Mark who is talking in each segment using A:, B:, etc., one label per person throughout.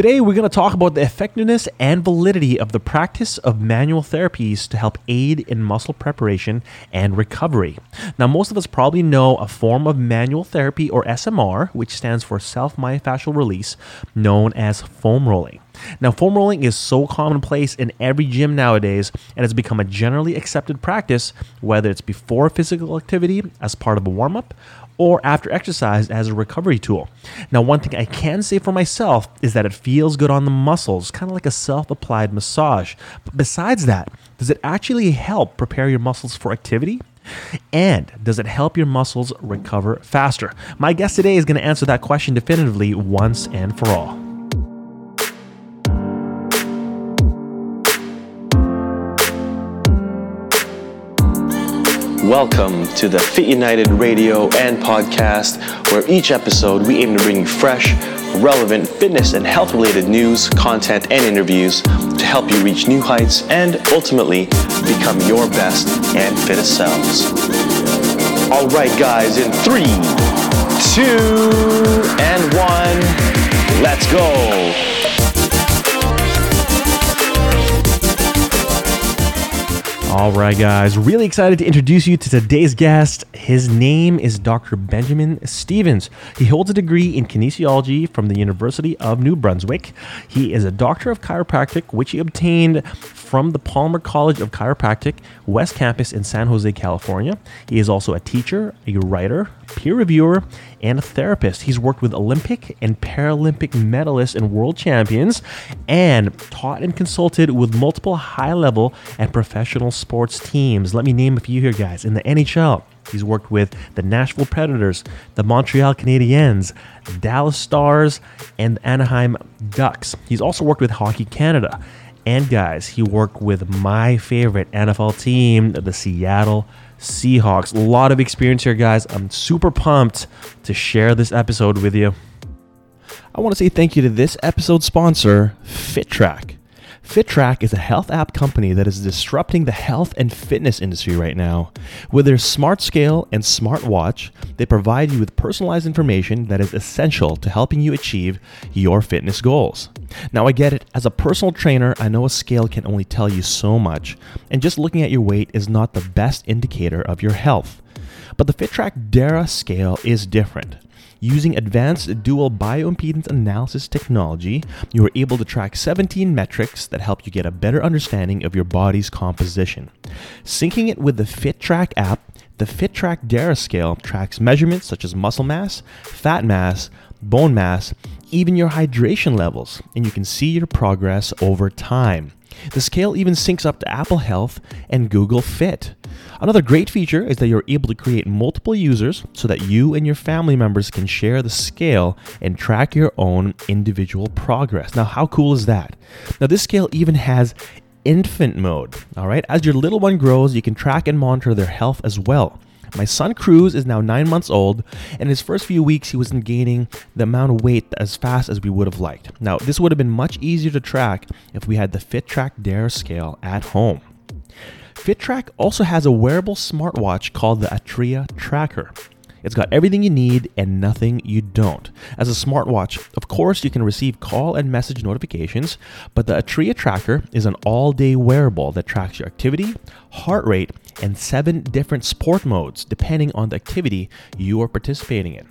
A: Today, we're going to talk about the effectiveness and validity of the practice of manual therapies to help aid in muscle preparation and recovery. Now, most of us probably know a form of manual therapy or SMR, which stands for self myofascial release, known as foam rolling. Now, foam rolling is so commonplace in every gym nowadays and has become a generally accepted practice, whether it's before physical activity as part of a warm up or after exercise as a recovery tool. Now, one thing I can say for myself is that it feels good on the muscles, kind of like a self applied massage. But besides that, does it actually help prepare your muscles for activity? And does it help your muscles recover faster? My guest today is going to answer that question definitively once and for all.
B: Welcome to the Fit United radio and podcast, where each episode we aim to bring you fresh, relevant fitness and health related news, content, and interviews to help you reach new heights and ultimately become your best and fittest selves. All right, guys, in three, two, and one, let's go.
A: All right, guys, really excited to introduce you to today's guest. His name is Dr. Benjamin Stevens. He holds a degree in kinesiology from the University of New Brunswick. He is a doctor of chiropractic, which he obtained from the Palmer College of Chiropractic, West Campus in San Jose, California. He is also a teacher, a writer, peer reviewer, and a therapist. He's worked with Olympic and Paralympic medalists and world champions and taught and consulted with multiple high level and professional sports teams. Let me name a few here, guys. In the NHL, He's worked with the Nashville Predators, the Montreal Canadiens, Dallas Stars, and Anaheim Ducks. He's also worked with Hockey Canada. And guys, he worked with my favorite NFL team, the Seattle Seahawks. A lot of experience here, guys. I'm super pumped to share this episode with you. I want to say thank you to this episode sponsor, FitTrack. FitTrack is a health app company that is disrupting the health and fitness industry right now. With their smart scale and smart watch, they provide you with personalized information that is essential to helping you achieve your fitness goals. Now, I get it. As a personal trainer, I know a scale can only tell you so much, and just looking at your weight is not the best indicator of your health. But the FitTrack Dara scale is different. Using advanced dual bioimpedance analysis technology, you are able to track 17 metrics that help you get a better understanding of your body's composition. Syncing it with the FitTrack app, the FitTrack Dara scale tracks measurements such as muscle mass, fat mass, bone mass, even your hydration levels, and you can see your progress over time. The scale even syncs up to Apple Health and Google Fit. Another great feature is that you're able to create multiple users so that you and your family members can share the scale and track your own individual progress. Now, how cool is that? Now, this scale even has infant mode. All right, as your little one grows, you can track and monitor their health as well. My son Cruz is now nine months old, and his first few weeks, he wasn't gaining the amount of weight as fast as we would have liked. Now, this would have been much easier to track if we had the FitTrack Dara scale at home. FitTrack also has a wearable smartwatch called the Atria Tracker. It's got everything you need and nothing you don't. As a smartwatch, of course, you can receive call and message notifications, but the Atria tracker is an all day wearable that tracks your activity, heart rate, and seven different sport modes depending on the activity you are participating in.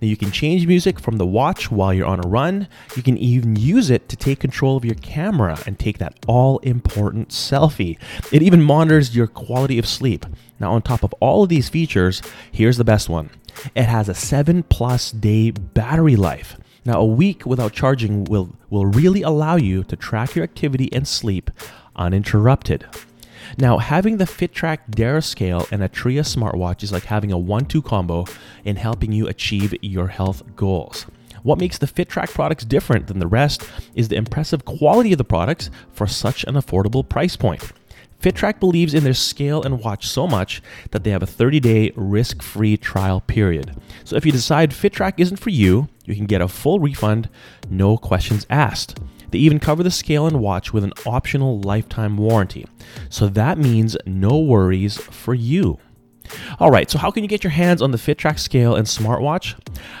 A: Now, you can change music from the watch while you're on a run. You can even use it to take control of your camera and take that all important selfie. It even monitors your quality of sleep. Now, on top of all of these features, here's the best one it has a 7 plus day battery life. Now, a week without charging will, will really allow you to track your activity and sleep uninterrupted. Now, having the FitTrack Dara scale and Atria smartwatch is like having a one two combo in helping you achieve your health goals. What makes the FitTrack products different than the rest is the impressive quality of the products for such an affordable price point. FitTrack believes in their scale and watch so much that they have a 30 day risk free trial period. So if you decide FitTrack isn't for you, you can get a full refund, no questions asked. They even cover the scale and watch with an optional lifetime warranty. So that means no worries for you. All right, so how can you get your hands on the FitTrack scale and smartwatch?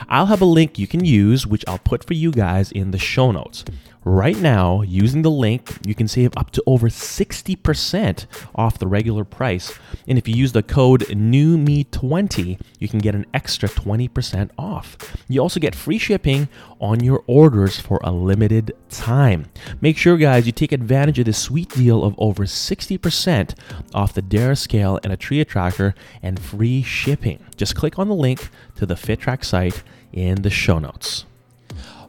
A: I'll have a link you can use, which I'll put for you guys in the show notes. Right now, using the link, you can save up to over 60% off the regular price. And if you use the code NEWME20, you can get an extra 20% off. You also get free shipping on your orders for a limited time. Make sure, guys, you take advantage of this sweet deal of over 60% off the Dara scale and Atria tracker and free shipping. Just click on the link to the FitTrack site in the show notes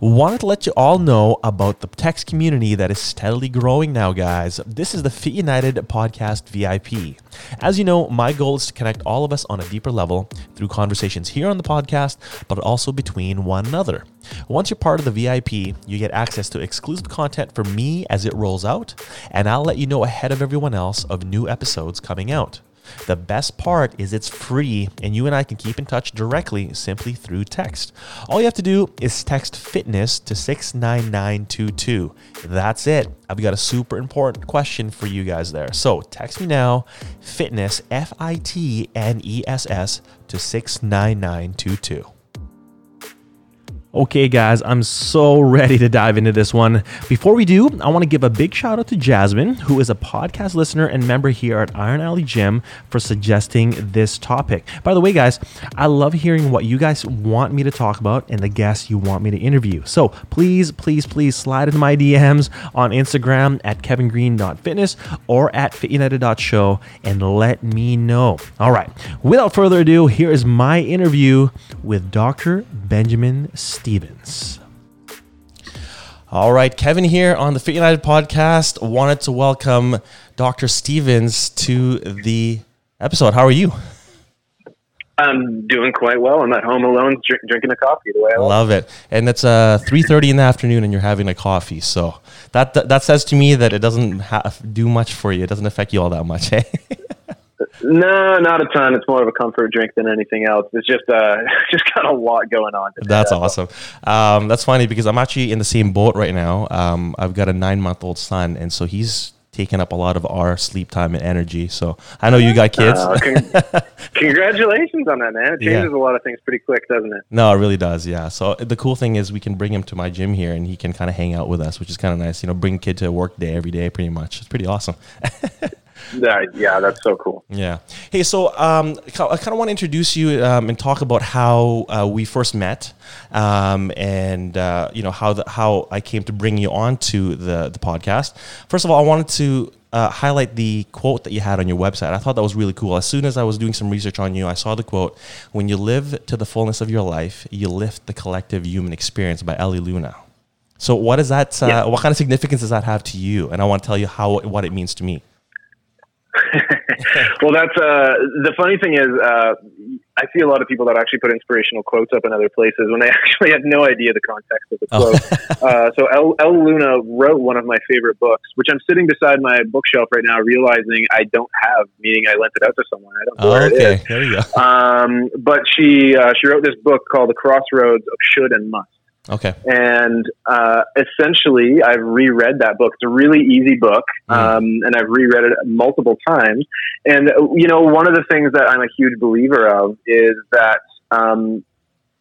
A: wanted to let you all know about the text community that is steadily growing now, guys. This is the Fit United Podcast VIP. As you know, my goal is to connect all of us on a deeper level through conversations here on the podcast, but also between one another. Once you're part of the VIP, you get access to exclusive content from me as it rolls out, and I'll let you know ahead of everyone else of new episodes coming out. The best part is it's free and you and I can keep in touch directly simply through text. All you have to do is text fitness to 69922. That's it. I've got a super important question for you guys there. So text me now, fitness, F I T N E S S, to 69922. Okay, guys, I'm so ready to dive into this one. Before we do, I want to give a big shout out to Jasmine, who is a podcast listener and member here at Iron Alley Gym, for suggesting this topic. By the way, guys, I love hearing what you guys want me to talk about and the guests you want me to interview. So please, please, please slide into my DMs on Instagram at kevingreen.fitness or at fitunited.show and let me know. All right, without further ado, here is my interview with Dr. Benjamin Stevens. All right, Kevin here on the Fit United podcast. Wanted to welcome Dr. Stevens to the episode. How are you?
C: I'm doing quite well. I'm at home alone drink, drinking a coffee the way I
A: love it. And it's uh 3:30 in the afternoon and you're having a coffee. So that that, that says to me that it doesn't have, do much for you. It doesn't affect you all that much, eh?
C: No, not a ton. It's more of a comfort drink than anything else. It's just uh, just got a lot going on.
A: Today. That's awesome. Um, that's funny because I'm actually in the same boat right now. Um, I've got a nine month old son, and so he's taking up a lot of our sleep time and energy. So I know you got kids. Uh,
C: con- congratulations on that, man. It changes yeah. a lot of things pretty quick, doesn't it?
A: No, it really does. Yeah. So the cool thing is we can bring him to my gym here, and he can kind of hang out with us, which is kind of nice. You know, bring kid to work day every day, pretty much. It's pretty awesome.
C: Yeah, yeah, that's so cool.
A: Yeah. Hey, so um, I kind of want to introduce you um, and talk about how uh, we first met, um, and uh, you know how the, how I came to bring you on to the the podcast. First of all, I wanted to uh, highlight the quote that you had on your website. I thought that was really cool. As soon as I was doing some research on you, I saw the quote: "When you live to the fullness of your life, you lift the collective human experience." By Ellie Luna. So, what is that? Uh, yeah. What kind of significance does that have to you? And I want to tell you how what it means to me.
C: well, that's uh, the funny thing is, uh, I see a lot of people that actually put inspirational quotes up in other places when they actually had no idea the context of the oh. quote. Oh. uh, so Elle, Elle, Luna wrote one of my favorite books, which I'm sitting beside my bookshelf right now, realizing I don't have, meaning I lent it out to someone. I don't know oh, where okay. it is. There you go. Um, but she uh, she wrote this book called The Crossroads of Should and Must.
A: Okay.
C: And uh, essentially, I've reread that book. It's a really easy book, mm. um, and I've reread it multiple times. And you know, one of the things that I'm a huge believer of is that um,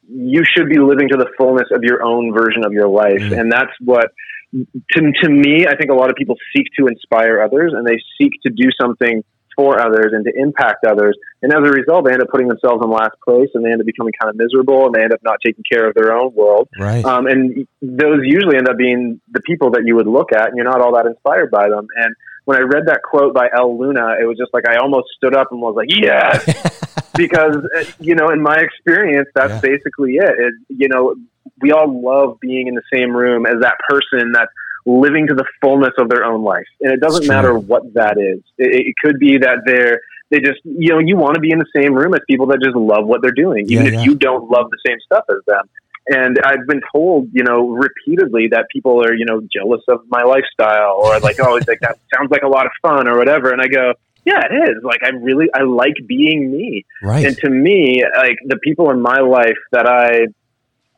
C: you should be living to the fullness of your own version of your life, mm. and that's what. To, to me, I think a lot of people seek to inspire others and they seek to do something for others and to impact others. And as a result, they end up putting themselves in last place and they end up becoming kind of miserable and they end up not taking care of their own world.
A: Right.
C: Um, and those usually end up being the people that you would look at and you're not all that inspired by them. And when I read that quote by Elle Luna, it was just like I almost stood up and was like, "Yes," because uh, you know, in my experience, that's yeah. basically it. it. You know, we all love being in the same room as that person that's living to the fullness of their own life. And it doesn't matter what that is. It, it, could be that they're, they just, you know, you want to be in the same room as people that just love what they're doing, even yeah, if yeah. you don't love the same stuff as them. And I've been told, you know, repeatedly that people are, you know, jealous of my lifestyle or like, oh, it's like that sounds like a lot of fun or whatever. And I go, yeah, it is. Like I really, I like being me.
A: Right.
C: And to me, like the people in my life that I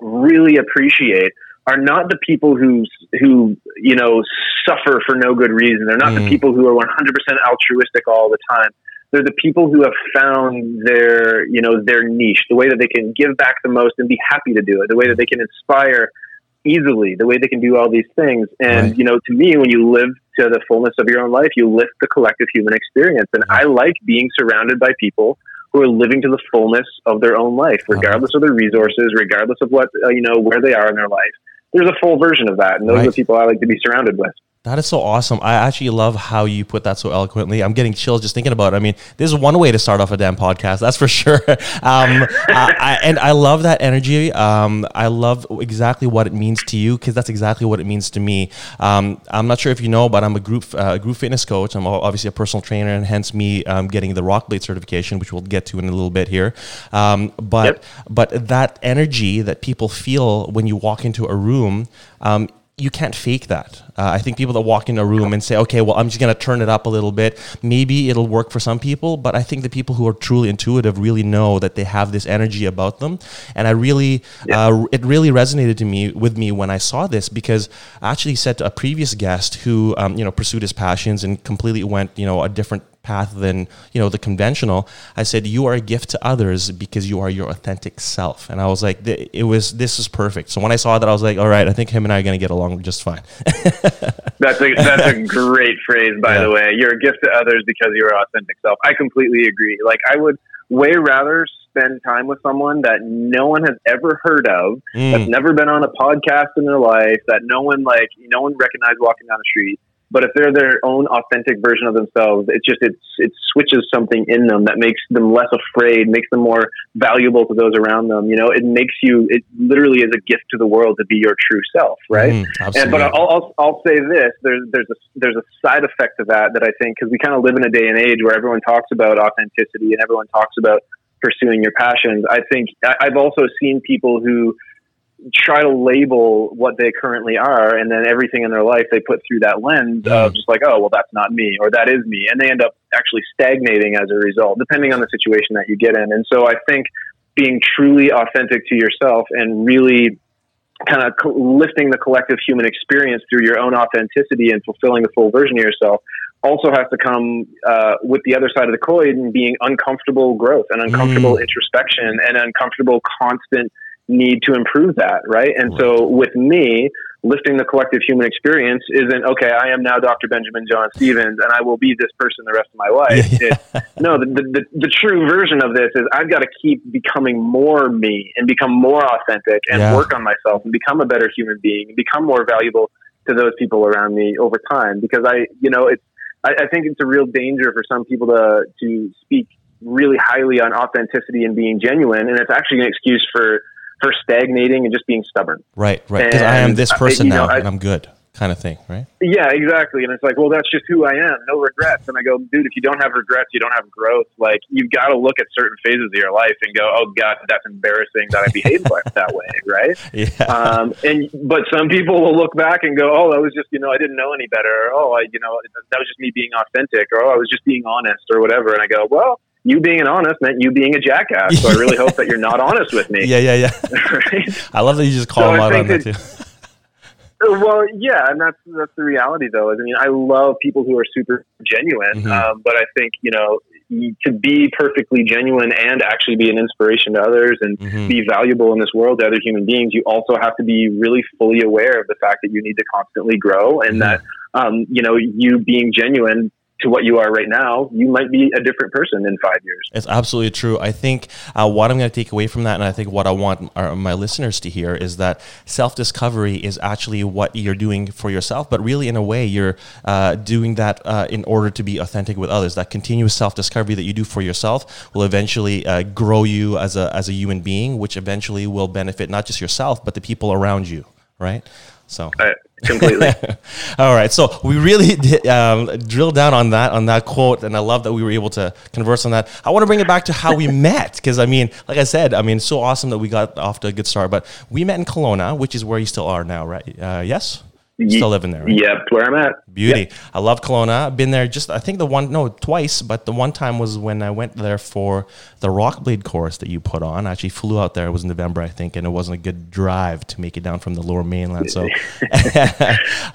C: really appreciate are not the people who who you know suffer for no good reason. They're not mm. the people who are 100% altruistic all the time. they're the people who have found their, you know, their niche, the way that they can give back the most and be happy to do it, the way that they can inspire easily, the way they can do all these things. And,
A: Right.
C: you know, to me, when you live to the fullness of your own life, you lift the collective human experience. And I like being surrounded by people who are living to the fullness of their own life, regardless of their resources, regardless of what, uh, you know, where they are in their life. There's a full version of that. And those are the people I like to be surrounded with.
A: That is so awesome. I actually love how you put that so eloquently. I'm getting chills just thinking about it. I mean, this is one way to start off a damn podcast, that's for sure. Um, I, I, and I love that energy. Um, I love exactly what it means to you because that's exactly what it means to me. Um, I'm not sure if you know, but I'm a group uh, group fitness coach. I'm obviously a personal trainer, and hence me um, getting the Rock Blade certification, which we'll get to in a little bit here. Um, but
C: Yep.
A: but that energy that people feel when you walk into a room. Um, you can't fake that. Uh, I think people that walk in a room and say, okay, well, I'm just going to turn it up a little bit. Maybe it'll work for some people, but I think the people who are truly intuitive really know that they have this energy about them. And I really, uh, it really resonated to me with me when I saw this because I actually said to a previous guest who, um, you know, pursued his passions and completely went, you know, a different path than you know the conventional i said you are a gift to others because you are your authentic self and i was like it was this is perfect so when i saw that i was like all right i think him and i are going to get along just fine
C: That's a that's a great phrase, by
A: Yeah.
C: the way. You're a gift to others because you're authentic self. I completely agree. Like I would way rather spend time with someone that no one has ever heard of, that's
A: Mm.
C: never been on a podcast in their life, that no one like no one recognized walking down the street. But if they're their own authentic version of themselves, it just it's it switches something in them that makes them less afraid, makes them more valuable to those around them. You know, it makes you it literally is a gift to the world to be your true self, right?
A: Mm,
C: And,
A: absolutely.
C: but I'll, I'll, I'll say this: there's there's a there's a side effect to that that I think because we kind of live in a day and age where everyone talks about authenticity and everyone talks about pursuing your passions. I think I, I've also seen people who try to label what they currently are, and then everything in their life they put through that lens of just like, oh, well, that's not me, or that is me, and they end up actually stagnating as a result, depending on the situation that you get in. And so I think being truly authentic to yourself and really kind of co- lifting the collective human experience through your own authenticity and fulfilling the full version of yourself also has to come uh, with the other side of the coin and being uncomfortable growth and uncomfortable introspection and uncomfortable constant need to improve that right? And so with me lifting the collective human experience isn't okay i am now dr benjamin john stevens and i will be this person the rest of my life. It's, no the, the, the, the true version of this is i've got to keep becoming more me and become more authentic and
A: Yeah.
C: work on myself and become a better human being and become more valuable to those people around me over time. Because i you know it's I, I think it's a real danger for some people to to speak really highly on authenticity and being genuine. And it's actually an excuse for for stagnating and just being stubborn
A: right right because i am this
C: uh,
A: person
C: know,
A: now
C: I-
A: and i'm good kind of thing right
C: yeah, exactly. And it's like, well, that's just who I am. No regrets. And I go, dude, if you don't have regrets, you don't have growth. Like, you've got to look at certain phases of your life and go, oh, God, that's embarrassing that I behaved like that way. Right.
A: yeah
C: Um, and, but some people will look back and go, oh, that was just, you know, I didn't know any better. Or, oh, I, you know, that was just me being authentic. Or, oh, I was just being honest or whatever. And I go, well, you being honest meant you being a jackass. So I really hope that you're not honest with me.
A: yeah yeah yeah
C: right?
A: i love that you just call
C: So
A: him out on that
C: that-
A: too
C: Well, yeah, and that's that's the reality, though. Is I mean, I love people who are super genuine,
A: Mhm.
C: um, but I think you know to be perfectly genuine and actually be an inspiration to others and
A: Mhm.
C: be valuable in this world to other human beings, you also have to be really fully aware of the fact that you need to constantly grow, and that um, you know you being genuine to what you are right now, you might be a different person in five years.
A: It's absolutely true. I think uh, what I'm going to take away from that, and I think what I want our, my listeners to hear, is that self discovery is actually what you're doing for yourself, but really, in a way, you're uh, doing that uh, in order to be authentic with others. That continuous self discovery that you do for yourself will eventually uh, grow you as a, as a human being, which eventually will benefit not just yourself, but the people around you, right? So.
C: completely.
A: All right, so we really did, um, drilled down on that on that quote, and I love that we were able to converse on that. I want to bring it back to how we met because I mean, like I said, I mean, so awesome that we got off to a good start. But we met in Kelowna, which is where you still are now, right? Uh, yes,
C: Ye-
A: still living there. Right?
C: yep, where I'm at.
A: Beauty. I love Kelowna. I've been there just, I think the one, no, twice, but the one time was when I went there for the Rockblade course that you put on. I actually flew out there. It was in November, I think, and it wasn't a good drive to make it down from the lower mainland. So,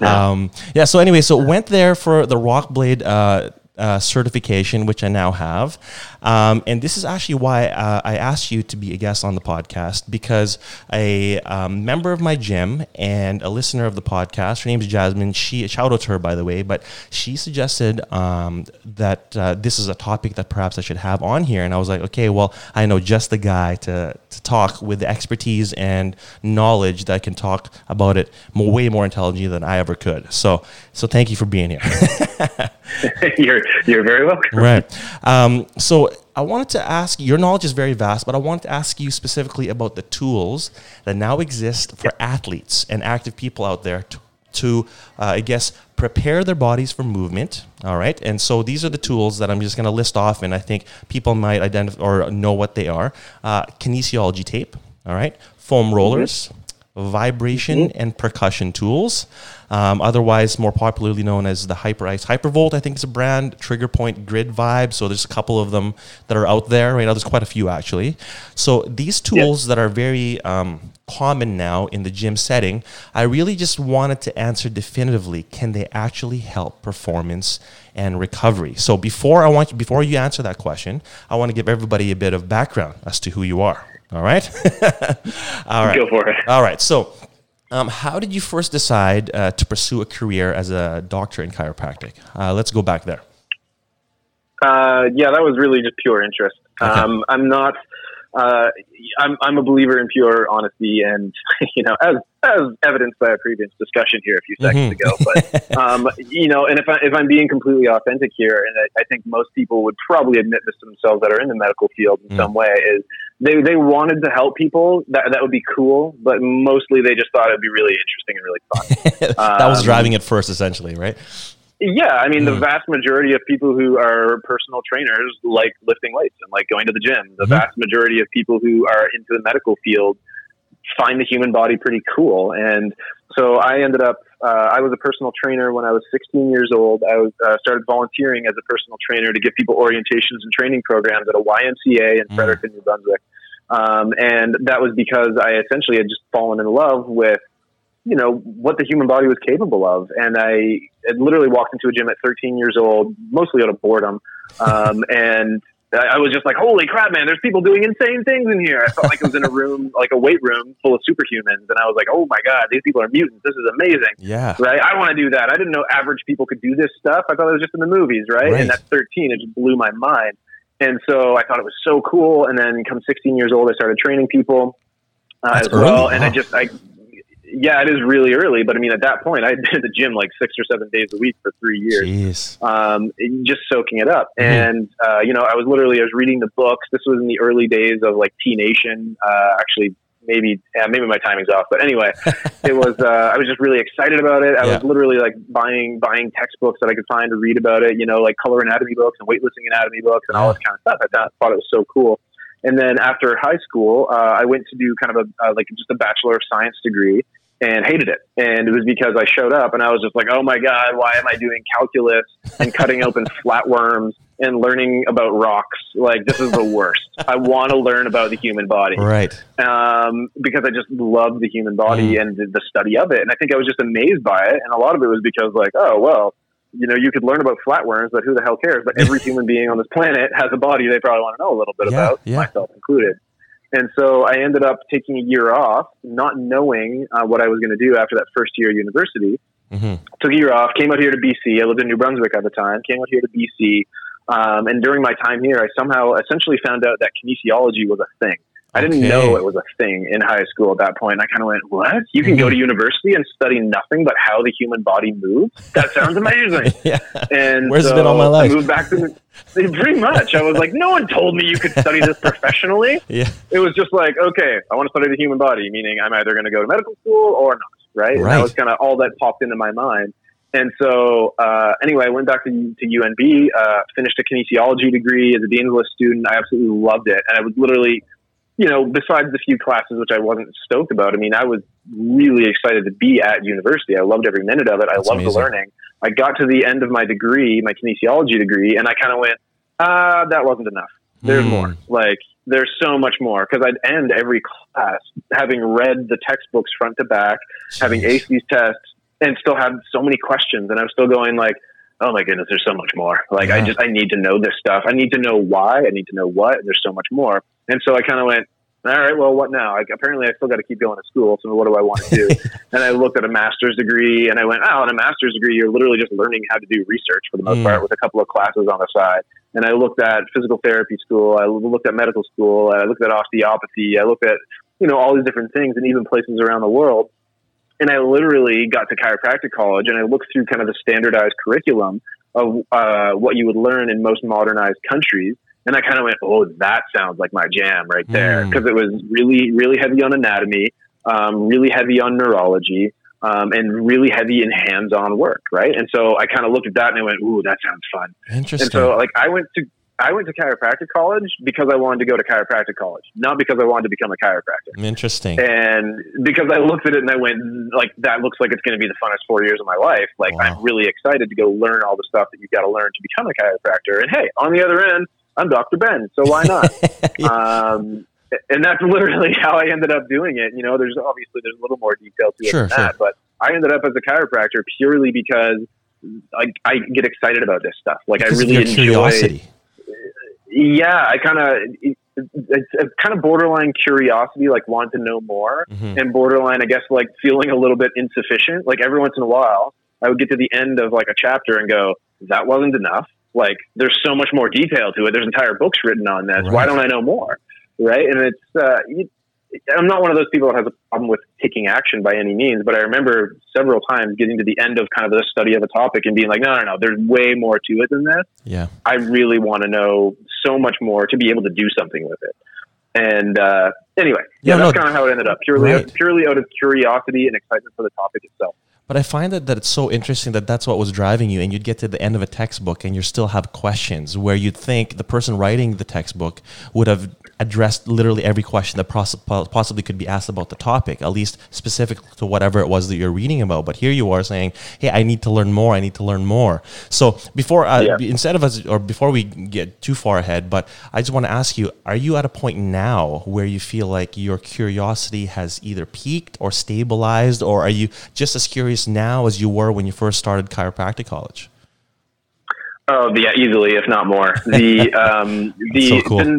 A: um, yeah. So anyway, so went there for the Rockblade uh, uh, certification, which I now have. Um, and this is actually why uh, I asked you to be a guest on the podcast because a um, member of my gym and a listener of the podcast, her name is Jasmine. She shout out to her by the way, but she suggested um, that uh, this is a topic that perhaps I should have on here, and I was like, okay, well, I know just the guy to to talk with the expertise and knowledge that I can talk about it way more intelligently than I ever could. So, so thank you for being here.
C: you're you're very welcome.
A: Right. Um, so I wanted to ask your knowledge is very vast, but I wanted to ask you specifically about the tools that now exist for athletes and active people out there to, to uh, I guess, prepare their bodies for movement. All right. And so these are the tools that I'm just going to list off, and I think people might identify or know what they are uh, kinesiology tape. All right. Foam rollers, mm-hmm. Vibration mm-hmm. and percussion tools um, otherwise more popularly known as the HyperIce Hypervolt. I think is a brand. Trigger Point Grid Vibe. So there's a couple of them that are out there right now. There's quite a few actually. So these tools that are very um, common now in the gym setting, I really just wanted to answer definitively: Can they actually help performance and recovery? So before I want you, before you answer that question, I want to give everybody a bit of background as to who you are. All right.
C: All right. Go for it.
A: All right. So um, how did you first decide uh, to pursue a career as a doctor in chiropractic? Uh, let's go back there.
C: Uh, yeah, that was really just pure interest. Okay. Um, I'm not. Uh, I'm, I'm a believer in pure honesty, and you know, as as evidenced by a previous discussion here a few seconds mm-hmm. ago. But um, you know, and if I, if I'm being completely authentic here, and I, I, think most people would probably admit this to themselves that are in the medical field in mm. some way, is they they wanted to help people. That that would be cool, but mostly they just thought it'd be really interesting and really fun.
A: that um, was driving it first, essentially, right?
C: Yeah, I mean, mm. the vast majority of people who are personal trainers like lifting weights and like going to the gym. The mm-hmm. vast majority of people who are into the medical field find the human body pretty cool. And so I ended up, uh, I was a personal trainer when I was 16 years old. I was, uh, started volunteering as a personal trainer to give people orientations and training programs at a YMCA in mm. Fredericton, New Brunswick. Um, and that was because I essentially had just fallen in love with, you know, what the human body was capable of. And I had literally walked into a gym at 13 years old, mostly out of boredom. Um, and I was just like, holy crap, man, there's people doing insane things in here. I felt like I was in a room, like a weight room full of superhumans. And I was like, oh my God, these people are mutants. This is amazing.
A: Yeah.
C: Right. I want to do that. I didn't know average people could do this stuff. I thought it was just in the movies. Right. right. And at 13, it just blew my mind. And so I thought it was so cool. And then come 16 years old, I started training people uh, as well. And I just, I, yeah, it is really early, but I mean, at that point, I had been at the gym like six or seven days a week for three years, um, just soaking it up. Mm-hmm. And uh, you know, I was literally I was reading the books. This was in the early days of like T Nation. Uh, actually, maybe yeah, maybe my timing's off, but anyway, it was. Uh, I was just really excited about it. I yeah. was literally like buying buying textbooks that I could find to read about it. You know, like color anatomy books and weightlifting anatomy books and all this kind of stuff. I thought, thought it was so cool. And then after high school, uh, I went to do kind of a uh, like just a bachelor of science degree and hated it. And it was because I showed up and I was just like, oh my God, why am I doing calculus and cutting open flatworms and learning about rocks? Like, this is the worst. I want to learn about the human body.
A: Right.
C: Um, because I just love the human body mm. and the, study of it. And I think I was just amazed by it. And a lot of it was because, like, oh, well, you know, you could learn about flatworms, but who the hell cares? But every human being on this planet has a body they probably want to know a little bit yeah, about, yeah. myself included. And so I ended up taking a year off, not knowing uh, what I was going to do after that first year of university. Mm-hmm. Took a year off, came out here to BC. I lived in New Brunswick at the time, came out here to BC. Um, and during my time here, I somehow essentially found out that kinesiology was a thing. I didn't okay. know it was a thing in high school at that point. I kind of went, "What? You can mm-hmm. go to university and study nothing but how the human body moves? That sounds amazing."
A: yeah.
C: And
A: where's so it been all my life?
C: I moved back to pretty much. I was like, "No one told me you could study this professionally."
A: yeah.
C: It was just like, "Okay, I want to study the human body," meaning I'm either going to go to medical school or not. Right. right. that was kind of all that popped into my mind. And so, uh, anyway, I went back to, to UNB, uh, finished a kinesiology degree as a Dean's List student. I absolutely loved it. And I was literally you know, besides the few classes which I wasn't stoked about, I mean, I was really excited to be at university. I loved every minute of it. I That's loved amazing. the learning. I got to the end of my degree, my kinesiology degree, and I kind of went, ah, that wasn't enough. There's mm. more. Like, there's so much more because I'd end every class having read the textbooks front to back, Jeez. having aced these tests, and still had so many questions. And I was still going like, oh my goodness, there's so much more. Like, I just, I need to know this stuff. I need to know why. I need to know what. And there's so much more. And so I kind of went, all right, well, what now? Like, apparently, I still got to keep going to school. So, what do I want to do? and I looked at a master's degree and I went, oh, in a master's degree, you're literally just learning how to do research for the most
A: Mm.
C: part with a couple of classes on the side. And I looked at physical therapy school. I looked at medical school. I looked at osteopathy. I looked at, you know, all these different things and even places around the world. And I literally got to chiropractic college and I looked through kind of the standardized curriculum of uh, what you would learn in most modernized countries. And I kind of went, oh, that sounds like my jam right there.
A: Mm.
C: Because it was really, really heavy on anatomy, um, really heavy on neurology, um, and really heavy in hands on work. Right. And so I kind of looked at that and I went, ooh, that sounds fun.
A: Interesting.
C: And so, like, I went to I went to chiropractic college because I wanted to go to chiropractic college, not because I wanted to become a chiropractor.
A: Interesting.
C: And because I looked at it and I went, like, that looks like it's going to be the funnest four years of my life. Like,
A: Wow.
C: I'm really excited to go learn all the stuff that you've got to learn to become a chiropractor. And hey, on the other end, I'm Dr. Ben, so why not? um, and that's literally how I ended up doing it. You know, there's obviously there's a little more detail to it
A: Sure,
C: than that, but I ended up as a chiropractor purely because I, I get excited about this stuff. Like
A: Because
C: I really enjoy.
A: curiosity.
C: Yeah, I kind of it's a kind of borderline curiosity, like want to know more,
A: Mhm.
C: and borderline, I guess, like feeling a little bit insufficient. Like every once in a while, I would get to the end of like a chapter and go, "That wasn't enough." Like there's so much more detail to it. There's entire books written on this. Why don't I know more? Right? And it's uh, I'm not one of those people that has a problem with taking action by any means, but I remember several times getting to the end of kind of the study of a topic and being like, "No, no, no. There's way more to it than this."
A: Yeah.
C: I really want to know so much more to be able to do something with it. And uh, anyway, yeah,
A: Yeah,
C: that's
A: no,
C: kind of how it ended up. Purely,
A: right.
C: purely out of curiosity and excitement for the topic itself.
A: But I find that, that it's so interesting that that's what was driving you, and you'd get to the end of a textbook and you still have questions where you'd think the person writing the textbook would have addressed literally every question that poss- possibly could be asked about the topic, at least specific to whatever it was that you're reading about. But here you are saying, "Hey, I need to learn more. I need to learn more." So before, uh,
C: Yeah.
A: instead of us, or before we get too far ahead, but I just want to ask you: Are you at a point now where you feel like your curiosity has either peaked or stabilized, or are you just as curious now as you were when you first started chiropractic college?
C: Oh, yeah, easily, if not more. The um, the
A: So cool.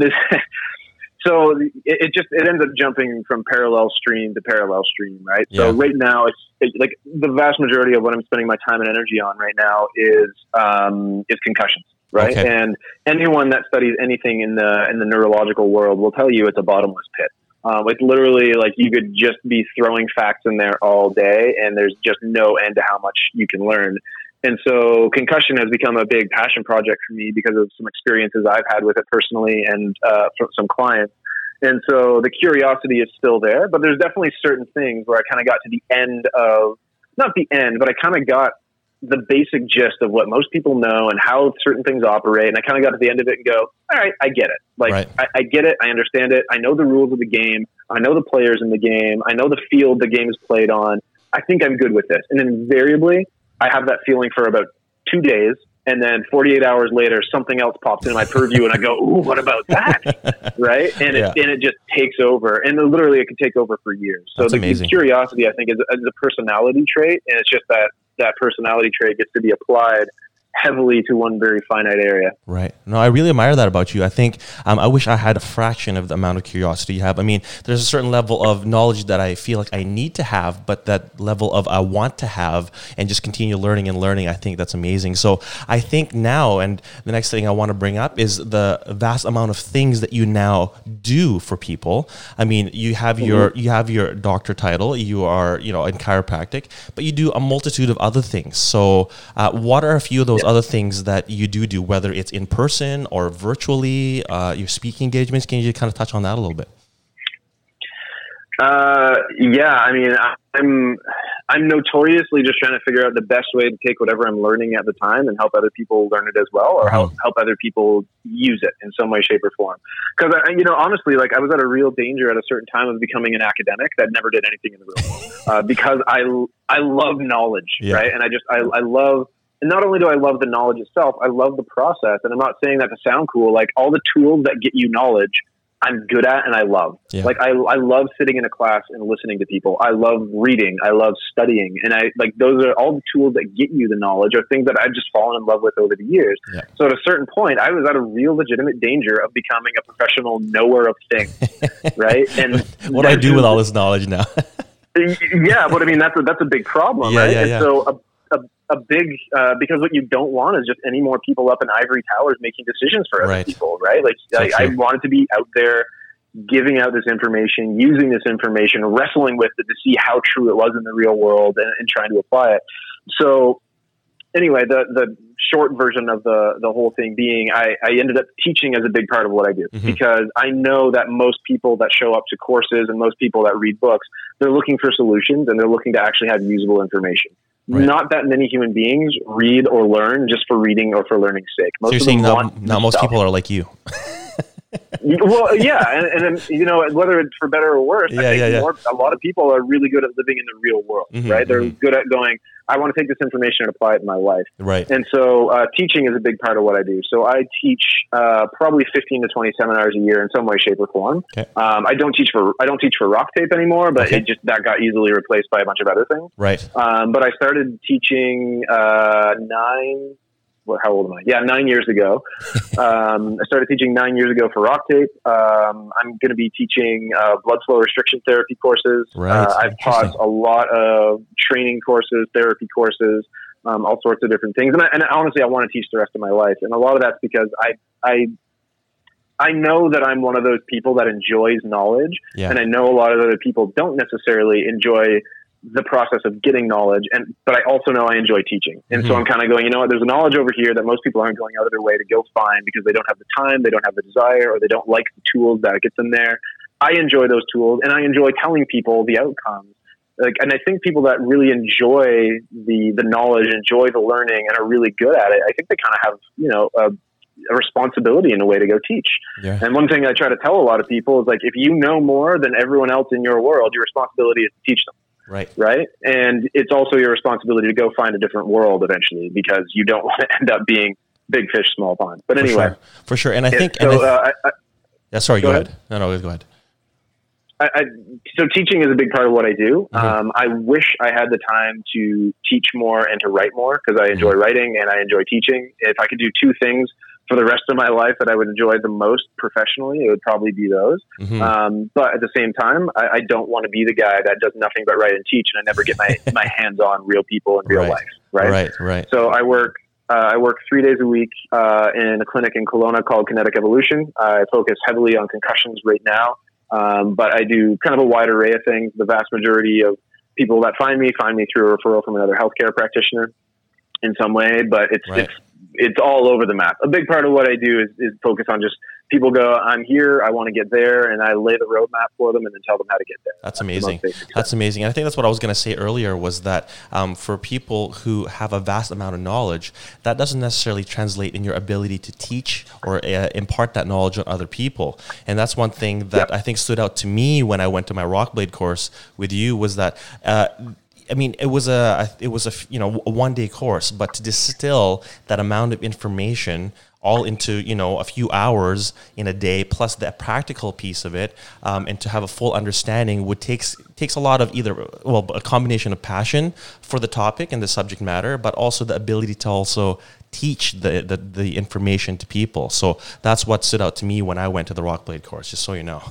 C: so it, it just it ends up jumping from parallel stream to parallel stream, right? So right now, it's it, like the vast majority of what I'm spending my time and energy on right now is um, is concussions, right?
A: Okay.
C: And anyone that studies anything in the in the neurological world will tell you it's a bottomless pit. Um, it's literally like you could just be throwing facts in there all day, and there's just no end to how much you can learn. And so concussion has become a big passion project for me because of some experiences I've had with it personally and uh, from some clients. And so the curiosity is still there, but there's definitely certain things where I kind of got to the end of, not the end, but I kind of got the basic gist of what most people know and how certain things operate. And I kind of got to the end of it and go, all right, I get it. Like,
A: Right.
C: I, I get it. I understand it. I know the rules of the game. I know the players in the game. I know the field the game is played on. I think I'm good with this. And invariably, I have that feeling for about two days. And then 48 hours later, something else pops into my purview, and I go, "Ooh, what about that?" right? And
A: Yeah.
C: it and it just takes over, and literally it can take over for years. So the, the curiosity, I think, is, is a personality trait, and it's just that that personality trait gets to be applied heavily to one very finite area.
A: Right. No, I really admire that about you. I think um, I wish I had a fraction of the amount of curiosity you have. I mean, there's a certain level of knowledge that I feel like I need to have, but that level of I want to have and just continue learning and learning, I think that's amazing. So I think now, and the next thing I want to bring up is the vast amount of things that you now do for people. I mean, you have your you have your doctor title, you are you know in chiropractic, but you do a multitude of other things. So, uh, what are a few of those other things that you do do, whether it's in person or virtually? Uh, your speaking engagements. Can you kind of touch on that a little bit?
C: Uh, yeah, I mean, I'm I'm notoriously just trying to figure out the best way to take whatever I'm learning at the time and help other people learn it as well, or help help other people use it in some way, shape, or form. Because you know, honestly, like I was at a real danger at a certain time of becoming an academic that never did anything in the real world, uh, because I I love knowledge,
A: Yeah.
C: right? And I just I, I love. And not only do I love the knowledge itself, I love the process. And I'm not saying that to sound cool. Like all the tools that get you knowledge I'm good at and I love.
A: Yeah.
C: Like I, I love sitting in a class and listening to people. I love reading. I love studying. And I like those are all the tools that get you the knowledge are things that I've just fallen in love with over the years.
A: Yeah.
C: So at a certain point, I was at a real legitimate danger of becoming a professional knower of things. right. And
A: what do I do with all this knowledge now?
C: yeah, but I mean that's a, that's a big problem,
A: Yeah,
C: right?
A: yeah,
C: and
A: yeah.
C: so a, a, big uh, because what you don't want is just any more people up in ivory towers making decisions for other
A: Right.
C: people, right? Like I, wanted to be out there giving out this information, using this information, wrestling with it to see how true it was in the real world, and, and trying to apply it. So anyway, the the short version of the the whole thing being, I, I ended up teaching as a big part of what I do
A: Mhm.
C: because I know that most people that show up to courses and most people that read books, they're looking for solutions and they're looking to actually have usable information.
A: Right.
C: Not that many human beings read or learn just for reading or for learning's sake. Most
A: so you're saying not, not most people are like you.
C: Well, yeah, and, and then, you know whether it's for better or worse.
A: Yeah,
C: I think
A: yeah, yeah.
C: More, a lot of people are really good at living in the real world,
A: Mhm,
C: right? They're
A: mhm.
C: good at going. I want to take this information and apply it in my life.
A: Right.
C: And so, uh, teaching is a big part of what I do. So, I teach uh, probably fifteen to twenty seminars a year in some way, shape, or form.
A: Okay.
C: Um, I don't teach for I don't teach for RockTape anymore, but
A: Okay.
C: it just that got easily replaced by a bunch of other things.
A: Right.
C: Um, but I started teaching uh, nine. What, how old am I? Yeah, nine years ago. um, I started teaching nine years ago for RockTape. Um, I'm going to be teaching uh, blood flow restriction therapy courses.
A: Right.
C: Uh, I've taught a lot of training courses, therapy courses, um, all sorts of different things. And, I, and honestly, I want to teach the rest of my life. And a lot of that's because I, I, I know that I'm one of those people that enjoys knowledge,
A: Yeah.
C: and I know a lot of other people don't necessarily enjoy the process of getting knowledge and but I also know I enjoy teaching. And so
A: Mhm.
C: I'm kind of going, you know what, there's a knowledge over here that most people aren't going out of their way to go find because they don't have the time, they don't have the desire, or they don't like the tools that get them there. I enjoy those tools and I enjoy telling people the outcomes. Like and I think people that really enjoy the the knowledge, enjoy the learning and are really good at it, I think they kind of have, you know, a, a responsibility in a way to go teach.
A: Yeah.
C: And one thing I try to tell a lot of people is like, if you know more than everyone else in your world, your responsibility is to teach them,
A: Right.
C: right? And it's also your responsibility to go find a different world eventually because you don't want to end up being big fish, small pond. But
A: For
C: anyway,
A: sure. For sure. And I think.
C: so
A: and I,
C: uh, I,
A: yeah. Sorry. Go,
C: go
A: ahead.
C: ahead.
A: No. No. Go ahead.
C: I, I, so teaching is a big part of what I do.
A: Mhm.
C: Um, I wish I had the time to teach more and to write more because I enjoy writing and I enjoy teaching. If I could do two things for the rest of my life that I would enjoy the most professionally, it would probably be those.
A: Mhm.
C: Um, but at the same time, I, I don't want to be the guy that does nothing but write and teach, and I never get my, my hands on real people in real
A: Right.
C: life. Right.
A: Right. Right.
C: So I work. Uh, I work three days a week uh, in a clinic in Kelowna called Kinetic Evolution. I focus heavily on concussions right now, um, but I do kind of a wide array of things. The vast majority of people that find me find me through a referral from another healthcare practitioner in some way. But it's
A: Right.
C: it's it's all over the map. A big part of what I do is, is focus on just people go, I'm here, I want to get there, and I lay the roadmap for them and then tell them how to get there.
A: That's
C: most
A: amazing. That's amazing. And I think that's what I was going to say earlier was that um, for people who have a vast amount of knowledge, that doesn't necessarily translate in your ability to teach or uh, impart that knowledge on other people. And that's one thing that
C: Yep.
A: I think stood out to me when I went to my Rockblade course with you was that. Uh, I mean, it was a it was a you know a one day course, but to distill that amount of information all into you know a few hours in a day, plus that practical piece of it, um, and to have a full understanding would takes takes a lot of either well a combination of passion for the topic and the subject matter, but also the ability to also teach the, the, the information to people. So that's what stood out to me when I went to the Rock Blade course. Just so you know.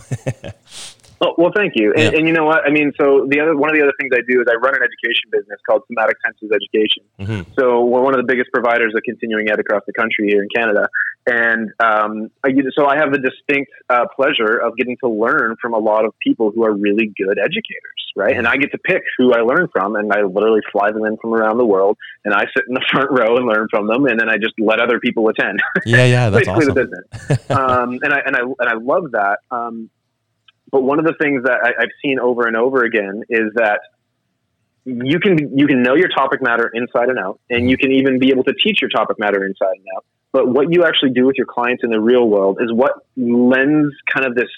C: Oh, well, thank you. And,
A: Yeah.
C: and you know what? I mean, so the other one of the other things I do is I run an education business called Somatic Senses Education.
A: Mhm.
C: So we're one of the biggest providers of continuing ed across the country here in Canada. And um, I, so I have the distinct uh, pleasure of getting to learn from a lot of people who are really good educators, right? And I get to pick who I learn from, and I literally fly them in from around the world, and I sit in the front row and learn from them, and then I just let other people attend.
A: yeah, yeah, that's
C: basically
A: awesome.
C: the business. um, and I and I and I love that. Um, but one of the things that I, I've seen over and over again is that you can you can know your topic matter inside and out, and you can even be able to teach your topic matter inside and out. But what you actually do with your clients in the real world is what lends kind of this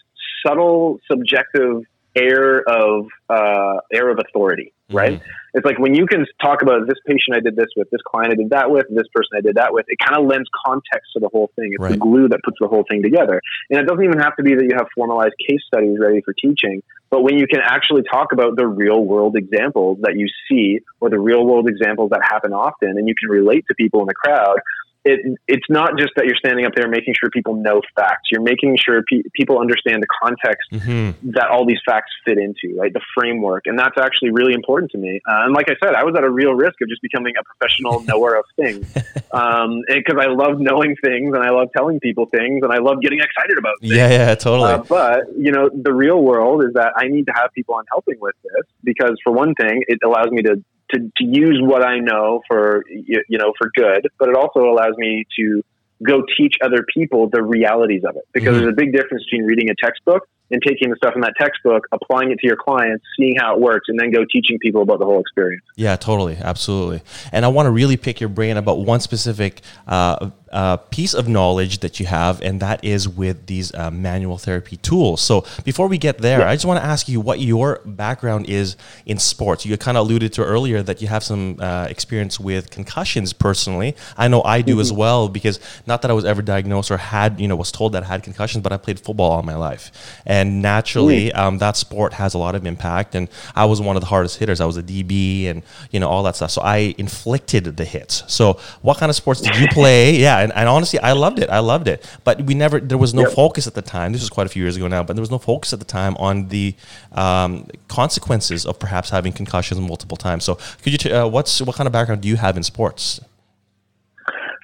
C: subtle, subjective air of uh, air of authority, right?
A: Mhm.
C: It's like when you can talk about this patient I did this with, this client I did that with, this person I did that with, it kind of lends context to the whole thing. It's the glue that puts the whole thing together. And it doesn't even have to be that you have formalized case studies ready for teaching, but when you can actually talk about the real world examples that you see or the real world examples that happen often and you can relate to people in the crowd, it, it's not just that you're standing up there making sure people know facts. You're making sure pe- people understand the context
A: Mhm.
C: that all these facts fit into, right? The framework. And that's actually really important to me. Uh, and like I said, I was at a real risk of just becoming a professional knower of things. Um, because I love knowing things and I love telling people things and I love getting excited about things.
A: Yeah, yeah, totally.
C: Uh, but you know, the real world is that I need to have people I'm helping with this because, for one thing, it allows me to to, to use what I know for you, you know for good, but it also allows me to go teach other people the realities of it because
A: Mhm.
C: there's a big difference between reading a textbook and taking the stuff in that textbook, applying it to your clients, seeing how it works, and then go teaching people about the whole experience.
A: Yeah, totally, absolutely. And I want to really pick your brain about one specific uh, uh, piece of knowledge that you have, and that is with these uh, manual therapy tools. So before we get there, I just want to ask you what your background is in sports. You kind of alluded to earlier that you have some uh, experience with concussions personally. I know I do as well because not that I was ever diagnosed or had, you know, was told that I had concussions, but I played football all my life, and naturally, um, that sport has a lot of impact. And I was one of the hardest hitters. I was a DB, and you know all that stuff. So I inflicted the hits. So what kind of sports did you play? yeah, and, and honestly, I loved it. I loved it. But we never. There was no
C: Yep.
A: focus at the time. This was quite a few years ago now, but there was no focus at the time on the um, consequences of perhaps having concussions multiple times. So could you? T- uh, what's what kind of background do you have in sports?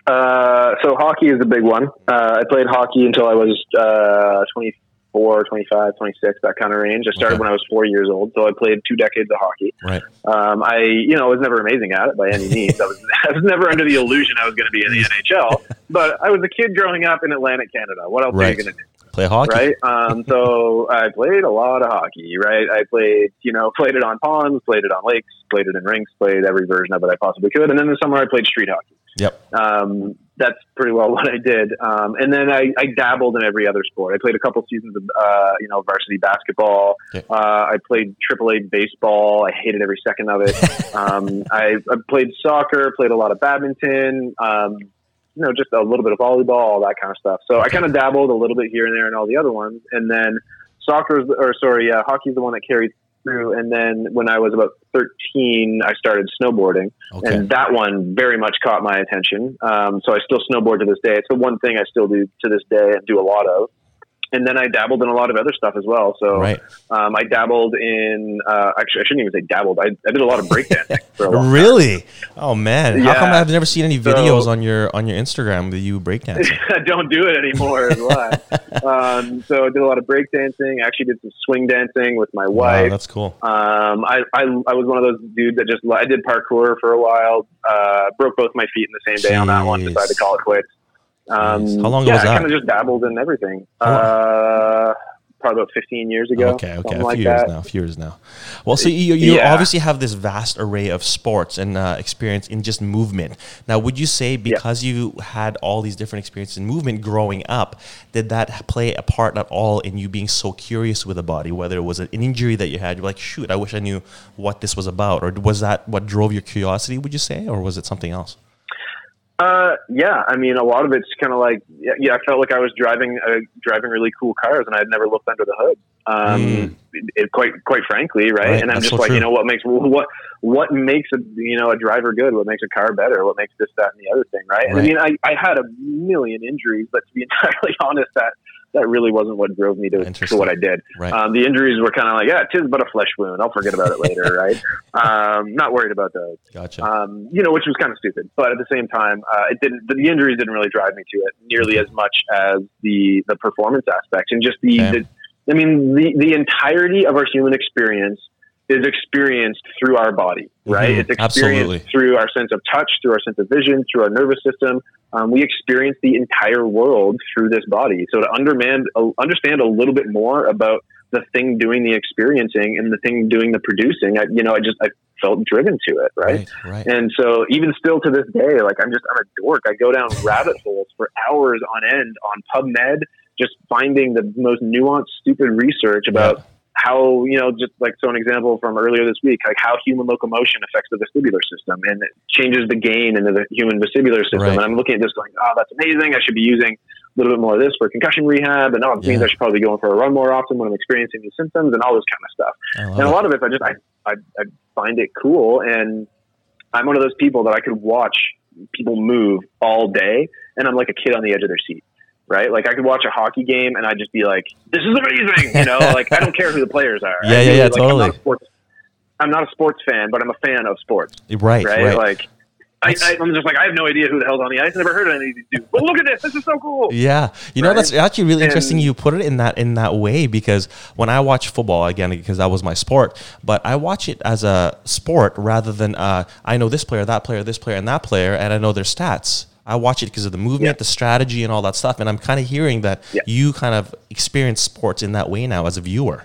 C: Uh, so hockey is a big one. Uh, I played hockey until I was uh, 24, 25, 26, that kind of range. I started
A: Okay.
C: when I was four years old, so I played two decades of hockey.
A: Right.
C: Um, I, you know, was never amazing at it by any means. I was, I was never under the illusion I was going to be in the NHL. But I was a kid growing up in Atlantic Canada. What else are you going to do?
A: Play hockey.
C: right? Um, so I played a lot of hockey, right? I played, you know, played it on ponds, played it on lakes, played it in rinks, played every version of it I possibly could. And then in the summer I played street hockey.
A: Yep.
C: Um, that's pretty well what I did. Um, and then I, I dabbled in every other sport. I played a couple seasons of, uh, you know, varsity basketball.
A: Okay.
C: Uh, I played AAA baseball. I hated every second of it. um, I, I played soccer, played a lot of badminton. Um, you know, just a little bit of volleyball, all that kind of stuff. So I kind of dabbled a little bit here and there in all the other ones. And then soccer, is- or sorry, yeah, hockey's the one that carried through. And then when I was about 13, I started snowboarding.
A: Okay.
C: And that one very much caught my attention. Um, so I still snowboard to this day. It's the one thing I still do to this day and do a lot of. And then I dabbled in a lot of other stuff as well. So
A: right.
C: um, I dabbled in, uh, actually, I shouldn't even say dabbled. I, I did a lot of breakdancing for a long
A: Really? Oh man! How come I've never seen any
C: So-
A: videos on your on your Instagram with you breakdancing?
C: I don't do it anymore um, so I did a lot of breakdancing. I actually did some swing dancing with my
A: wow,
C: wife.
A: that's cool.
C: Um, I, I, I was one of those dudes that just, I did parkour for a while, uh, broke both my feet in the same day on that one, decided to call it quits. Um,
A: Jeez. How long ago
C: yeah,
A: was that?
C: I kind of just dabbled in everything. Uh, probably about 15 years ago.
A: Okay, okay, a
C: like
A: few years
C: that.
A: now, a few years now. Well, so you, you
C: Yeah.
A: obviously have this vast array of sports and uh, experience in just movement. Now, would you say because you had all these different experiences in movement growing up, did that play a part at all in you being so curious with the body? Whether it was an injury that you had, you're like, shoot, I wish I knew what this was about, or was that what drove your curiosity? Would you say, or was it something else?
C: Uh, yeah, I mean, a lot of it's kind of like, yeah, yeah, I felt like I was driving, uh, driving really cool cars and I'd never looked under the hood. Um,
A: Mm.
C: it, it- quite, quite frankly, right?
A: Right,
C: And I'm
A: that's
C: just
A: so
C: like,
A: true.
C: you know, what makes, what, what makes a, you know, a driver good? What makes a car better? What makes this, that, and the other thing, right? And I mean, I, I had a million injuries, but to be entirely honest, that, that really wasn't what drove me to, to what I did.
A: Right.
C: Um, the injuries were kind of like, yeah, tis but a flesh wound. I'll forget about it later, right? Um, not worried about those
A: Gotcha.
C: um, you know, which was kind of stupid. But at the same time, uh, it didn't. The injuries didn't really drive me to it nearly as much as the the performance aspect and just the. The I mean, the the entirety of our human experience is experienced through our body, right?
A: Mhm,
C: It's experienced
A: absolutely.
C: through our sense of touch, through our sense of vision, through our nervous system. Um, we experience the entire world through this body. So to understand understand a little bit more about the thing doing the experiencing and the thing doing the producing, I, you know, I just I felt driven to it, right?
A: right, right.
C: And so even still to this day, like I'm just I'm a dork. I go down rabbit holes for hours on end on PubMed, just finding the most nuanced, stupid research about how you know just like so an example from earlier this week like how human locomotion affects the vestibular system and it changes the gain into the human vestibular system
A: Right.
C: and i'm looking at this going oh that's amazing i should be using a little bit more of this for concussion rehab and oh it means
A: Yeah.
C: i should probably be going for a run more often when i'm experiencing these symptoms and all this kind of stuff and a
A: it.
C: lot of it i just I, I i find it cool and i'm one of those people that i could watch people move all day and i'm like a kid on the edge of their seat right like i could watch a hockey game and i'd just be like this is amazing you know like i don't care who the players are
A: Yeah,
C: I
A: yeah, yeah,
C: like, I'm
A: totally.
C: not, a sports, I'm not a sports fan but i'm a fan of sports
A: Right,
C: right,
A: right.
C: like I, I, I'm just like I have no idea who the hell's on the ice. I've never heard of any of these dudes. But look at this. This is so cool.
A: Yeah, you know
C: Right?
A: that's actually really interesting. You put it in that in that way because when I watch football again, because that was my sport, but I watch it as a sport rather than uh, I know this player, that player, this player, and that player, and I know their stats. I watch it because of the movement,
C: Yeah.
A: the strategy, and all that stuff. And I'm kind of hearing that
C: Yeah.
A: you kind of experience sports in that way now as a viewer.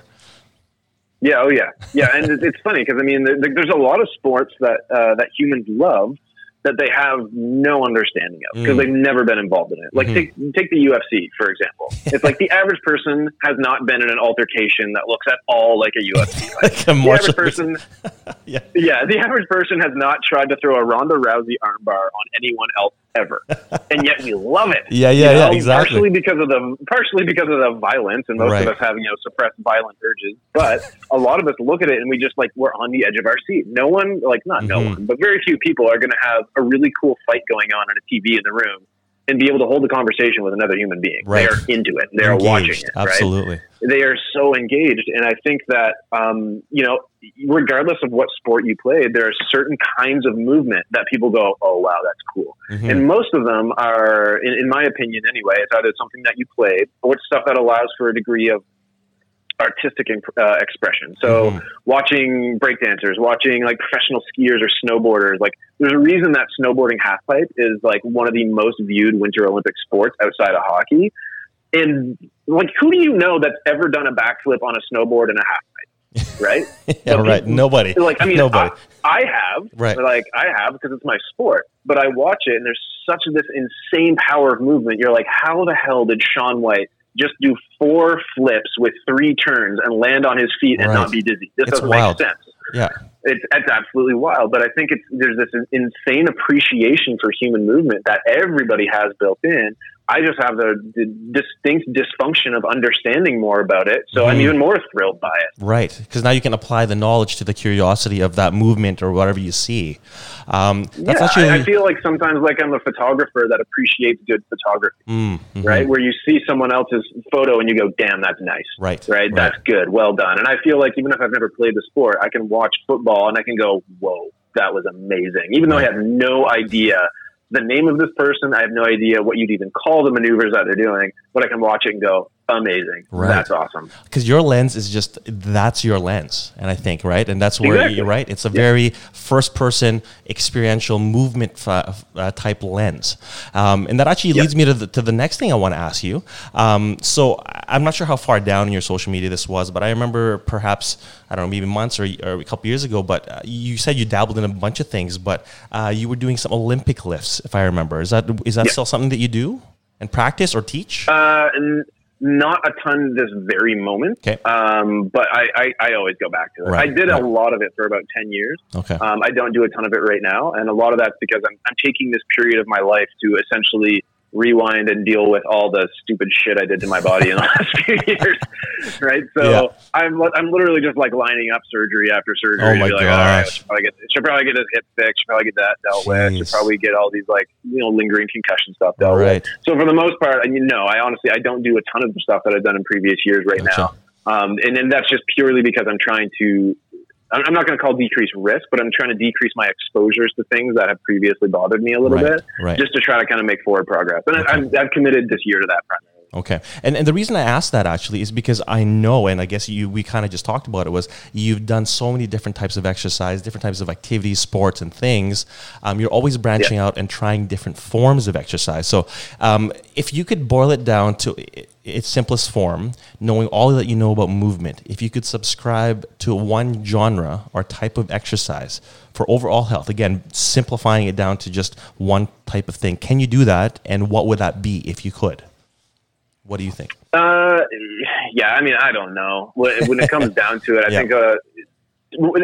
C: Yeah, oh yeah, yeah, and it's funny because I mean, th- th- there's a lot of sports that uh, that humans love that they have no understanding of because
A: Mm.
C: they've never been involved in it. Like
A: Mhm.
C: take take the UFC for example. It's like the average person has not been in an altercation that looks at all like a UFC fight.
A: Like a
C: The average person,
A: Yeah.
C: yeah, the average person has not tried to throw a Ronda Rousey armbar on anyone else ever, and yet we love it.
A: Yeah, yeah,
C: You
A: yeah, exactly.
C: Partially because of the partially because of the violence, and most
A: Right.
C: of us have you know suppressed violent urges. But a lot of us look at it and we just like we're on the edge of our seat. No one, like not no
A: Mhm.
C: one, but very few people are going to have a really cool fight going on on a TV in the room and be able to hold a conversation with another human being.
A: Right.
C: They are into it. They are watching it. Right
A: Absolutely.
C: they are so engaged and i think that um, you know regardless of what sport you played there are certain kinds of movement that people go oh wow that's cool
A: Mhm.
C: and most of them are in, in my opinion anyway it's either something that you played or it's stuff that allows for a degree of artistic imp- uh, expression so
A: Mhm.
C: watching breakdancers watching like professional skiers or snowboarders like there's a reason that snowboarding halfpipe is like one of the most viewed winter olympic sports outside of hockey and like who do you know that's ever done a backflip on a snowboard and a half pipe right
A: yeah,
C: But
A: right. Nobody.
C: like i mean
A: Nobody.
C: I, I have
A: Right.
C: like i have because it's my sport but i watch it and there's such this insane power of movement you're like how the hell did Shaun White just do four flips with three turns and land on his feet and
A: Right.
C: not be dizzy this
A: It's
C: doesn't
A: wild.
C: make sense
A: yeah.
C: it's, it's absolutely wild. But I think it's there's this insane appreciation for human movement that everybody has built in. I just have the, the distinct dysfunction of understanding more about it, so I'm
A: Mhm.
C: even more thrilled by it.
A: Right, because now you can apply the knowledge to the curiosity of that movement or whatever you see. Um, that's
C: yeah,
A: actually
C: I, I feel like sometimes like I'm a photographer that appreciates good photography,
A: Mm, mhm.
C: right? Where you see someone else's photo and you go, "Damn, that's nice."
A: Right,
C: Right, that's good, well done. And I feel like even if I've never played the sport, I can watch football and I can go, "Whoa, that was amazing!" Even though I have no idea the name of this person, I have no idea what you'd even call the maneuvers that they're doing, but I can watch it and go, "Amazing,
A: Right.
C: that's awesome."
A: because your lens is just that's your lens, and I think right, and that's where
C: Exactly.
A: you're right. It's a very first-person experiential movement fa- uh, type lens, um, and that actually leads me to the, to the next thing I want to ask you. Um, so I'm not sure how far down in your social media this was, but I remember perhaps I don't know, maybe months or, or a couple years ago. But uh, you said you dabbled in a bunch of things, but uh, you were doing some Olympic lifts, if I remember. Is that is that
C: Yeah.
A: still something that you do and practice or teach?
C: Uh, not a ton this very moment,
A: Okay.
C: um, but I, I, I always go back to it.
A: Right,
C: I did
A: right.
C: a lot of it for about ten years.
A: okay.
C: Um, I don't do a ton of it right now, and a lot of that's because I'm, I'm taking this period of my life to essentially rewind and deal with all the stupid shit I did to my body in the last few years. Right, so
A: Yeah.
C: I'm I'm literally just like lining up surgery after surgery.
A: Oh
C: to
A: my
C: be like, all right, should probably get should probably get this hip fixed. Should probably get that dealt with. Should probably get all these like you know lingering concussion stuff dealt with. So for the most part, I mean, no, I honestly I don't do a ton of the stuff that I've done in previous years right
A: Gotcha.
C: now. Um, and then that's just purely because I'm trying to. I'm I'm not going to call decrease risk, but I'm trying to decrease my exposures to things that have previously bothered me a little
A: Right,
C: bit,
A: right.
C: just to try to kind of make forward progress. And I, I've, I've committed this year to that.
A: Okay, and and the reason I asked that actually is because I know, and I guess you we kind of just talked about it was you've done so many different types of exercise, different types of activities, sports, and things. Um, you're always branching out and trying different forms of exercise. So, um, if you could boil it down to its simplest form, knowing all that you know about movement, if you could subscribe to one genre or type of exercise for overall health, again, simplifying it down to just one type of thing, can you do that? And what would that be if you could? What do you think?
C: Uh, yeah, I mean, I don't know. When it comes down to it, I
A: Yeah.
C: think, uh,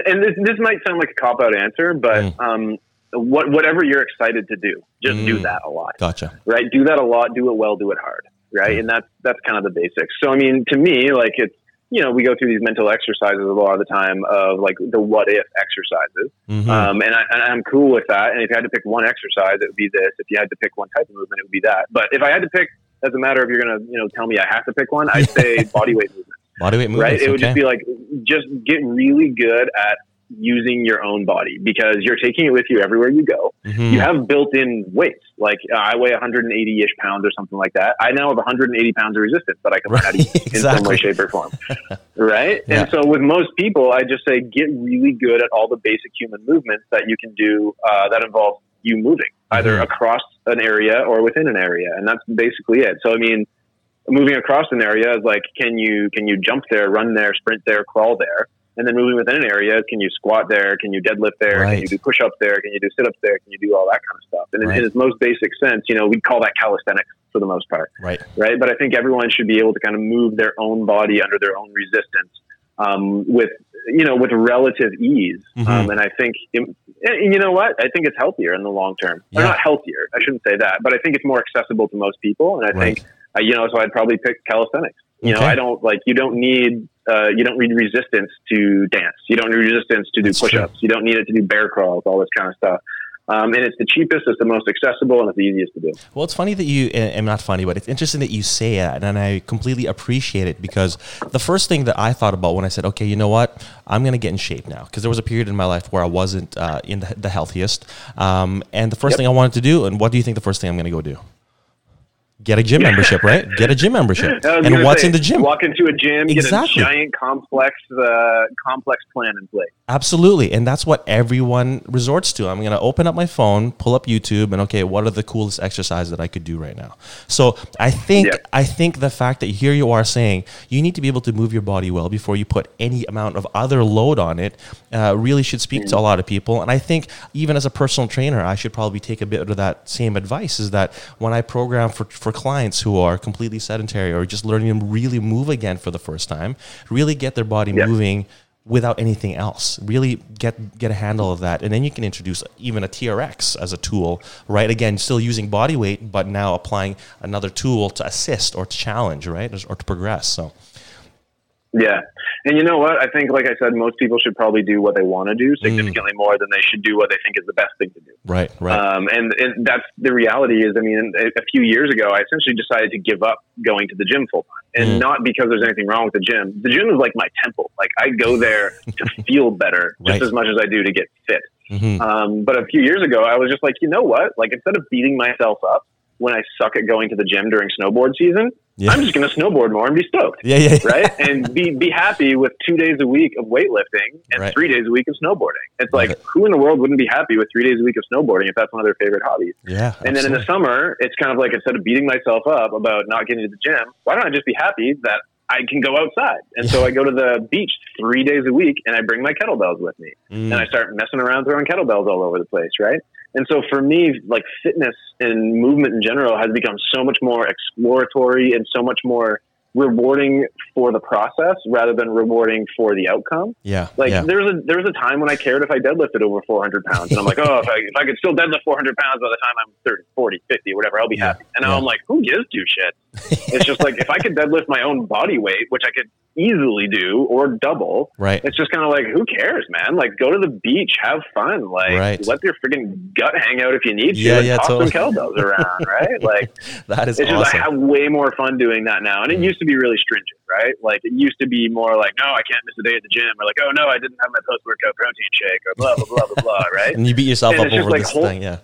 C: and this this might sound like a cop out answer, but
A: Mm.
C: um, what whatever you're excited to do, just do
A: Mm.
C: that a lot.
A: Gotcha.
C: right? Do that a lot, do it well, do it hard, right? And that's that's kind of the basics. So I mean, to me, like it's you know we go through these mental exercises a lot of the time of like the what if exercises,
A: Mhm.
C: um, and, I, and I'm cool with that. And if you had to pick one exercise, it would be this. If you had to pick one type of movement, it would be that. But if I had to pick, as a matter of you're gonna you know tell me I have to pick one, I'd say body weight movement
A: Body weight movements.
C: right? It would
A: okay.
C: just be like, just get really good at using your own body because you're taking it with you everywhere you go.
A: Mhm.
C: You have built-in weights. Like uh, I weigh 180-ish pounds or something like that. I now have 180 pounds of resistance that I can
A: Right,
C: add in some way, shape, or form. right?
A: Yeah.
C: And so with most people, I just say get really good at all the basic human movements that you can do uh, that involve you moving either
A: Mhm.
C: across an area or within an area, and that's basically it. So I mean, moving across an area is like can you can you jump there, run there, sprint there, crawl there, and then moving within an area, can you squat there, can you deadlift there,
A: Right.
C: can you do push ups there, can you do sit ups there, can you do all that kind of stuff. And in- in its most basic sense, you know, we call that calisthenics for the most part
A: right.
C: right? But I think everyone should be able to kind of move their own body under their own resistance um, with you know with relative ease.
A: Mhm.
C: Um, and I think and you know what I think it's healthier in the long term.
A: Yeah.
C: Or not healthier. I shouldn't say that, but I think it's more accessible to most people. And I
A: Right.
C: think uh, you know so I'd probably pick calisthenics. You know, I don't like you don't need uh, you don't need resistance to dance. You don't need resistance to do
A: That's
C: push
A: true.
C: ups. You don't need it to do bear crawls, all this kind of stuff. Um, and it's the cheapest, it's the most accessible, and it's the easiest to do.
A: Well, it's funny that you, and and not funny, but it's interesting that you say that, and I completely appreciate it because the first thing that I thought about when I said, okay, you know what, I'm going to get in shape now, because there was a period in my life where I wasn't uh, in the, the healthiest. Um, and the first
C: Yep.
A: thing I wanted to do, and what do you think the first thing I'm going to go do? Get a gym membership, right? Get a gym membership. And what's
C: say,
A: in the gym?
C: Walk into a gym,
A: Exactly.
C: get a giant complex, uh, complex plan in place.
A: Absolutely. And that's what everyone resorts to. I'm going to open up my phone, pull up YouTube and okay, what are the coolest exercises that I could do right now? So, I think
C: Yeah.
A: I think the fact that here you are saying you need to be able to move your body well before you put any amount of other load on it uh, really should speak to a lot of people. And I think even as a personal trainer, I should probably take a bit of that same advice is that when I program for, for clients who are completely sedentary or just learning to really move again for the first time, really get their body
C: Yeah.
A: moving without anything else. Really get get a handle of that, and then you can introduce even a TRX as a tool, right? Again, still using body weight, but now applying another tool to assist or to challenge, right, or to progress. So
C: Yeah. And you know what? I think, like I said, most people should probably do what they want to do significantly more than they should do what they think is the best thing to do.
A: right, right,
C: Um, and, and that's the reality is, I mean, a, a few years ago, I essentially decided to give up going to the gym full time. And
A: Mm.
C: not because there's anything wrong with the gym. The gym is like my temple. Like I go there to feel better just
A: Right.
C: as much as I do to get fit.
A: Mhm.
C: Um, but a few years ago, I was just like, you know what? Like instead of beating myself up when I suck at going to the gym during snowboard season,
A: Yeah.
C: I'm just going to snowboard more and be stoked.
A: yeah, yeah, yeah.
C: Right. and be, be happy with two days a week of weightlifting and
A: Right.
C: three days a week of snowboarding. It's
A: Love
C: like,
A: it.
C: who in the world wouldn't be happy with three days a week of snowboarding if that's one of their favorite hobbies?
A: yeah.
C: And then in the summer, it's kind of like instead of beating myself up about not getting to the gym, why don't I just be happy that I can go outside? And so I go to the beach three days a week and I bring my kettlebells with me
A: Mm.
C: and I start messing around throwing kettlebells all over the place, right? And so for me, like fitness and movement in general has become so much more exploratory and so much more rewarding for the process rather than rewarding for the outcome.
A: yeah,
C: Like
A: yeah.
C: there was a there was a time when I cared if I deadlifted over 400 pounds, and I'm like, oh, if I, if I could still deadlift 400 pounds by the time I'm 30, 40, 50, whatever, I'll be
A: Yeah,
C: happy. And now
A: yeah.
C: I'm like, who gives two shit? it's just like if I could deadlift my own body weight, which I could easily do, or double.
A: Right.
C: It's just kind of like, who cares, man? Like, go to the beach, have fun, like,
A: Right.
C: let your freaking gut hang out if you need to,
A: Yeah, yeah,
C: toss
A: totally.
C: some kettlebells around, right? Like,
A: That is
C: it's just. I have way more fun doing that now, and it
A: Mm.
C: used to be really stringent, right? Like it used to be more like, no, I can't miss a day at the gym, or like, oh no, I didn't have my post workout protein shake, or blah blah blah blah blah, right?
A: and you beat yourself
C: And
A: up over
C: like
A: this
C: whole-
A: thing, yeah.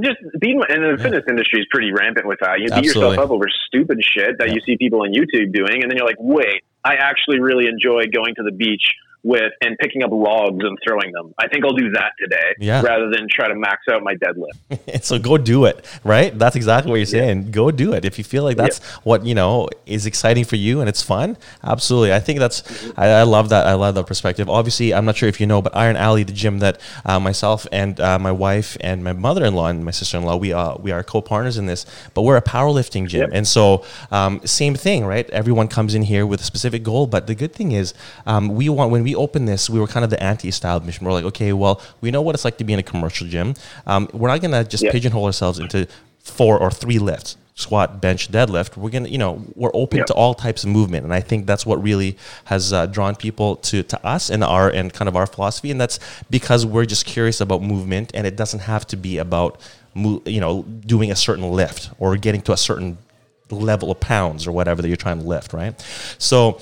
C: Just being, and the fitness industry is pretty rampant with that. You beat yourself up over stupid shit that
A: Yeah.
C: you see people on YouTube doing, and then you're like, wait, I actually really enjoy going to the beach with and picking up logs and throwing them. I think I'll do that today
A: Yeah.
C: rather than try to max out my deadlift.
A: so go do it, right? That's exactly what you're saying. Go do it. If you feel like that's what, you know, is exciting for you and it's fun, absolutely. I think that's, I, I love that. I love that perspective. Obviously, I'm not sure if you know, but Iron Alley, the gym that uh, myself and uh, my wife and my mother-in-law and my sister-in-law, we, uh, we are co-partners in this, but we're a powerlifting gym.
C: Yep.
A: And so um, same thing, right? Everyone comes in here with a specific goal, but the good thing is um, we want, when we opened this, we were kind of the anti-establishment. We're like, okay, well, we know what it's like to be in a commercial gym. Um, we're not going to just
C: Yep.
A: pigeonhole ourselves into four or three lifts squat bench deadlift we're gonna you know we're open
C: Yep.
A: to all types of movement and i think that's what really has uh, drawn people to to us and our and kind of our philosophy and that's because we're just curious about movement and it doesn't have to be about mo- you know doing a certain lift or getting to a certain level of pounds or whatever that you're trying to lift right so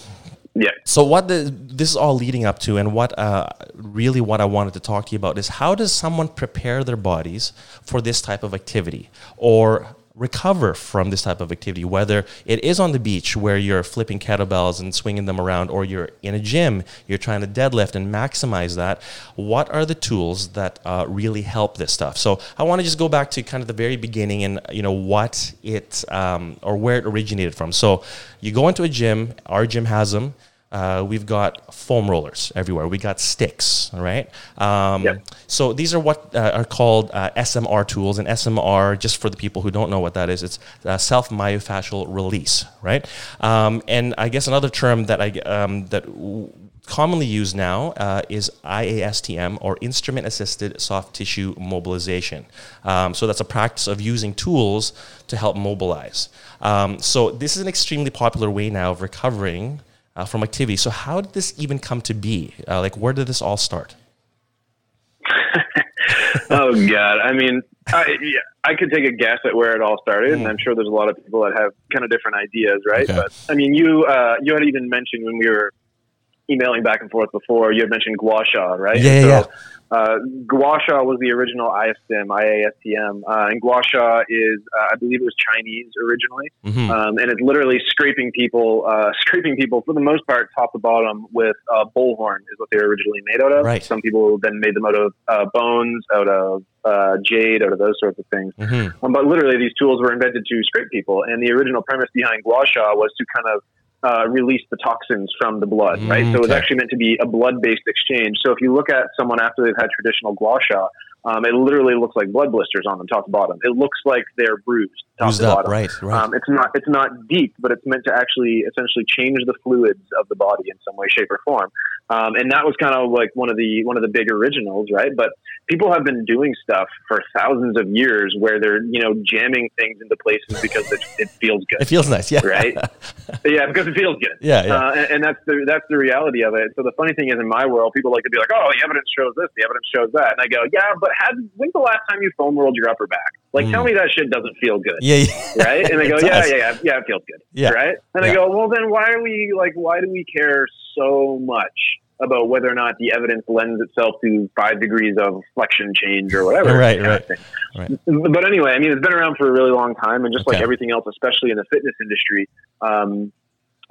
C: Yeah.
A: so what the, this is all leading up to, and what uh, really what I wanted to talk to you about is how does someone prepare their bodies for this type of activity, or recover from this type of activity, whether it is on the beach where you're flipping kettlebells and swinging them around, or you're in a gym, you're trying to deadlift and maximize that. What are the tools that uh, really help this stuff? So I want to just go back to kind of the very beginning and you know what it um, or where it originated from. So you go into a gym, our gym has them. Uh, we've got foam rollers everywhere. We got sticks, all right? Um,
C: Yep.
A: So these are what uh, are called uh, SMR tools. And SMR, just for the people who don't know what that is, it's uh, self myofascial release, right? Um, and I guess another term that I um, that w- commonly used now uh, is IASTM or instrument assisted soft tissue mobilization. Um, so that's a practice of using tools to help mobilize. Um, so this is an extremely popular way now of recovering uh, from activity. So how did this even come to be? Uh, like where did this all start?
C: oh God! I mean, I, yeah, I could take a guess at where it all started, and I'm sure there's a lot of people that have kind of different ideas, right?
A: Mm. Okay.
C: But I mean, you uh, you had even mentioned when we were emailing back and forth before, you had mentioned gua sha, right?
A: Yeah,
C: And
A: yeah,
C: so, Uh, gua sha was the original ISTM, IASTM, uh, and gua sha is, uh, I believe it was Chinese originally,
A: Mhm.
C: um, and it's literally scraping people, uh, scraping people for the most part, top to bottom, with uh, bullhorn is what they were originally made out of.
A: Right.
C: Some people then made them out of uh, bones, out of uh, jade, out of those sorts of things.
A: Mhm.
C: Um, but literally, these tools were invented to scrape people, and the original premise behind gua sha was to kind of uh, release the toxins from the blood, right? So it was actually meant to be a blood-based exchange. So if you look at someone after they've had traditional gua sha, um, it literally looks like blood blisters on them, top to bottom. It looks like they're bruised, top
A: Used
C: to
A: up,
C: bottom.
A: right, right.
C: Um, it's not it's not deep, but it's meant to actually essentially change the fluids of the body in some way, shape, or form. Um, and that was kind of like one of the one of the big originals, right? But people have been doing stuff for thousands of years where they're you know jamming things into places because it, it feels good
A: it feels nice, yeah.
C: right? yeah, because it feels good.
A: Yeah, yeah.
C: Uh, and, and that's the that's the reality of it. So the funny thing is, in my world, people like to be like, "Oh, the evidence shows this, the evidence shows that," and I go, "Yeah, but had when's the last time you foam rolled your upper back? Like, tell me that shit doesn't feel good."
A: yeah, yeah.
C: Right? And they go, yeah, yeah, yeah, yeah, it feels good.
A: Yeah.
C: Right? And
A: Yeah.
C: I go, well, then why are we like, why do we care so much about whether or not the evidence lends itself to five degrees of flexion change or whatever?
A: Right, right. Right.
C: But anyway, I mean, it's been around for a really long time, and just like everything else, especially in the fitness industry, um,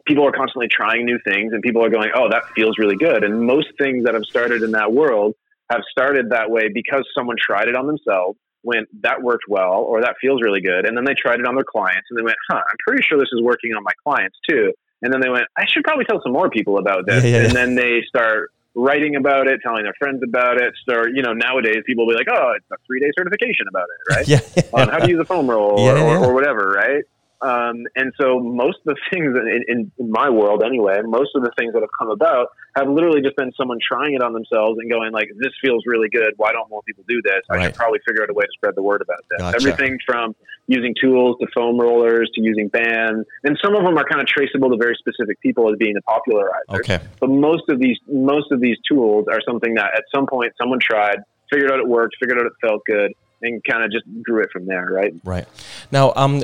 C: people are constantly trying new things, and people are going, "Oh, that feels really good." And most things that have started in that world have started that way because someone tried it on themselves, went, "That worked well," or "That feels really good," and then they tried it on their clients, and they went, "Huh, I'm pretty sure this is working on my clients too." And then they went, "I should probably tell some more people about this,"
A: Yeah, yeah,
C: and
A: yeah.
C: then they start writing about it, telling their friends about it. So, you know, nowadays people will be like, oh, it's a three day certification about it, right?
A: yeah.
C: On how to use a foam roll
A: Yeah,
C: or,
A: yeah.
C: or, or whatever, right? Um, and so most of the things in, in, in my world anyway, most of the things that have come about have literally just been someone trying it on themselves and going like, this feels really good. Why don't more people do this? I should probably figure out a way to spread the word about this.
A: Gotcha.
C: Everything from using tools to foam rollers to using bands. And some of them are kind of traceable to very specific people as being the popularizers.
A: Okay.
C: But most of these most of these tools are something that at some point someone tried, figured out it worked, figured out it felt good, and kind of just grew it from there, right?
A: Right. Now, um,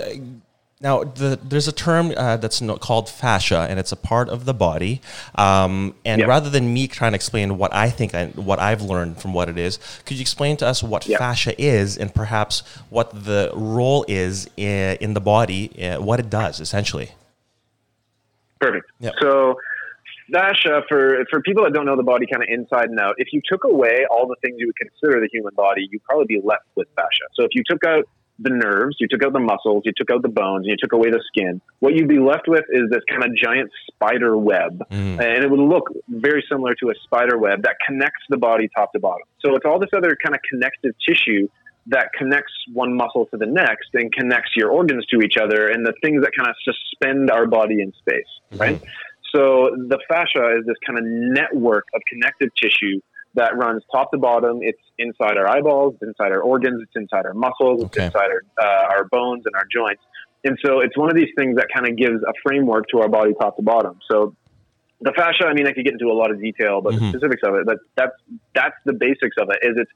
A: now the, there's a term uh, that's no, called fascia, and it's a part of the body. Um, and
C: Yep.
A: rather than me trying to explain what I think, and what I've learned from what it is, could you explain to us what
C: Yep.
A: fascia is, and perhaps what the role is in, in the body, uh, what it does essentially?
C: Perfect.
A: Yep.
C: So fascia for for people that don't know the body kind of inside and out. If you took away all the things you would consider the human body, you'd probably be left with fascia. So if you took out the nerves, you took out the muscles, you took out the bones, and you took away the skin. What you'd be left with is this kind of giant spider web. Mm. And it would look very similar to a spider web that connects the body top to bottom. So it's all this other kind of connective tissue that connects one muscle to the next and connects your organs to each other and the things that kind of suspend our body in space, mm-hmm. right? So the fascia is this kind of network of connective tissue that runs top to bottom. It's inside our eyeballs, it's inside our organs, it's inside our muscles, it's okay. inside our, uh, our bones and our joints. And so it's one of these things that kind of gives a framework to our body top to bottom. So the fascia, I mean, I could get into a lot of detail about mm-hmm. the specifics of it, but that's, that's the basics of it is it's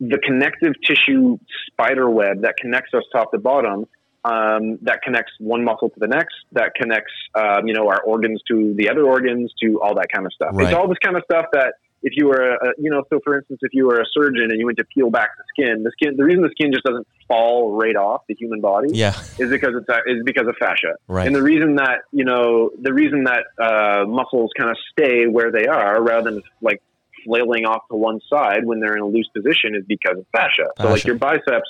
C: the connective tissue spider web that connects us top to bottom um, that connects one muscle to the next, that connects, um, you know, our organs to the other organs, to all that kind of stuff. Right. It's all this kind of stuff that if you were, a, you know, so for instance, if you were a surgeon and you went to peel back the skin, the skin, the reason the skin just doesn't fall right off the human body,
A: yeah.
C: is because it's uh, is because of fascia.
A: Right.
C: And the reason that you know the reason that uh, muscles kind of stay where they are rather than like flailing off to one side when they're in a loose position is because of fascia. fascia. So like your biceps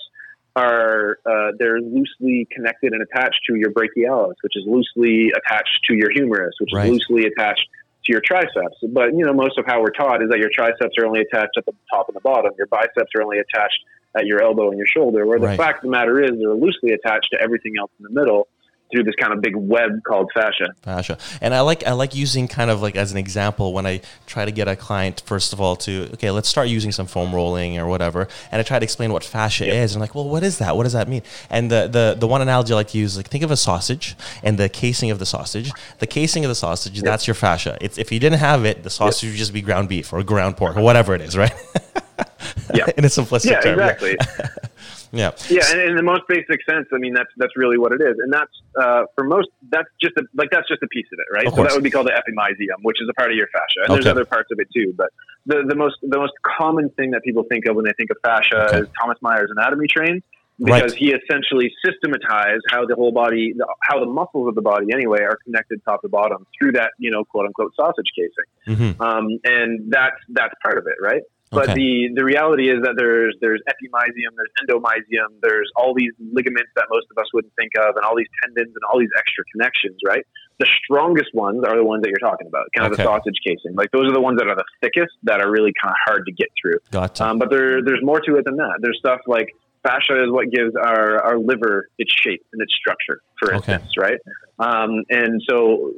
C: are uh, they're loosely connected and attached to your brachialis, which is loosely attached to your humerus, which right. is loosely attached to your triceps. But you know, most of how we're taught is that your triceps are only attached at the top and the bottom. Your biceps are only attached at your elbow and your shoulder. Where the right. fact of the matter is, they're loosely attached to everything else in the middle through this kind of big web called fascia.
A: Fascia, and I like I like using kind of like as an example when I try to get a client first of all to okay let's start using some foam rolling or whatever, and I try to explain what fascia yep. is. And I'm like, well, what is that? What does that mean? And the the the one analogy I like to use like think of a sausage and the casing of the sausage. The casing of the sausage yep. that's your fascia. It's if you didn't have it, the sausage yep. would just be ground beef or ground pork or whatever it is, right?
C: yeah,
A: in a simplistic
C: yeah,
A: term.
C: Exactly.
A: Yeah.
C: Yeah, Yeah, and in the most basic sense, I mean that's that's really what it is, and that's uh, for most that's just a, like that's just a piece of it, right? Of so that would be called the epimysium, which is a part of your fascia, and okay. there's other parts of it too. But the the most the most common thing that people think of when they think of fascia okay. is Thomas Myers anatomy train because right. he essentially systematized how the whole body, how the muscles of the body anyway, are connected top to bottom through that, you know, quote unquote sausage casing. Mm-hmm. Um, and that's that's part of it, right? But okay. the, the reality is that there's there's epimysium, there's endomysium, there's all these ligaments that most of us wouldn't think of, and all these tendons and all these extra connections, right? The strongest ones are the ones that you're talking about, kind of okay. the sausage casing. Like those are the ones that are the thickest, that are really kind of hard to get through.
A: Gotcha. Um,
C: but there there's more to it than that. There's stuff like fascia is what gives our, our liver its shape and its structure, for instance, okay. right? Um, and so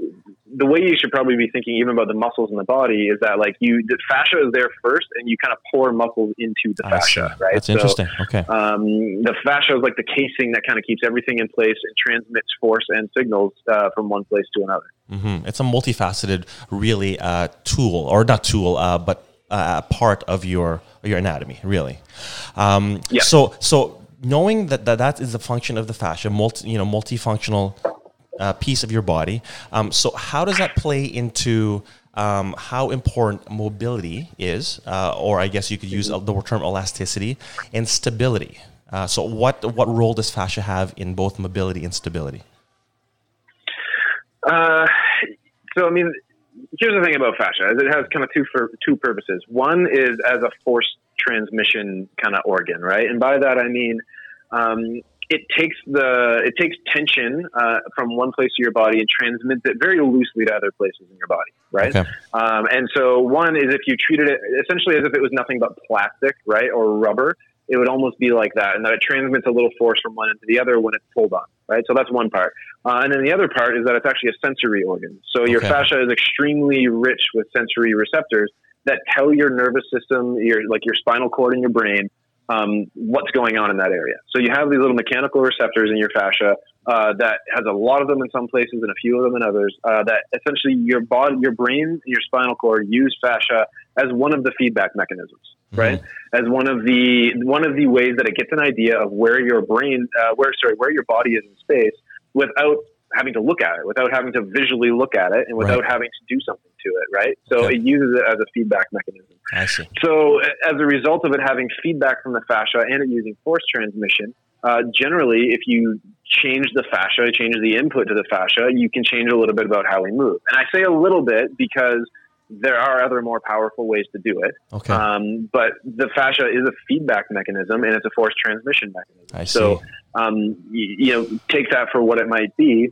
C: the way you should probably be thinking even about the muscles in the body is that like you the fascia is there first and you kind of pour muscles into the fascia right
A: that's so, interesting okay
C: um, the fascia is like the casing that kind of keeps everything in place and transmits force and signals uh, from one place to another
A: mm-hmm. it's a multifaceted really uh, tool or not tool uh, but uh, part of your your anatomy really um, yeah. so so knowing that, that that is the function of the fascia multi you know multifunctional uh, piece of your body. Um, so, how does that play into um, how important mobility is, uh, or I guess you could use the term elasticity and stability? Uh, so, what what role does fascia have in both mobility and stability?
C: Uh, so, I mean, here's the thing about fascia: is it has kind of two for two purposes. One is as a force transmission kind of organ, right? And by that I mean um, it takes the it takes tension uh, from one place of your body and transmits it very loosely to other places in your body, right? Okay. Um, and so one is if you treated it essentially as if it was nothing but plastic, right, or rubber, it would almost be like that, and that it transmits a little force from one end to the other when it's pulled on, right? So that's one part, uh, and then the other part is that it's actually a sensory organ. So your fascia is extremely rich with sensory receptors that tell your nervous system, your like your spinal cord and your brain um, what's going on in that area. So you have these little mechanical receptors in your fascia uh, that has a lot of them in some places and a few of them in others. Uh, that essentially your body, your brain, your spinal cord use fascia as one of the feedback mechanisms, mm-hmm. right? As one of the one of the ways that it gets an idea of where your brain, uh, where sorry, where your body is in space without having to look at it, without having to visually look at it, and without right. having to do something to it, right? So okay. it uses it as a feedback mechanism.
A: I see.
C: So as a result of it having feedback from the fascia and it using force transmission, uh, generally, if you change the fascia, change the input to the fascia, you can change a little bit about how we move. And I say a little bit because there are other more powerful ways to do it.
A: Okay.
C: Um, but the fascia is a feedback mechanism and it's a force transmission mechanism.
A: I
C: So, um, you, you know, take that for what it might be.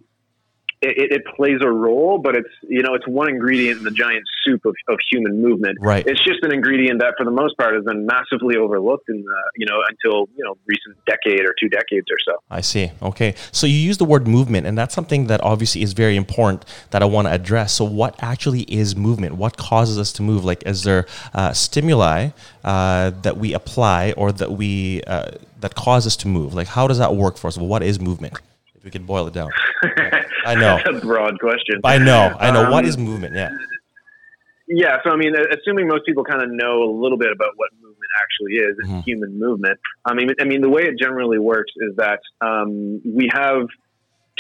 C: It, it, plays a role, but it's you know it's one ingredient in the giant soup of, of human movement.
A: Right.
C: It's just an ingredient that, for the most part, has been massively overlooked in the you know until you know recent decade or two decades or so.
A: I see. Okay. So you use the word movement, and that's something that obviously is very important that I want to address. So, what actually is movement? What causes us to move? Like, is there uh, stimuli uh, that we apply or that we uh, that cause us to move? Like, how does that work for us? Well, what is movement? If we could boil it down. I know.
C: That's a broad question.
A: I know. I know. what
C: Um,
A: is movement? Yeah.
C: Yeah, so I mean, assuming most people kind of know a little bit about what movement actually is,
A: Mhm.
C: human movement. I mean, I mean, the way it generally works is that um, we have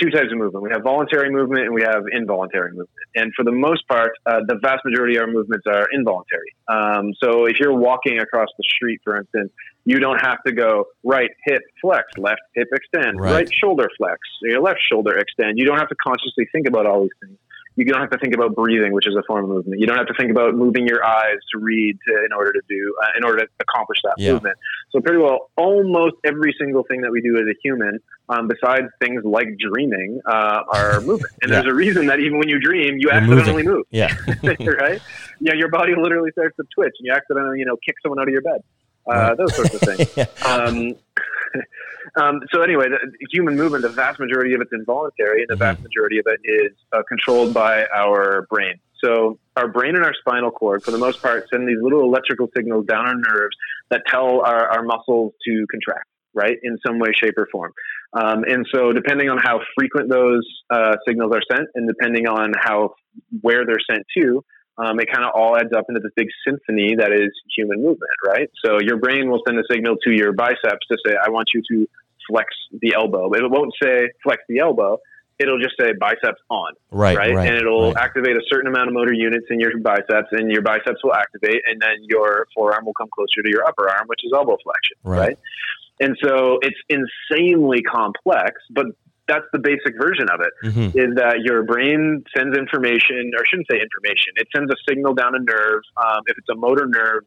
C: two types of movement. We have voluntary movement and we have involuntary movement. And for the most part, uh, the vast majority of our movements are involuntary. Um, so if you're walking across the street, for instance, you don't have to go right hip flex, left hip extend,
A: Right.
C: right, shoulder flex, your left shoulder extend. You don't have to consciously think about all these things you don't have to think about breathing, which is a form of movement. You don't have to think about moving your eyes to read to, in order to do uh, in order to accomplish that
A: Yeah.
C: movement. So pretty well, almost every single thing that we do as a human, um, besides things like dreaming, uh, are movement. And
A: Yeah.
C: there's a reason that even when you dream, you
A: You're
C: accidentally
A: moving.
C: move.
A: Yeah.
C: right? Yeah, your body literally starts to twitch, and you accidentally, you know, kick someone out of your bed. Uh, Those sorts of things.
A: yeah.
C: Um, um, so anyway, the human movement, the vast majority of it's involuntary, and the vast majority of it is uh, controlled by our brain. So our brain and our spinal cord, for the most part, send these little electrical signals down our nerves that tell our, our muscles to contract, right, in some way, shape, or form. Um, and so, depending on how frequent those uh, signals are sent, and depending on how where they're sent to, um, it kind of all adds up into this big symphony that is human movement, right? So your brain will send a signal to your biceps to say, "I want you to flex the elbow." It won't say flex the elbow. It'll just say biceps on,
A: Right.
C: right?
A: Right.
C: and it'll
A: right.
C: activate a certain amount of motor units in your biceps, and your biceps will activate, and then your forearm will come closer to your upper arm, which is elbow flexion,
A: Right.
C: right? And so it's insanely complex, but that's the basic version of it
A: Mhm.
C: is that your brain sends information, or I shouldn't say information, it sends a signal down a nerve. Um, if it's a motor nerve,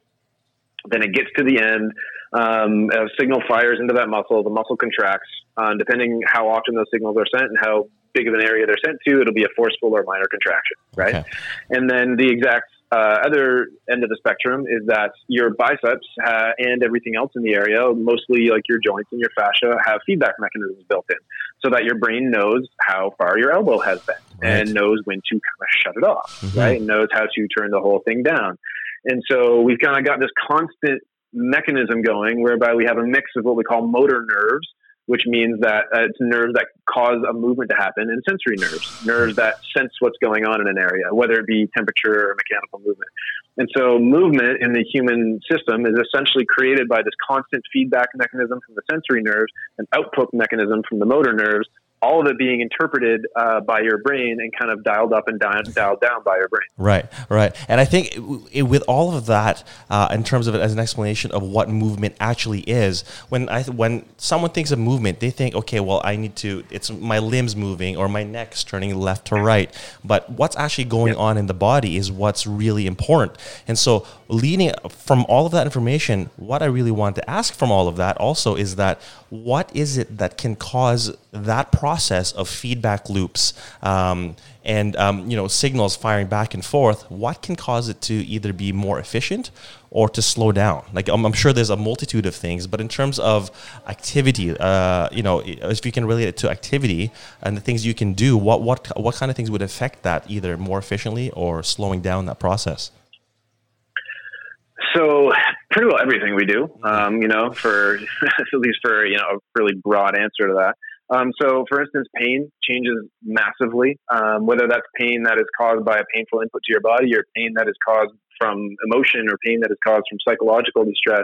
C: then it gets to the end. Um, a signal fires into that muscle. The muscle contracts. Uh, depending how often those signals are sent and how big of an area they're sent to, it'll be a forceful or minor contraction, right?
A: Okay.
C: And then the exact uh, other end of the spectrum is that your biceps uh, and everything else in the area, mostly like your joints and your fascia, have feedback mechanisms built in, so that your brain knows how far your elbow has been
A: Right.
C: and knows when to kind of shut it off,
A: Mhm.
C: right? And knows how to turn the whole thing down. And so we've kind of got this constant mechanism going whereby we have a mix of what we call motor nerves, which means that uh, it's nerves that cause a movement to happen, and sensory nerves, nerves that sense what's going on in an area, whether it be temperature or mechanical movement. And so, movement in the human system is essentially created by this constant feedback mechanism from the sensory nerves and output mechanism from the motor nerves, all of it being interpreted uh, by your brain and kind of dialed up and down, dialed down by your brain.
A: Right, right, and I think it, it, with all of that, uh, in terms of it as an explanation of what movement actually is, when I when someone thinks of movement, they think, okay, well, I need to, it's my limbs moving or my neck's turning left to right, but what's actually going on in the body is what's really important. And so, leading from all of that information, what I really want to ask from all of that also is that what is it that can cause that process of feedback loops um, and um, you know signals firing back and forth? What can cause it to either be more efficient or to slow down? Like I'm, I'm sure there's a multitude of things, but in terms of activity, uh, you know, if you can relate it to activity and the things you can do, what what what kind of things would affect that either more efficiently or slowing down that process?
C: So pretty well everything we do, um, you know, for at least for you know a really broad answer to that. Um, so, for instance, pain changes massively. Um, whether that's pain that is caused by a painful input to your body, or pain that is caused from emotion, or pain that is caused from psychological distress,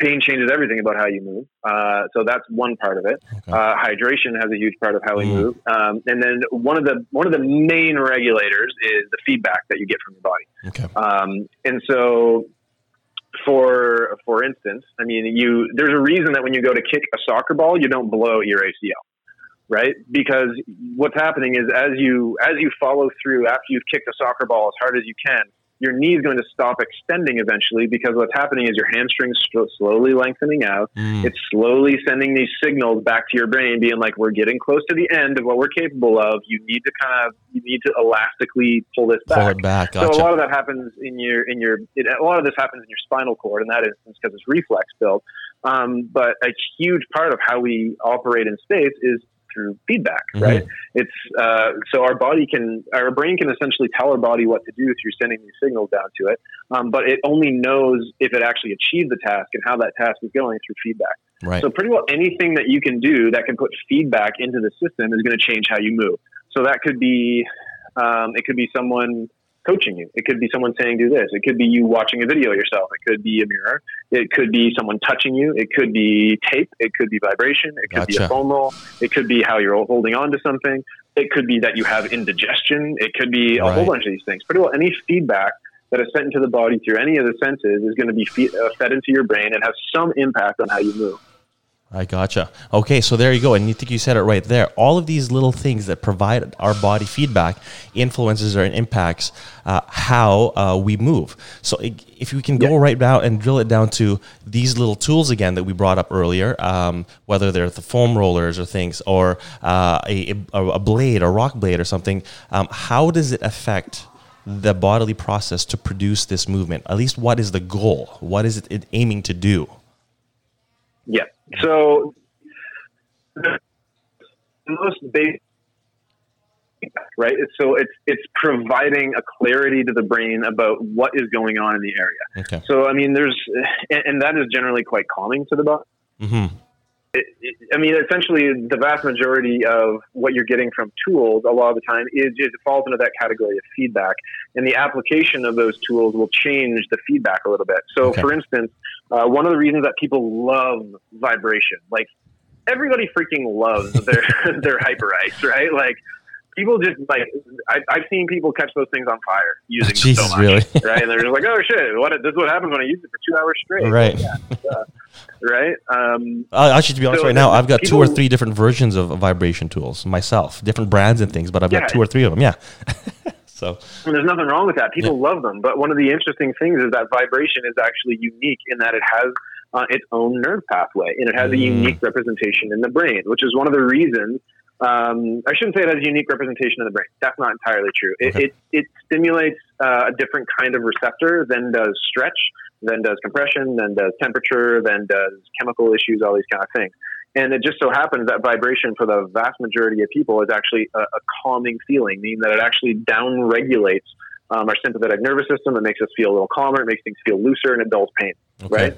C: pain changes everything about how you move. Uh, so that's one part of it.
A: Okay.
C: Uh, hydration has a huge part of how we
A: Mm.
C: move, um, and then one of the one of the main regulators is the feedback that you get from your body.
A: Okay.
C: Um, and so for for instance, I mean, you there's a reason that when you go to kick a soccer ball, you don't blow your ACL, right? Because what's happening is as you as you follow through after you've kicked a soccer ball as hard as you can, your knee is going to stop extending eventually because what's happening is your hamstrings slowly lengthening out. Mm. It's slowly sending these signals back to your brain, being like, "We're getting close to the end of what we're capable of. You need to kind of you need to elastically pull this back."
A: Pull it back. Gotcha.
C: So a lot of that happens in your in your it, a lot of this happens in your spinal cord in that instance because it's reflex built. Um, but a huge part of how we operate in space is through feedback, mm-hmm. right? It's uh, so our body can, our brain can essentially tell our body what to do through sending these signals down to it, um, but it only knows if it actually achieved the task and how that task is going through feedback.
A: Right.
C: So pretty well anything that you can do that can put feedback into the system is going to change how you move. So that could be, um, it could be someone coaching you. It could be someone saying, do this. It could be you watching a video yourself. It could be a mirror. It could be someone touching you. It could be tape. It could be vibration. It could gotcha. be a foam roll. It could be how you're holding on to something. It could be that you have indigestion. It could be a right. whole bunch of these things. Pretty well any feedback that is sent into the body through any of the senses is going to be uh, fed into your brain and have some impact on how you move.
A: I gotcha. Okay, so there you go. And you think you said it right there. All of these little things that provide our body feedback influences or impacts uh, how uh, we move. So if we can go yeah. right now and drill it down to these little tools again that we brought up earlier, um, whether they're the foam rollers or things, or uh, a, a, blade, a RockBlade or something, um, how does it affect the bodily process to produce this movement? At least what is the goal? What is it aiming to do?
C: Yeah. So the most basic right? So it's it's providing a clarity to the brain about what is going on in the area.
A: Okay.
C: So I mean, there's and, and that is generally quite calming to the body.
A: Mm-hmm.
C: It, it, I mean, essentially, the vast majority of what you're getting from tools, a lot of the time, is, is it falls into that category of feedback, and the application of those tools will change the feedback a little bit. So, okay. for instance, uh, one of the reasons that people love vibration, like everybody freaking loves their their hyper ice, right? Like people just like I, have seen people catch those things on fire using
A: Jesus,
C: so much,
A: really?
C: right? And they're just like, oh shit, what? This is what happens when I use it for two hours straight,
A: right?
C: Yeah, uh, right. Um,
A: uh, actually, to be honest, so right now I've got people, two or three different versions of vibration tools myself, different brands and things, but I've got two or three of them. Yeah. So
C: and there's nothing wrong with that. People yeah. love them, but one of the interesting things is that vibration is actually unique in that it has uh, its own nerve pathway and it has mm. a unique representation in the brain, which is one of the reasons. Um, I shouldn't say it has a unique representation in the brain. That's not entirely true. It, okay. it, it, stimulates uh, a different kind of receptor than does stretch, than does compression, than does temperature, than does chemical issues, all these kind of things. And it just so happens that vibration for the vast majority of people is actually a, a calming feeling, meaning that it actually down regulates um, our sympathetic nervous system. It makes us feel a little calmer. It makes things feel looser and it dulls pain, okay. right?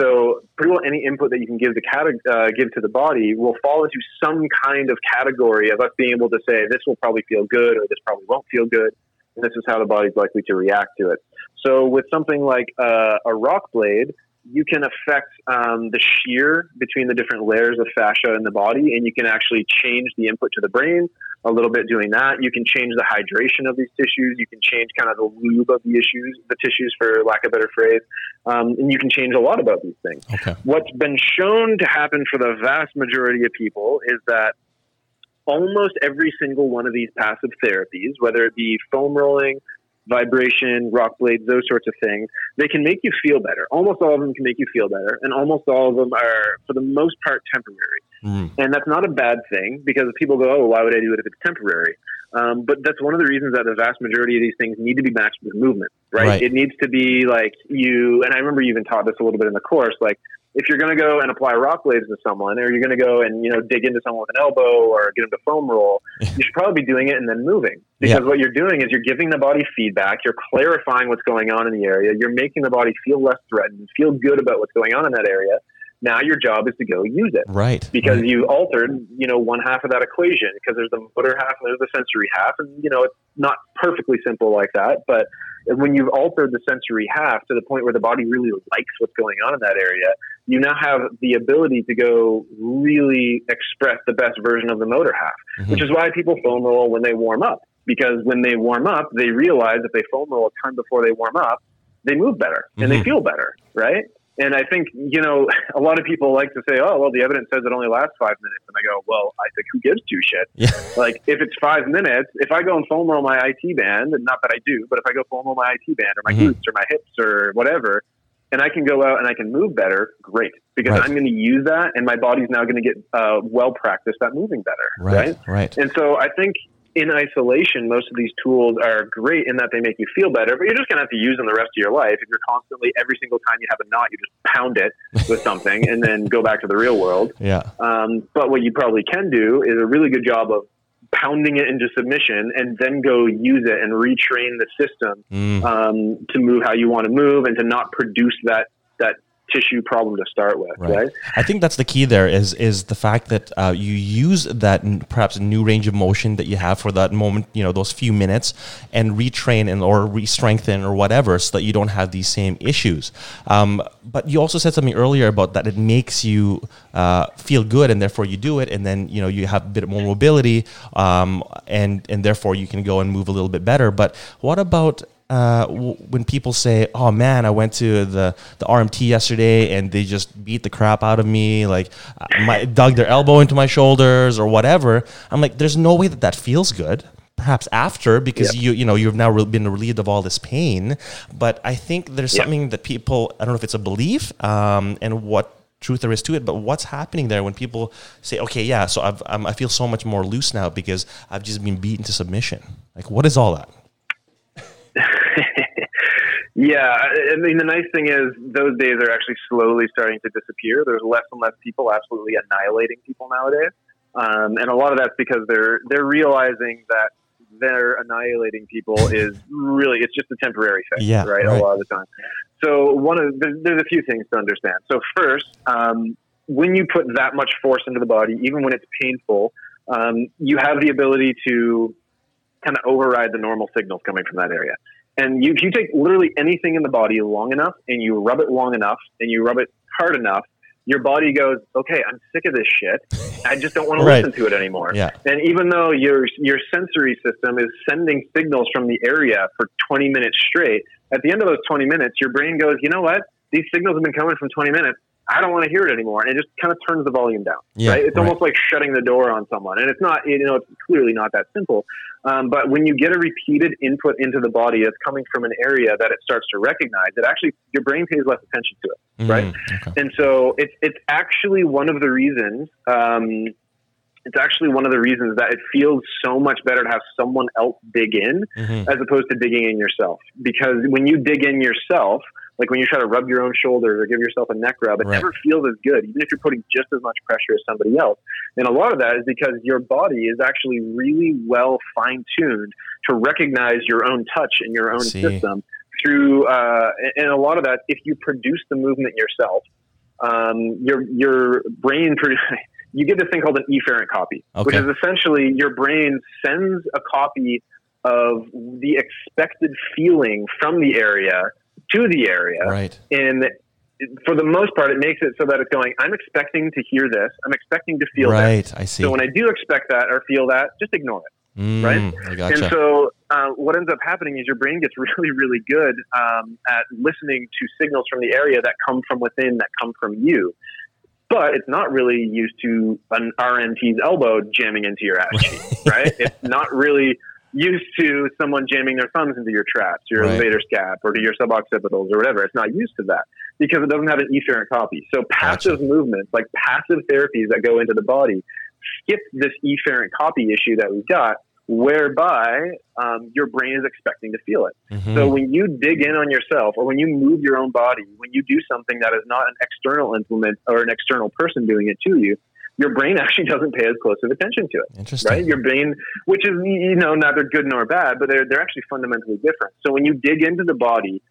C: So pretty well any input that you can give the cate- uh, give to the body will fall into some kind of category of us being able to say this will probably feel good or this probably won't feel good, and this is how the body's likely to react to it. So with something like uh, a RockBlade, you can affect um, the shear between the different layers of fascia in the body, and you can actually change the input to the brain a little bit doing that. You can change the hydration of these tissues. You can change kind of the lube of the issues, the tissues, for lack of a better phrase, um, and you can change a lot about these things.
A: Okay.
C: What's been shown to happen for the vast majority of people is that almost every single one of these passive therapies, whether it be foam rolling, vibration, RockBlades, those sorts of things, they can make you feel better. Almost all of them can make you feel better, and almost all of them are, for the most part, temporary. Mm. And that's not a bad thing because people go, oh, why would I do it if it's temporary? Um, but that's one of the reasons that the vast majority of these things need to be matched with movement, right? right? It needs to be like you, and I remember you even taught this a little bit in the course, like if you're going to go and apply RockBlades to someone, or you're going to go and you know dig into someone with an elbow or get them to foam roll, you should probably be doing it and then moving because yeah. what you're doing is you're giving the body feedback, you're clarifying what's going on in the area, you're making the body feel less threatened, feel good about what's going on in that area. Now your job is to go use it,
A: right?
C: Because
A: right.
C: you altered, you know, one half of that equation because there's the motor half and there's the sensory half, and you know it's not perfectly simple like that, but when you've altered the sensory half to the point where the body really likes what's going on in that area, you now have the ability to go really express the best version of the motor half, mm-hmm. which is why people foam roll when they warm up. Because when they warm up, they realize if they foam roll a ton before they warm up, they move better and they
A: Mhm.
C: feel better, right? And I think, you know, a lot of people like to say, oh, well, the evidence says it only lasts five minutes. And I go, well, I think who gives two shit?
A: Yeah.
C: Like, if it's five minutes, if I go and foam roll my IT band, and not that I do, but if I go foam roll my IT band or my
A: Mhm.
C: glutes or my hips or whatever, and I can go out and I can move better, great. Because
A: Right.
C: I'm going to use that, and my body's now going to get uh, well practiced at moving better,
A: Right. Right.
C: and so I think in isolation, most of these tools are great in that they make you feel better, but you're just going to have to use them the rest of your life. If you're constantly, every single time you have a knot, you just pound it with something and then go back to the real world.
A: Yeah.
C: Um, but what you probably can do is a really good job of pounding it into submission and then go use it and retrain the system
A: Mm.
C: um, to move how you want to move and to not produce that, that tissue problem to start with,
A: Right.
C: right?
A: I think that's the key. There is is the fact that uh, you use that n- perhaps new range of motion that you have for that moment, you know, those few minutes, and retrain and or re-strengthen or whatever, so that you don't have these same issues. Um, but you also said something earlier about that it makes you uh, feel good, and therefore you do it, and then you know you have a bit more mobility, um, and and therefore you can go and move a little bit better. But what about uh, w- when people say, "Oh man, I went to the the RMT yesterday and they just beat the crap out of me, like uh, my dug their elbow into my shoulders or whatever," I'm like, "There's no way that that feels good." Perhaps after, because
C: Yep.
A: you you know you've now re- been relieved of all this pain, but I think there's
C: Yep.
A: something that people I don't know if it's a belief um, and what truth there is to it, but what's happening there when people say, "Okay, yeah, so I've, I'm, I feel so much more loose now because I've just been beaten to submission." Like, what is all that?
C: Yeah, I mean, the nice thing is those days are actually slowly starting to disappear. There's less and less people absolutely annihilating people nowadays, um, and a lot of that's because they're they're realizing that they're annihilating people is really it's just a temporary thing,
A: Yeah,
C: right?
A: right.
C: A lot of the time. So one of there's, there's a few things to understand. So first, um, when you put that much force into the body, even when it's painful, um, you have the ability to kind of override the normal signals coming from that area. And you, if you take literally anything in the body long enough and you rub it long enough and you rub it hard enough, your body goes, okay, I'm sick of this shit. I just don't want to listen to it anymore.
A: Yeah.
C: And even though your your sensory system is sending signals from the area for 20 minutes straight, at the end of those 20 minutes, your brain goes, you know what? These signals have been coming from 20 minutes. I don't want to hear it anymore, and it just kind of turns the volume down.
A: Yeah,
C: right? It's
A: right.
C: almost like shutting the door on someone, and it's not. You know, it's clearly not that simple. Um, but when you get a repeated input into the body that's coming from an area that it starts to recognize, it actually your brain pays less attention to it right?
A: Mm, okay.
C: and so it's it's actually one of the reasons. Um, it's actually one of the reasons that it feels so much better to have someone else dig in
A: Mhm.
C: as opposed to digging in yourself. Because when you dig in yourself, like when you try to rub your own shoulders or give yourself a neck rub, it
A: Right.
C: never feels as good, even if you're putting just as much pressure as somebody else. And a lot of that is because your body is actually really well fine tuned to recognize your own touch and your own
A: See.
C: system through, uh, and a lot of that, if you produce the movement yourself, um, your your brain produ- you get this thing called an efferent copy, which is essentially your brain sends a copy of the expected feeling from the area to the area,
A: Right.
C: and for the most part, it makes it so that it's going. I'm expecting to hear this. I'm expecting to feel this.
A: Right. I see.
C: So when I do expect that or feel that, just ignore it.
A: Mm,
C: right?
A: Gotcha.
C: And so, uh, what ends up happening is your brain gets really, really good um, at listening to signals from the area that come from within, that come from you. But it's not really used to an RMT's elbow jamming into your ass cheek, right? It's not really used to someone jamming their thumbs into your traps, your
A: Right.
C: levator scap, or to your suboccipitals, or whatever. It's not used to that because it doesn't have an efferent copy. So passive movements, like passive therapies that go into the body, skip this efferent copy issue that we've got, whereby um, your brain is expecting to feel it.
A: Mhm.
C: So when you dig in on yourself, or when you move your own body, when you do something that is not an external implement or an external person doing it to you, your brain actually doesn't pay as close of attention to it
A: Interesting.
C: right? Your brain, which is you know neither good nor bad, but they're they're actually fundamentally different. So when you dig into the body,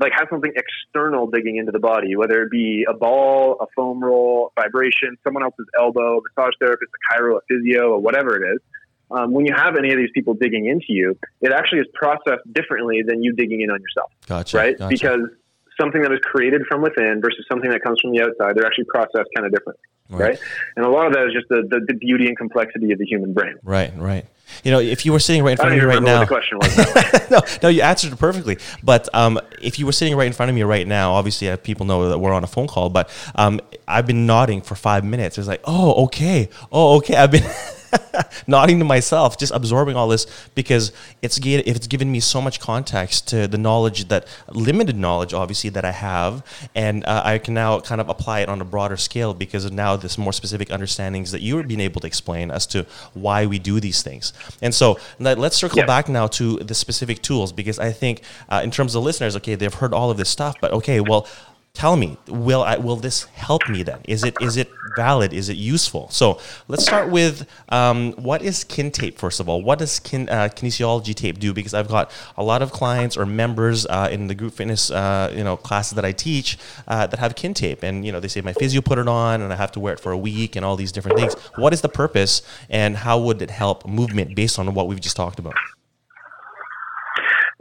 C: like have something external digging into the body, whether it be a ball, a foam roll, vibration, someone else's elbow, a massage therapist, a chiro, a physio, or whatever it is. Um, when you have any of these people digging into you, it actually is processed differently than you digging in on yourself,
A: Gotcha.
C: right?
A: Gotcha.
C: Because something that is created from within versus something that comes from the outside, they're actually processed kind of differently, right? And a lot of that is just the, the, the beauty and complexity of the human brain.
A: Right, right. you know, if you were sitting right in front of me right now,
C: what the question was.
A: no, no, you answered it perfectly. But um, if you were sitting right in front of me right now, obviously uh, people know that we're on a phone call. But um, I've been nodding for five minutes. It's like, oh, okay, oh, okay. I've been. nodding to myself, just absorbing all this because it's if it's given me so much context to the knowledge that limited knowledge, obviously that I have, and uh, I can now kind of apply it on a broader scale because of now this more specific understandings that you are being able to explain as to why we do these things. And so let, us circle
C: Yeah.
A: back now to the specific tools because I think uh, in terms of listeners, okay, they've heard all of this stuff, but okay, well tell me will I, will this help me then? Is it is it valid? Is it useful? So let's start with um, what is kin tape first of all? What does kin, uh, kinesiology tape do? Because i've got a lot of clients or members uh, in the group fitness uh, you know classes that i teach uh, that have kin tape. And you know they say my physio put it on and i have to wear it for a week and all these different things. What is the purpose and how would it help movement based on what we've just talked about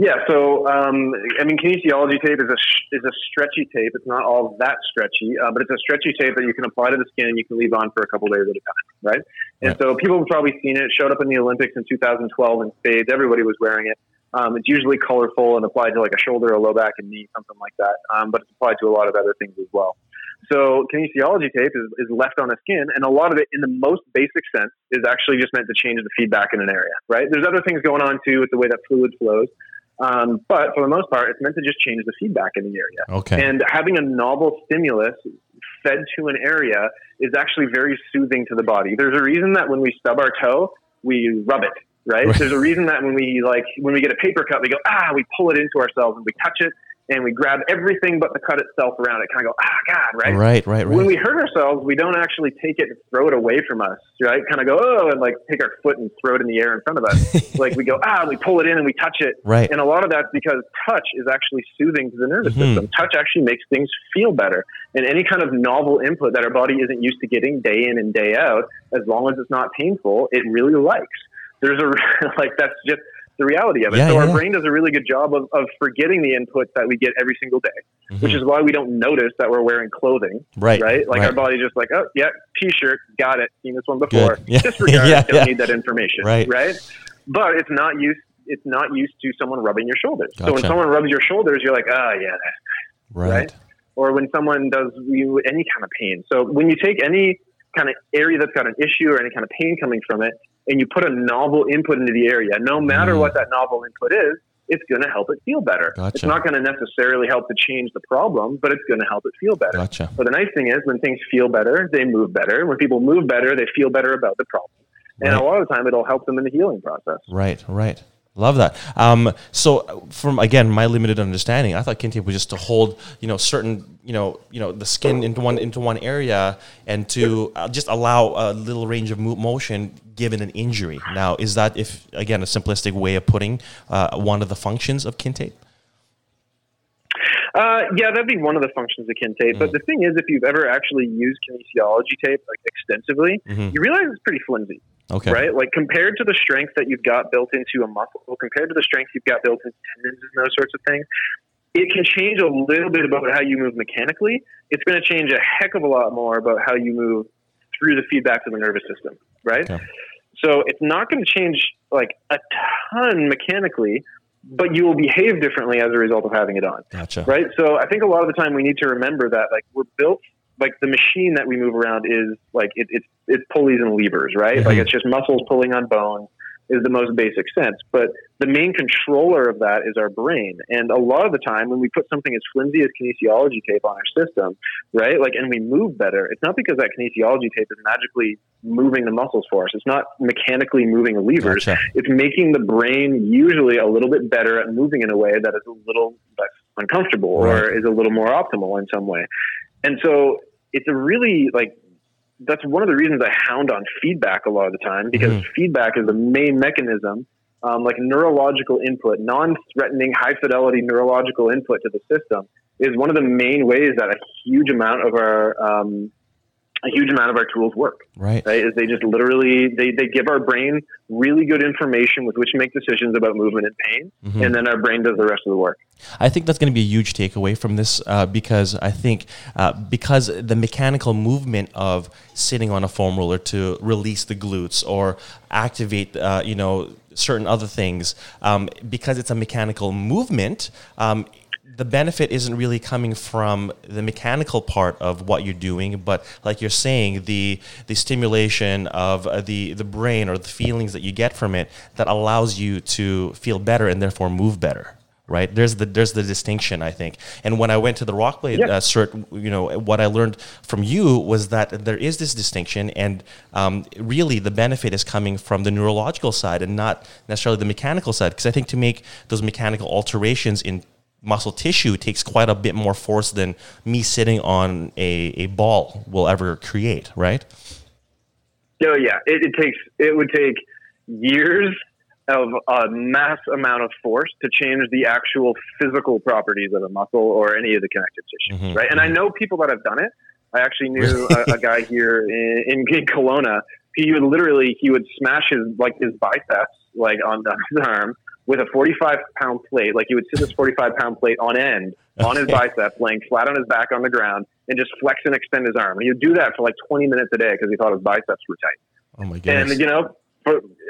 C: Yeah, so um, I mean, kinesiology tape is a sh- is a stretchy tape. It's not all that stretchy, uh, but it's a stretchy tape that you can apply to the skin and you can leave on for a couple days at a time, right? And
A: Right.
C: so people have probably seen it. It showed up in the Olympics in 2012 in spades. Everybody was wearing it. Um, it's usually colorful and applied to like a shoulder, a low back, and knee, something like that. Um, but it's applied to a lot of other things as well. So kinesiology tape is, is left on the skin, and a lot of it, in the most basic sense, is actually just meant to change the feedback in an area, right? There's other things going on too with the way that fluid flows, um, but for the most part, it's meant to just change the feedback in the area.
A: okay
C: And having a novel stimulus fed to an area is actually very soothing to the body. There's a reason that when we stub our toe, we rub it, right?
A: Right.
C: There's a reason that when we like when we get a paper cut, we go ah, we pull it into ourselves and we touch it and we grab everything but the cut itself around it, kind of go ah, God, right?
A: right right
C: When we hurt ourselves, we don't actually take it and throw it away from us, right? Kind of go, oh, and like take our foot and throw it in the air in front of us. like we go, ah, and we pull it in and we touch it.
A: right
C: And a lot of that's because touch is actually soothing to the nervous
A: Mhm.
C: system. Touch actually makes things feel better. And any kind of novel input that our body isn't used to getting day in and day out, as long as it's not painful, it really likes. There's a, like, that's just the reality of it.
A: Yeah,
C: so
A: yeah,
C: our
A: yeah.
C: brain does a really good job of, of forgetting the inputs that we get every single day, which
A: Mhm.
C: is why we don't notice that we're wearing clothing
A: right
C: right? Like
A: right.
C: our body's just like, oh yeah, t-shirt, got it, seen this one before.
A: Yeah.
C: Disregard,
A: Yeah,
C: don't need that information,
A: Right.
C: Right? But it's not used. It's not used to someone rubbing your shoulders. So when someone rubs your shoulders, you're like, oh yeah,
A: right
C: right? or when someone does you any kind of pain. So when you take any kind of area that's got an issue or any kind of pain coming from it, and you put a novel input into the area, no matter
A: Mm.
C: what that novel input is, it's going to help it feel better.
A: Gotcha.
C: It's not going to necessarily help to change the problem, but it's going to help it feel better.
A: gotcha
C: But the nice thing is, when things feel better, they move better. When people move better, they feel better about the problem. And
A: Right.
C: a lot of the time, it'll help them in the healing process.
A: Right, right. Love that. Um, so, from again my limited understanding, I thought kin was just to hold, you know, certain, you know, you know, the skin into one into one area and to uh, just allow a little range of motion given an injury. Now, is that if again a simplistic way of putting uh, one of the functions of kin?
C: Uh, yeah, that'd be one of the functions of kin tape. But the thing is, if you've ever actually used kinesiology tape like extensively,
A: Mhm.
C: you realize it's pretty flimsy,
A: Okay.
C: right? Like compared to the strength that you've got built into a muscle, compared to the strength you've got built into tendons and those sorts of things, it can change a little bit about how you move mechanically. It's going to change a heck of a lot more about how you move through the feedback to the nervous system, right?
A: Okay.
C: So it's not going to change like a ton mechanically, but you will behave differently as a result of having it on
A: Gotcha.
C: right? So I think a lot of the time we need to remember that like we're built like the machine that we move around is like it, it's it's pulleys and levers, right?
A: Mhm.
C: Like it's just muscles pulling on bones is the most basic sense. But the main controller of that is our brain. And a lot of the time when we put something as flimsy as kinesiology tape on our system, right? Like and we move better, it's not because that kinesiology tape is magically moving the muscles for us. It's not mechanically moving levers
A: Gotcha.
C: it's making the brain usually a little bit better at moving in a way that is a little less uncomfortable or is a little more optimal in some way. And so it's a really like that's one of the reasons I hound on feedback a lot of the time because
A: Mhm.
C: feedback is the main mechanism, um, like neurological input, non-threatening, high-fidelity neurological input to the system is one of the main ways that a huge amount of our um, a huge amount of our tools work.
A: Right.
C: Right. Is they just literally they, they give our brain really good information with which to make decisions about movement and pain,
A: Mm-hmm.
C: and then our brain does the rest of the work.
A: I think that's going to be a huge takeaway from this uh, because I think uh, because the mechanical movement of sitting on a foam roller to release the glutes or activate, uh, you know, certain other things, um, because it's a mechanical movement. Um, the benefit isn't really coming from the mechanical part of what you're doing, but like you're saying, the the stimulation of uh, the the brain or the feelings that you get from it that allows you to feel better and therefore move better right? There's the there's the distinction I think. And when I went to the RockBlade
C: Yeah.
A: uh, cert, you know, what I learned from you was that there is this distinction, and um, really the benefit is coming from the neurological side and not necessarily the mechanical side. Because I think to make those mechanical alterations in muscle tissue takes quite a bit more force than me sitting on a, a ball will ever create, right?
C: Oh yeah, it, it takes it would take years of a mass amount of force to change the actual physical properties of a muscle or any of the connective tissue,
A: Mhm.
C: right? And I know people that have done it. I actually knew a, a guy here in, in, in Kelowna. He would literally he would smash his like his biceps like on the, his arm with a 45 pound plate. Like he would sit this 45 pound plate on end on his bicep, laying flat on his back on the ground, and just flex and extend his arm. And he would do that for like 20 minutes a day because he thought his biceps were tight.
A: Oh my goodness.
C: And you know,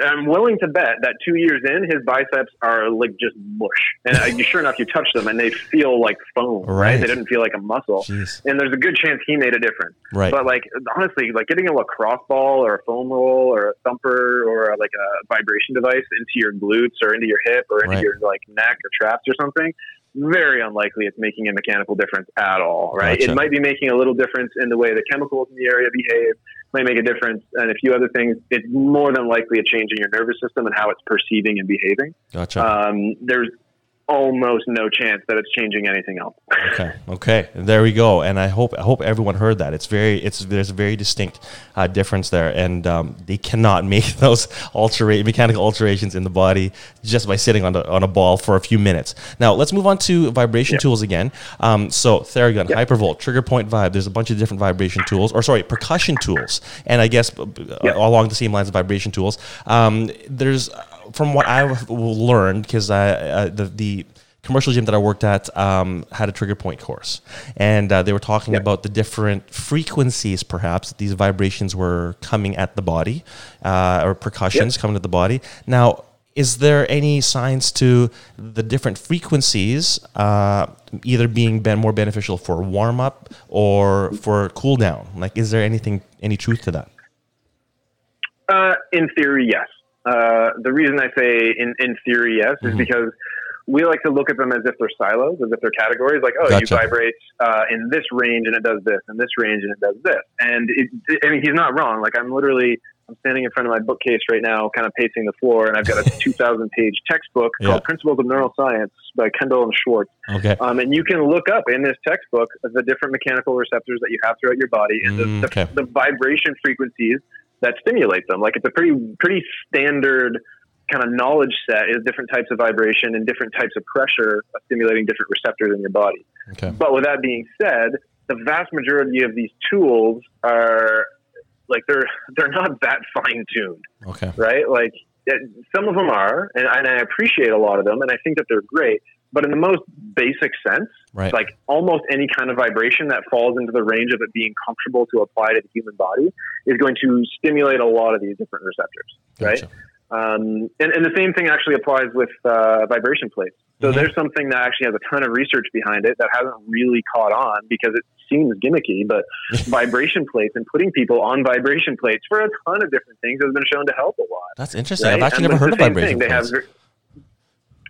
C: I'm willing to bet that two years in, his biceps are like just mush. And sure enough, you touch them and they feel like foam, right?
A: Right.
C: They didn't feel like a muscle.
A: Jeez.
C: And there's a good chance he made a difference.
A: Right.
C: But like honestly, like getting a lacrosse ball or a foam roll or a thumper or a, like a vibration device into your glutes or into your hip or into
A: Right.
C: your like neck or traps or something, very unlikely it's making a mechanical difference at all, right?
A: Gotcha.
C: It might be making a little difference in the way the chemicals in the area behave, might make a difference, and a few other things. It's more than likely a change in your nervous system and how it's perceiving and behaving.
A: Gotcha.
C: Um, there's almost no chance that it's changing anything else.
A: Okay. Okay. There we go. And I hope I hope everyone heard that. It's very it's there's a very distinct uh, difference there, and um, they cannot make those altera- mechanical alterations in the body just by sitting on a, on a ball for a few minutes. Now let's move on to vibration tools again. Um, so Theragun,
C: Yeah.
A: Hypervolt, Trigger Point Vibe. There's a bunch of different vibration tools, or sorry, percussion tools, and I guess uh, along the same lines of vibration tools. Um, there's from what I've learned because I uh, the the commercial gym that I worked at um, had a trigger point course, and uh, they were talking
C: Yeah.
A: about the different frequencies, perhaps that these vibrations were coming at the body, uh, or percussions
C: Yeah.
A: coming at the body. Now, is there any science to the different frequencies uh, either being ben- more beneficial for warm up or for cool down? Like, is there anything any truth to that?
C: Uh, in theory, yes. Uh, the reason I say in, in theory, yes, is
A: Mhm.
C: because we like to look at them as if they're silos, as if they're categories. Like, oh,
A: Gotcha.
C: you vibrate uh, in this range and it does this, and this range and it does this. And it, I mean, he's not wrong. Like, I'm literally, I'm standing in front of my bookcase right now, kind of pacing the floor, and I've got a 2,000 page textbook
A: Yeah.
C: called Principles of Neuroscience by Kandel and Schwartz.
A: Okay.
C: Um, and you can look up in this textbook the different mechanical receptors that you have throughout your body and the,
A: Mm,
C: the, the vibration frequencies that stimulate them. Like it's a pretty pretty standard kind of knowledge set is different types of vibration and different types of pressure stimulating different receptors in your body.
A: Okay.
C: But with that being said, the vast majority of these tools are like they're they're not that fine tuned
A: Okay.
C: right? Like it, some of them are, and, and I appreciate a lot of them, and I think that they're great. But in the most basic sense,
A: Right.
C: like almost any kind of vibration that falls into the range of it being comfortable to apply to the human body is going to stimulate a lot of these different receptors, right? Um, and, and the same thing actually applies with uh, vibration plates. So
A: Mhm.
C: there's something that actually has a ton of research behind it that hasn't really caught on because it seems gimmicky, but vibration plates and putting people on vibration plates for a ton of different things has been shown to help a lot.
A: That's interesting.
C: Right?
A: I've actually
C: And
A: never heard of vibration.
C: same thing. They have
A: plates.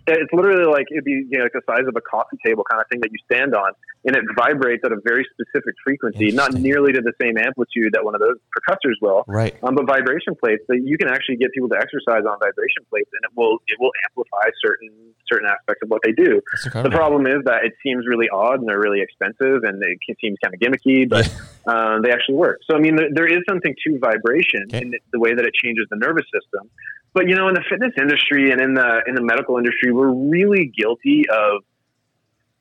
C: It's literally like it'd be you know, like the size of a coffee table kind of thing that you stand on, and it vibrates at a very specific frequency, not nearly to the same amplitude that one of those percussors will.
A: right.
C: Um, but vibration plates, that you can actually get people to exercise on vibration plates, and it will it will amplify certain certain aspects of what they do. The problem is that it seems really odd and they're really expensive and it can- seems kind of gimmicky, but uh, they actually work. So I mean, there, there is something to vibration
A: Okay.
C: in the way that it changes the nervous system. But you know, in the fitness industry and in the in the medical industry, we're really guilty of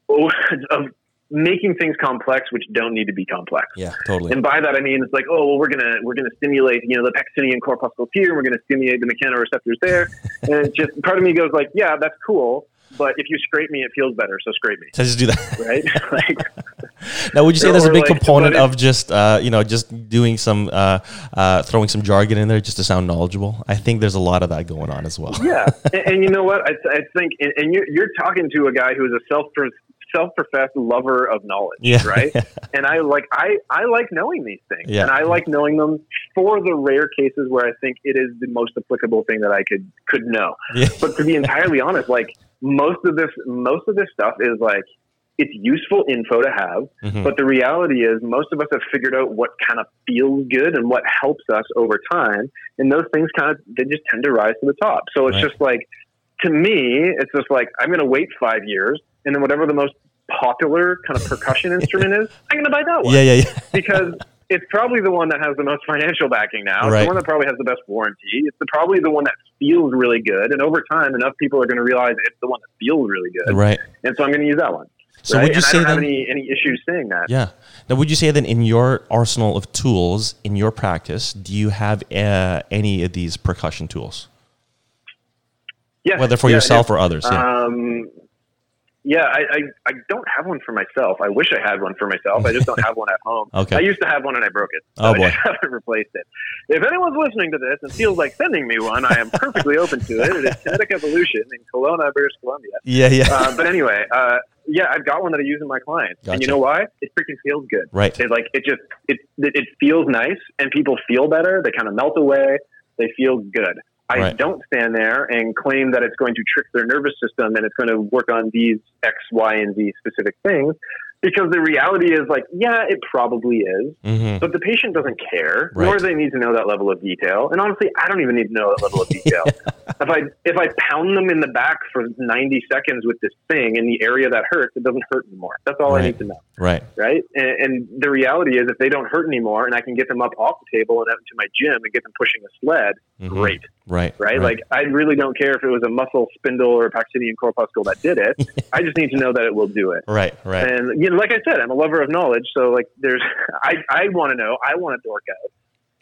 C: of making things complex which don't need to be complex.
A: Yeah, totally.
C: And by that I mean it's like, oh, well, we're gonna we're gonna stimulate, you know, the Pacinian corpuscles here, and we're gonna stimulate the mechanoreceptors there, and it just part of me goes like, yeah, that's cool, but if you scrape me, it feels better, so scrape me,
A: So just do that.
C: right? like,
A: Now, would you say there's a big
C: like-
A: component of just uh, you know just doing some uh, uh, throwing some jargon in there just to sound knowledgeable? I think there's a lot of that going on as well.
C: yeah, and, and you know what? I, I think, and, and you're, you're talking to a guy who's a self self-professed lover of knowledge,
A: Yeah.
C: right? and I like I I like knowing these things,
A: Yeah.
C: and I like knowing them for the rare cases where I think it is the most applicable thing that I could could know.
A: Yeah.
C: But to be entirely honest, like most of this most of this stuff is like it's useful info to have,
A: Mhm.
C: but the reality is most of us have figured out what kind of feels good and what helps us over time, and those things kind of they just tend to rise to the top. So it's
A: Right.
C: just like to me, it's just like I'm going to wait five years, and then whatever the most popular kind of percussion instrument is, I'm going to buy that one
A: Yeah, yeah, yeah.
C: because it's probably the one that has the most financial backing now. It's
A: Right.
C: the one that probably has the best warranty. It's the, probably the one that feels really good. And over time, enough people are going to realize it's the one that feels really good.
A: Right.
C: And so I'm going to use that one.
A: So
C: right?
A: would you
C: and
A: say
C: I don't have any, any issues saying that.
A: Yeah. Now, would you say that in your arsenal of tools in your practice, do you have uh, any of these percussion tools,
C: Yeah.
A: whether for
C: Yeah,
A: yourself
C: yeah.
A: or others? Yeah.
C: Um, yeah, I, I, I don't have one for myself. I wish I had one for myself. I just don't have one at home.
A: Okay.
C: I used to have one and I broke it.
A: Oh, boy.
C: I haven't replaced it. If anyone's listening to this and feels like sending me one, I am perfectly open to it. It is Kinetic Evolution in Kelowna, British Columbia.
A: yeah, yeah.
C: Uh, but anyway, uh, yeah, I've got one that I use in my clients, and you know why? It freaking feels good.
A: Right.
C: It like it just it it it feels nice, and people feel better. They kind of melt away. They feel good. I
A: Right.
C: don't stand there and claim that it's going to trick their nervous system and it's going to work on these X, Y, and Z specific things. Because the reality is, like, yeah, it probably is,
A: hmm
C: but the patient doesn't care,
A: Right.
C: nor do they need to know that level of detail. And honestly, I don't even need to know that level of detail. if I if I pound them in the back for ninety seconds with this thing in the area that hurts, it doesn't hurt anymore. That's all
A: Right.
C: I need to know,
A: Right.
C: right? And, and the reality is, if they don't hurt anymore, and I can get them up off the table and out into my gym and get them pushing a sled,
A: Mhm.
C: great,
A: Right.
C: right? Like I really don't care if it was a muscle spindle or a Pacinian corpuscle that did it. I just need to know that it will do it.
A: Right. Right.
C: And you know, like I said, I'm a lover of knowledge, so like there's, I, I want to know, I want to dork out.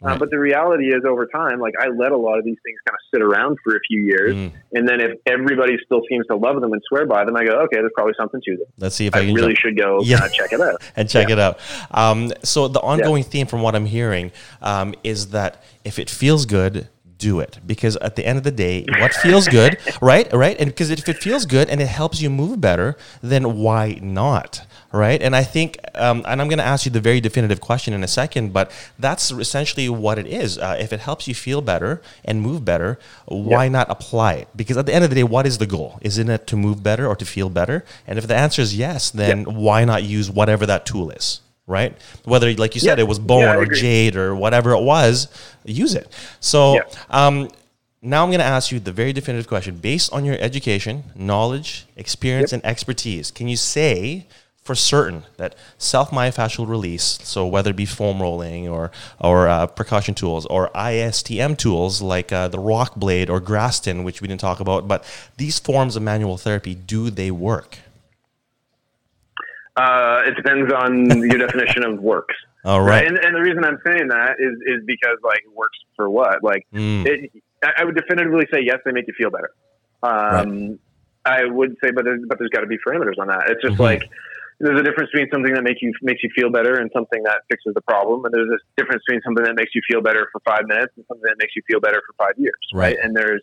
C: Uh, but the reality is, over time, like I let a lot of these things kind of sit around for a few years,
A: Mm.
C: and then if everybody still seems to love them and swear by them, I go, okay, there's probably something to them.
A: Let's see if I,
C: I
A: can
C: really
A: jump-
C: should go
A: Yeah.
C: check it out.
A: and check it out. Um, so the ongoing theme from what I'm hearing um, is that if it feels good, do it because at the end of the day, what feels good, right, right, and because if it feels good and it helps you move better, then why not? Right, and I think, um, and I'm going to ask you the very definitive question in a second, but that's essentially what it is. Uh, if it helps you feel better and move better, why not apply it? Because at the end of the day, what is the goal? Isn't it to move better or to feel better? And if the answer is yes, then why not use whatever that tool is? Right? Whether, like you said,
C: Yeah.
A: it was bone
C: Yeah,
A: or jade or whatever it was, use it. So,
C: Yeah.
A: um, now I'm going to ask you the very definitive question. Based on your education, knowledge, experience, and expertise, can you say for certain that self-myofascial release, so whether it be foam rolling or or uh, percussion tools or ISTM tools like uh, the RockBlade or Graston, which we didn't talk about, but these forms of manual therapy, do they work?
C: Uh, it depends on your definition of works.
A: All right.
C: And, and the reason I'm saying that is, is because like it works for what? Like
A: Mm.
C: it, I would definitively say yes, they make you feel better. Um, I would say, but there's, but there's got to be parameters on that. It's just
A: Mhm.
C: like there's a difference between something that makes you makes you feel better and something that fixes the problem, and there's a difference between something that makes you feel better for five minutes and something that makes you feel better for five years,
A: Right.
C: right? And there's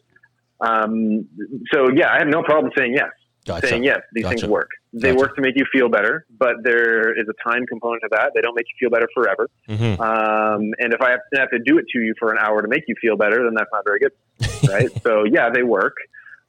C: um, so yeah, I have no problem saying yes
A: Gotcha.
C: saying yes, these
A: Gotcha.
C: things work. They
A: Gotcha.
C: work to make you feel better, but there is a time component to that. They don't make you feel better forever.
A: Mhm.
C: Um, and if I have to, have to do it to you for an hour to make you feel better, then that's not very good, right? so yeah, they work,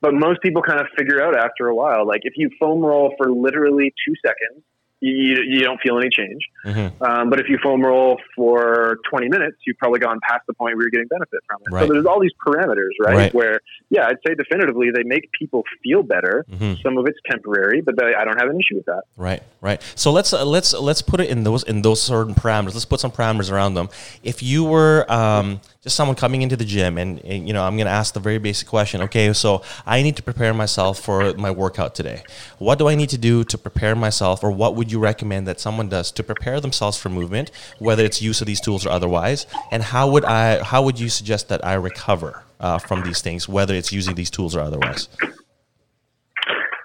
C: but most people kind of figure out after a while. Like if you foam roll for literally two seconds, you, you don't feel any change.
A: Mhm.
C: Um, but if you foam roll for 20 minutes, you've probably gone past the point where you're getting benefit from it.
A: Right.
C: So there's all these parameters, right?
A: Right.
C: Where, yeah, I'd say definitively they make people feel better.
A: Mhm.
C: Some of it's temporary, but they, I don't have an issue with that.
A: Right, right. So let's uh, let's let's put it in those in those certain parameters. Let's put some parameters around them. If you were um, just someone coming into the gym and, and you know i'm going to ask the very basic question okay so i need to prepare myself for my workout today. What do i need to do to prepare myself or what would you recommend that someone does to prepare themselves for movement whether it's use of these tools or otherwise? And how would i how would you suggest that i recover uh, from these things whether it's using these tools or otherwise?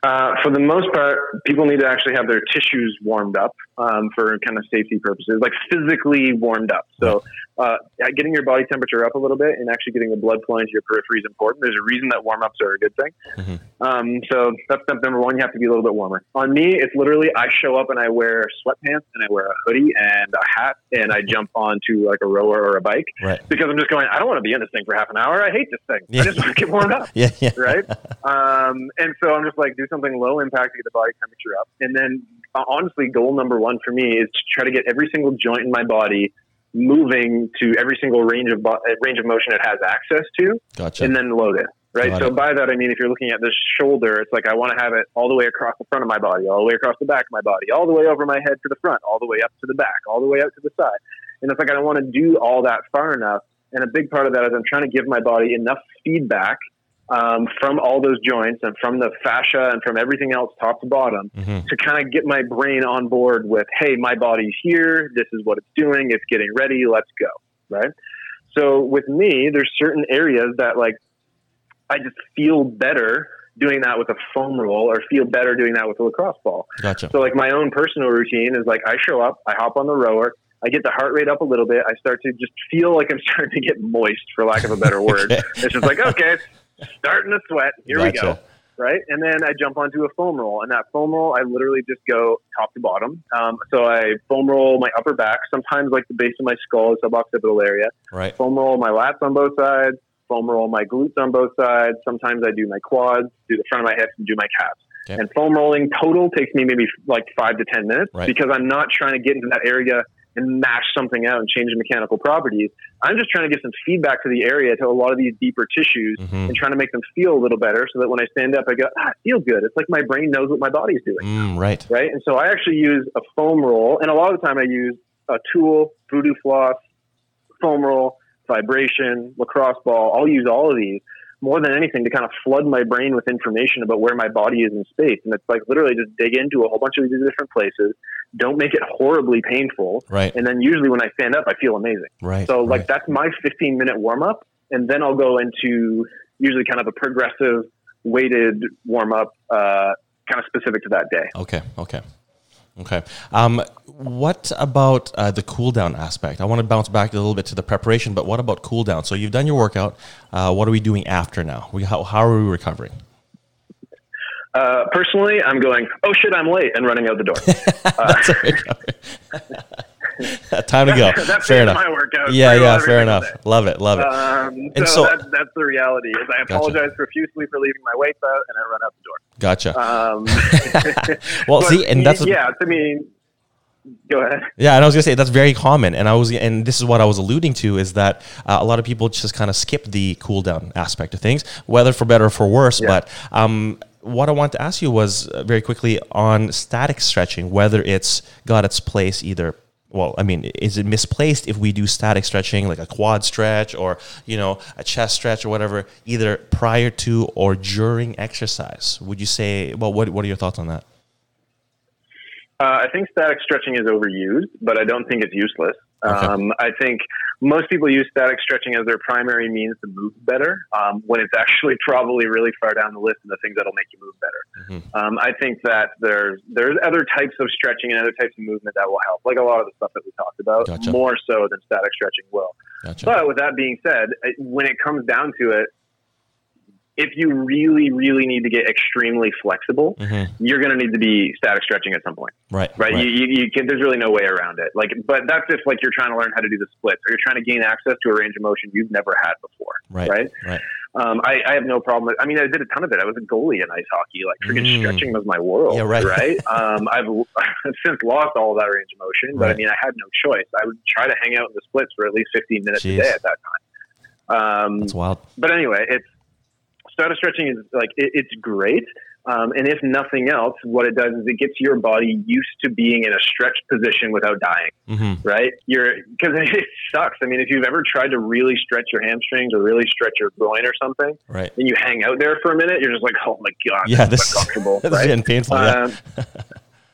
C: Uh, for the most part, people need to actually have their tissues warmed up um, for kind of safety purposes, like physically warmed up. So uh, getting your body temperature up a little bit and actually getting the blood flowing to your periphery is important. There's a reason that warm ups are a good thing. Mm-hmm. Um, so that's step number one. You have to be a little bit warmer. On me, it's literally I show up and I wear sweatpants and I wear a hoodie and a hat and I jump onto like a rower or a bike
A: right.
C: because I'm just going. I don't want to be in this thing for half an hour. I hate this thing. Yeah. I just want to get warmed up.
A: yeah, yeah.
C: Right. Um, and so I'm just like do something low impact to get the body temperature up, and then honestly, goal number one for me is to try to get every single joint in my body moving to every single range of bo- uh, range of motion it has access to,
A: gotcha.
C: and then load it. Right. Got so it. by that I mean if you're looking at this shoulder, it's like I want to have it all the way across the front of my body, all the way across the back of my body, all the way over my head to the front, all the way up to the back, all the way out to the side. And it's like I don't want to do all that far enough. And a big part of that is I'm trying to give my body enough feedback um, from all those joints and from the fascia and from everything else, top to bottom, mm-hmm. to kind of get my brain on board with, hey, my body's here. This is what it's doing. It's getting ready. Let's go. Right. So with me, there's certain areas that like I just feel better doing that with a foam roll or feel better doing that with a lacrosse ball.
A: Gotcha.
C: So like my own personal routine is like I show up, I hop on the rower, I get the heart rate up a little bit. I start to just feel like I'm starting to get moist, for lack of a better word. okay. It's just like, okay, starting to sweat. Here gotcha. we go. Right. And then I jump onto a foam roll. And that foam roll, I literally just go top to bottom. Um, so I foam roll my upper back, sometimes like the base of my skull, suboccipital area.
A: Right.
C: Foam roll my lats on both sides, foam roll my glutes on both sides. Sometimes I do my quads, do the front of my hips, and do my calves. Okay. And foam rolling total takes me maybe like five to 10 minutes
A: right.
C: because I'm not trying to get into that area and mash something out and change the mechanical properties. I'm just trying to give some feedback to the area to a lot of these deeper tissues mm-hmm. and trying to make them feel a little better so that when I stand up, I go, ah, I feel good. It's like my brain knows what my body's doing.
A: Mm, right.
C: Right. And so I actually use a foam roll. And a lot of the time I use a tool, voodoo floss, foam roll, vibration, lacrosse ball. I'll use all of these more than anything to kind of flood my brain with information about where my body is in space. And it's like literally just dig into a whole bunch of these different places. Don't make it horribly painful.
A: Right.
C: And then usually when I stand up, I feel amazing.
A: Right.
C: So like
A: right.
C: that's my 15 minute warm up. And then I'll go into usually kind of a progressive weighted warm up, uh, kind of specific to that day.
A: Okay. Okay. Okay. Um, what about uh, the cool down aspect? I want to bounce back a little bit to the preparation, but what about cool down? So you've done your workout. Uh, what are we doing after now? We, how, how are we recovering?
C: Uh, personally, I'm going, oh shit, I'm late, and running out the
A: door. Time to go.
C: that's
A: fair enough.
C: my workout.
A: Yeah, yeah, fair enough. Love it, love it.
C: Um, and so, so that's, that's, the reality. Is I apologize gotcha. profusely for leaving my weights out, and I run out the door.
A: Gotcha.
C: Um,
A: well, see, and that's
C: yeah. I mean, go ahead.
A: Yeah, and I was gonna say that's very common, and I was, and this is what I was alluding to is that uh, a lot of people just kind of skip the cool down aspect of things, whether for better or for worse. Yeah. But um, what I want to ask you was uh, very quickly on static stretching, whether it's got its place either well, I mean, is it misplaced if we do static stretching, like a quad stretch or, you know, a chest stretch or whatever, either prior to or during exercise? Would you say, well, what, what are your thoughts on that?
C: Uh, I think static stretching is overused, but I don't think it's useless. Okay. Um, I think most people use static stretching as their primary means to move better um, when it's actually probably really far down the list of the things that'll make you move better. Mm-hmm. Um, I think that there's there's other types of stretching and other types of movement that will help, like a lot of the stuff that we talked about,
A: gotcha.
C: more so than static stretching will.
A: Gotcha.
C: But with that being said, when it comes down to it, if you really, really need to get extremely flexible, mm-hmm. you're going to need to be static stretching at some point.
A: Right.
C: Right. right. You, you, you, can, there's really no way around it. Like, but that's if like you're trying to learn how to do the splits or you're trying to gain access to a range of motion you've never had before.
A: Right.
C: Right.
A: Right.
C: Um, I, I, have no problem. With, I mean, I did a ton of it. I was a goalie in ice hockey. Like, freaking mm. stretching was my world.
A: Yeah, right.
C: Right. um, I've, I've since lost all of that range of motion, but. I mean, I had no choice. I would try to hang out in the splits for at least 15 minutes Jeez. a day at that time. Um,
A: That's wild.
C: But anyway, it's static stretching is like it, it's great. Um, and if nothing else, what it does is it gets your body used to being in a stretched position without dying,
A: Mm-hmm.
C: right? You're because it sucks. I mean, if you've ever tried to really stretch your hamstrings or really stretch your groin or something,
A: Right.
C: and you hang out there for a minute, you're just like, oh my god,
A: Yeah,
C: this is uncomfortable,
A: this is
C: right?
A: getting painful. Yeah.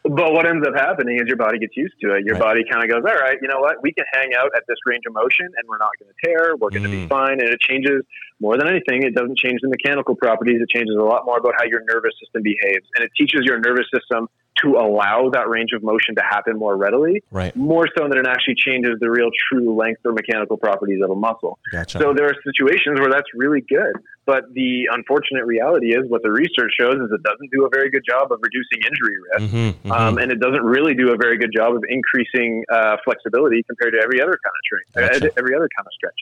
C: But what ends up happening is your body gets used to it. Your
A: Right.
C: body kind of goes, all right, you know what? We can hang out at this range of motion and we're not going to tear. We're going to
A: Mm.
C: be fine. And it changes more than anything. It doesn't change the mechanical properties. It changes a lot more about how your nervous system behaves. And it teaches your nervous system to allow that range of motion to happen more readily,
A: Right.
C: more so than it actually changes the real true length or mechanical properties of a muscle.
A: Gotcha.
C: So there are situations where that's really good. But the unfortunate reality is what the research shows is it doesn't do a very good job of reducing injury risk.
A: Mhm, mhm.
C: Um, and it doesn't really do a very good job of increasing uh, flexibility compared to every other kind of train,
A: Gotcha.
C: uh, every other kind of stretch.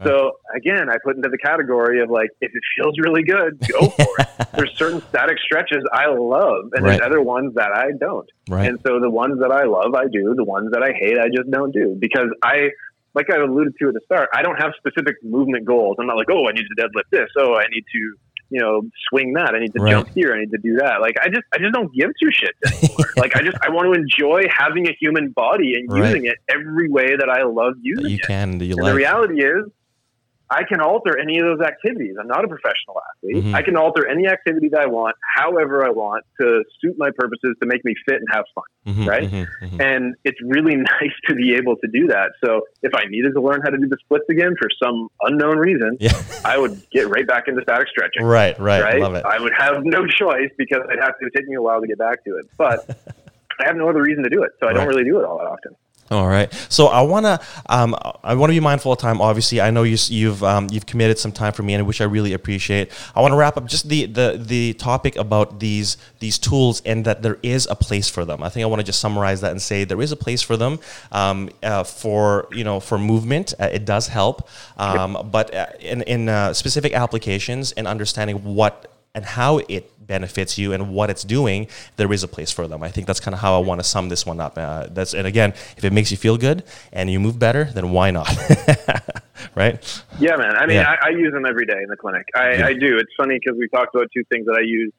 A: Okay.
C: So again, I put into the category of like, if it feels really good, go for it. There's certain static stretches I love, and
A: Right.
C: there's other ones that I don't.
A: right.
C: And so the ones that I love, I do. The ones that I hate, I just don't do because I, like I alluded to at the start, I don't have specific movement goals. I'm not like, oh, I need to deadlift this. Oh, I need to, you know, swing that. I need to
A: Right.
C: jump here. I need to do that. Like I just, I just don't give two shits anymore. like I just, I want to enjoy having a human body and
A: Right.
C: using it every way that I love using
A: you
C: it.
A: can. You
C: And the reality is, I can alter any of those activities. I'm not a professional athlete.
A: Mhm.
C: I can alter any activity that I want, however I want, to suit my purposes, to make me fit and have fun.
A: Mhm,
C: right?
A: mhm, mhm.
C: And it's really nice to be able to do that. So if I needed to learn how to do the splits again for some unknown reason,
A: Yeah.
C: I would get right back into static stretching.
A: Right. Right.
C: Right?
A: Love it.
C: I would have no choice because I'd have to it would take me a while to get back to it. But I have no other reason to do it. So I
A: Right.
C: don't really do it all that often.
A: All right. So I wanna, um, I want to be mindful of time. Obviously, I know you, you've um, you've committed some time for me, and which I really appreciate. I want to wrap up just the, the the topic about these these tools, and that there is a place for them. I think I want to just summarize that and say there is a place for them um, uh, for you know for movement. Uh, it does help, um, but uh, in in uh, specific applications and understanding what and how it benefits you and what it's doing, there is a place for them. I think that's kind of how I want to sum this one up. Uh, that's and again, if it makes you feel good and you move better, then why not? right?
C: Yeah, man. I mean,
A: Yeah.
C: I, I use them every day in the clinic. I,
A: Yeah.
C: I do. It's funny because we talked about two things that I use.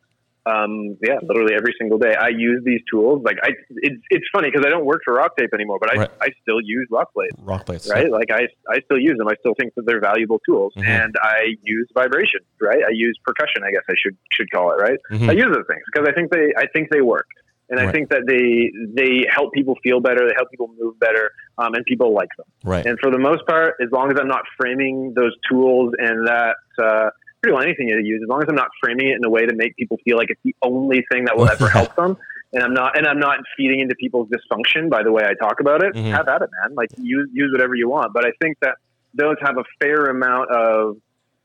C: Um, yeah, literally every single day. I use these tools. Like I, it's it's funny because I don't work for RockTape anymore, but I,
A: Right.
C: I still use RockBlades.
A: Rock plates.
C: right? Like I, I still use them. I still think that they're valuable tools,
A: Mhm.
C: and I use vibration, right? I use percussion. I guess I should should call it, right?
A: Mhm.
C: I use those things because I think they, I think they work, and I think that they they help people feel better. They help people move better, um, and people like them.
A: Right.
C: And for the most part, as long as I'm not framing those tools and that. Uh, Pretty well anything I use, as long as I'm not framing it in a way to make people feel like it's the only thing that will ever help them, and I'm not and I'm not feeding into people's dysfunction by the way I talk about it.
A: Mhm.
C: Have at it, man. Like use use whatever you want. But I think that those have a fair amount of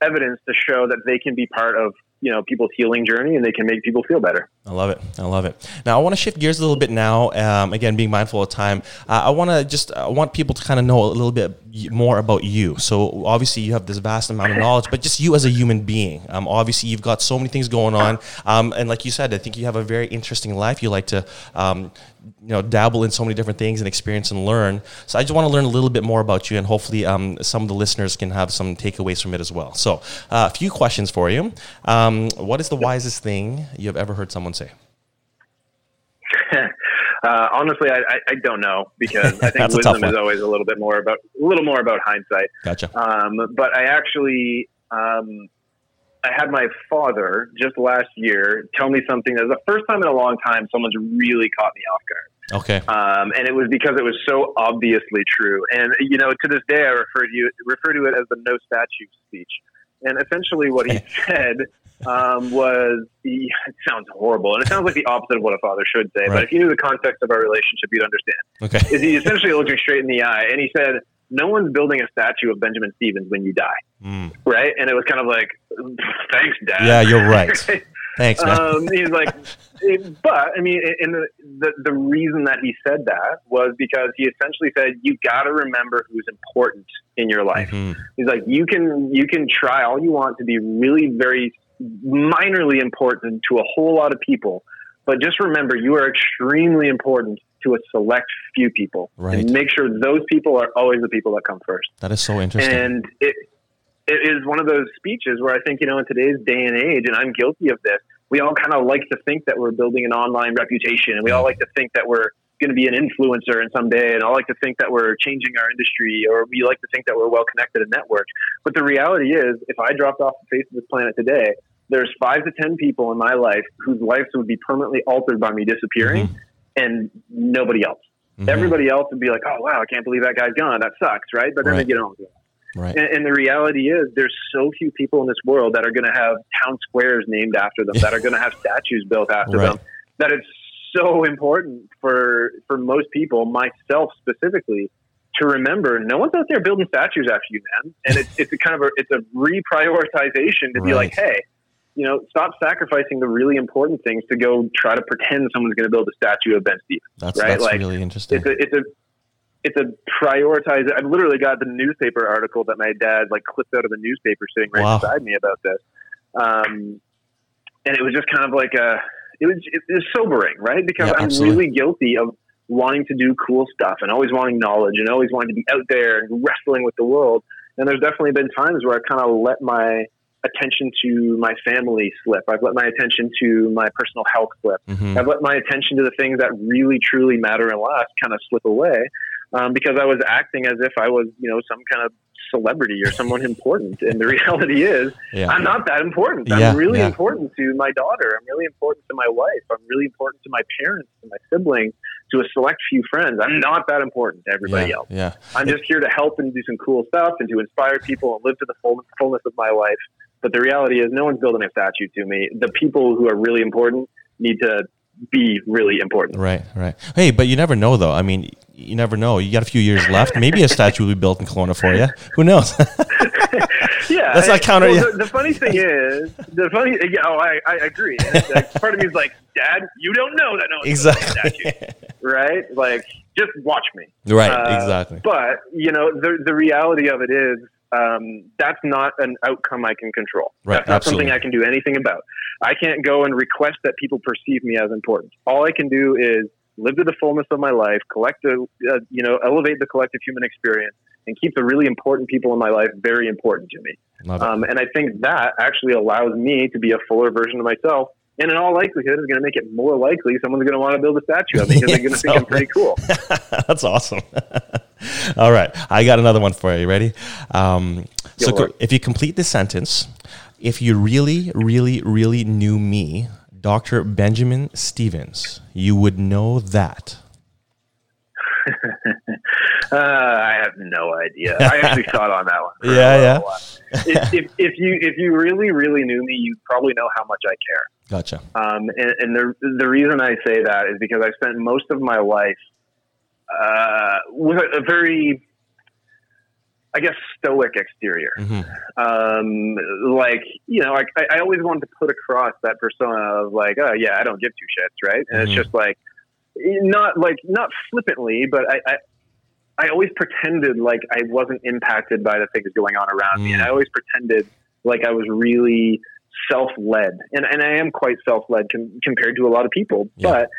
C: evidence to show that they can be part of you know people's healing journey and they can make people feel better.
A: I love it. I love it. Now I want to shift gears a little bit now. Um, again, being mindful of time, uh, I want to just I want people to kind of know a little bit more about you. So obviously you have this vast amount of knowledge, but just you as a human being. Um, obviously you've got so many things going on, um, and like you said, I think you have a very interesting life. You like to um, you know dabble in so many different things and experience and learn. So I just want to learn a little bit more about you, and hopefully um, some of the listeners can have some takeaways from it as well. So uh, a few questions for you. Um, what is the wisest thing you have ever heard someone say?
C: uh, honestly, I, I, don't know because I think
A: That's a tough
C: wisdom is always a little bit more about a little more about hindsight.
A: Gotcha.
C: Um, but I actually, um, I had my father just last year tell me something that was the first time in a long time someone's really caught me off guard.
A: Okay.
C: Um, and it was because it was so obviously true. And you know, to this day, I refer to you refer to it as the no statue speech. And essentially, what he said um, was, he, it sounds horrible, and it sounds like the opposite of what a father should say.
A: Right.
C: But if you knew the context of our relationship, you'd understand
A: Okay.
C: is he essentially looked me straight in the eye and he said, "No one's building a statue of Benjamin Stevens when you die,
A: Mm.
C: right?" And it was kind of like, "Thanks, Dad."
A: Yeah, you're right. Thanks, man.
C: um, he's like, it- but I mean, and the, the the reason that he said that was because he essentially said, "You got to remember who's important in your life."
A: Mhm.
C: He's like, "You can you can try all you want to be really very minorly important to a whole lot of people." But just remember, you are extremely important to a select few people,
A: Right.
C: and make sure those people are always the people that come first.
A: That is so interesting.
C: And it it is one of those speeches where I think you know in today's day and age, and I'm guilty of this. we all kind of like to think that we're building an online reputation, and we all like to think that we're going to be an influencer in some day, and I like to think that we're changing our industry, or we like to think that we're well connected and networked. But the reality is, if I dropped off the face of this planet today, there's five to ten people in my life whose lives would be permanently altered by me disappearing, mm-hmm. And nobody else. Mm-hmm. Everybody else would be like, "Oh wow, I can't believe that guy's gone. That sucks, right?" But then right. they get on with it. Right. And, and, the reality is, there's so few people in this world that are going to have town squares named after them, that are going to have statues built after right. them, that it's so important for for most people, myself specifically, to remember no one's out there building statues after you, man. And it's it's a kind of a it's a reprioritization to right. be like, hey, you know, stop sacrificing the really important things to go try to pretend someone's going to build a statue of Ben Stevens.
A: That's, right? that's like, really interesting.
C: It's a it's a it's a prioritize. I've literally got the newspaper article that my dad like clipped out of the newspaper sitting right wow. beside me about this. Um, and it was just kind of like a it was it was sobering, right? Because yeah, I'm absolutely. really guilty of wanting to do cool stuff and always wanting knowledge and always wanting to be out there and wrestling with the world. And there's definitely been times where I've kind of let my attention to my family slip. I've let my attention to my personal health slip. Mm-hmm. I've let my attention to the things that really truly matter in life kind of slip away um, because I was acting as if I was, you know, some kind of celebrity or someone important. And the reality is, yeah. I'm not that important. I'm yeah, really yeah. important to my daughter. I'm really important to my wife. I'm really important to my parents, to my siblings, to a select few friends. I'm not that important to everybody else.
A: Yeah.
C: I'm just here to help and do some cool stuff and to inspire people and live to the fullness, fullness of my life. But the reality is, no one's building a statue to me. The people who are really important need to be really important.
A: Right, right. Hey, but you never know, though. I mean, you never know. You got a few years left. Maybe a statue will be built in Kelowna for you. Who knows?
C: yeah,
A: that's not counter.
C: Well, the, the, funny thing is, the funny. Yeah, oh, I, I agree. part of me is like, Dad, you don't know that no one's exactly. statue, right? Like, just watch me.
A: Right, uh, exactly.
C: But you know, the the reality of it is, um, that's not an outcome I can control. Right, that's not absolutely. something I can do anything about. I can't go and request that people perceive me as important. All I can do is live to the fullness of my life, collect a, uh, you know, elevate the collective human experience, and keep the really important people in my life very important to me. Um, and I think that actually allows me to be a fuller version of myself. And in all likelihood, is going to make it more likely someone's going to want to build a statue of me because they're going to think I'm pretty cool.
A: That's awesome. all right, I got another one for you. Ready? Um, so, co- if you complete this sentence, if you really, really, really knew me, Dr. Benjamin Stevens, you would know that.
C: Uh, I have no idea. I actually thought on that one.
A: Yeah, yeah.
C: if, if, if, you if you really really knew me, you probably know how much I care.
A: Gotcha.
C: Um, and, and the the reason I say that is because I spent most of my life uh, with a, a very I guess stoic exterior. Mm-hmm. Um, like you know, like I, I, always wanted to put across that persona of like, oh yeah, I don't give two shits, right? And mm-hmm. it's just like not like not flippantly, but I, I I always pretended like I wasn't impacted by the things going on around mm. me, and I mm. always pretended like I was really self-led, and and I am quite self-led com- compared to a lot of people, yeah. but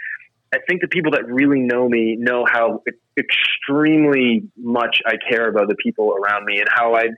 C: I think the people that really know me know how extremely much I care about the people around me and how I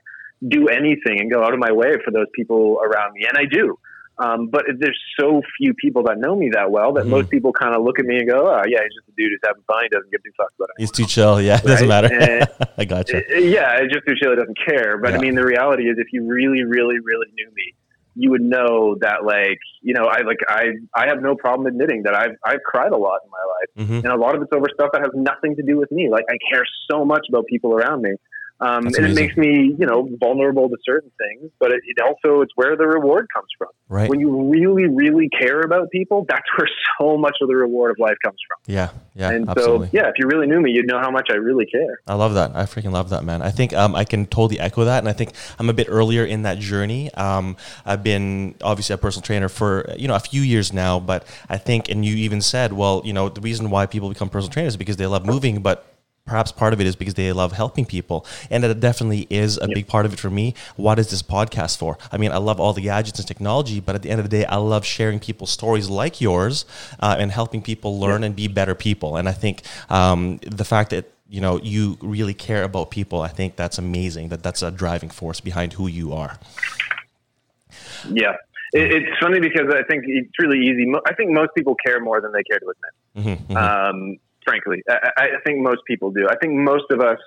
C: do anything and go out of my way for those people around me. And I do. Um, but there's so few people that know me that well that mm-hmm. most people kind of look at me and go, "Oh, yeah, he's just a dude who's having fun. He doesn't give two fucks about it."
A: He's too chill. Yeah, it doesn't matter. I got you.
C: Yeah, just too chill. He doesn't care. But yeah. I mean, the reality is, if you really, really, really knew me, you would know that like you know I like I I have no problem admitting that I've I've cried a lot in my life mm-hmm. and a lot of it's over stuff that has nothing to do with me like I care so much about people around me um, and amazing. it makes me, you know, vulnerable to certain things, but it, it, also it's where the reward comes from.
A: Right.
C: When you really, really care about people, that's where so much of the reward of life comes from.
A: Yeah, yeah,
C: and
A: absolutely.
C: so yeah, if you really knew me, you'd know how much I really care.
A: I love that. I freaking love that, man. I think um, I can totally echo that, and I think I'm a bit earlier in that journey. Um, I've been obviously a personal trainer for you know a few years now, but I think, and you even said, well, you know, the reason why people become personal trainers is because they love moving, but perhaps part of it is because they love helping people and that definitely is a yep. big part of it for me what is this podcast for i mean i love all the gadgets and technology but at the end of the day i love sharing people's stories like yours uh, and helping people learn yep. and be better people and i think um, the fact that you know you really care about people i think that's amazing that that's a driving force behind who you are
C: yeah it's funny because I think it's really easy. I think most people care more than they care to admit.
A: Mhm, mhm.
C: Um, frankly, I, I think most people do. I think most of us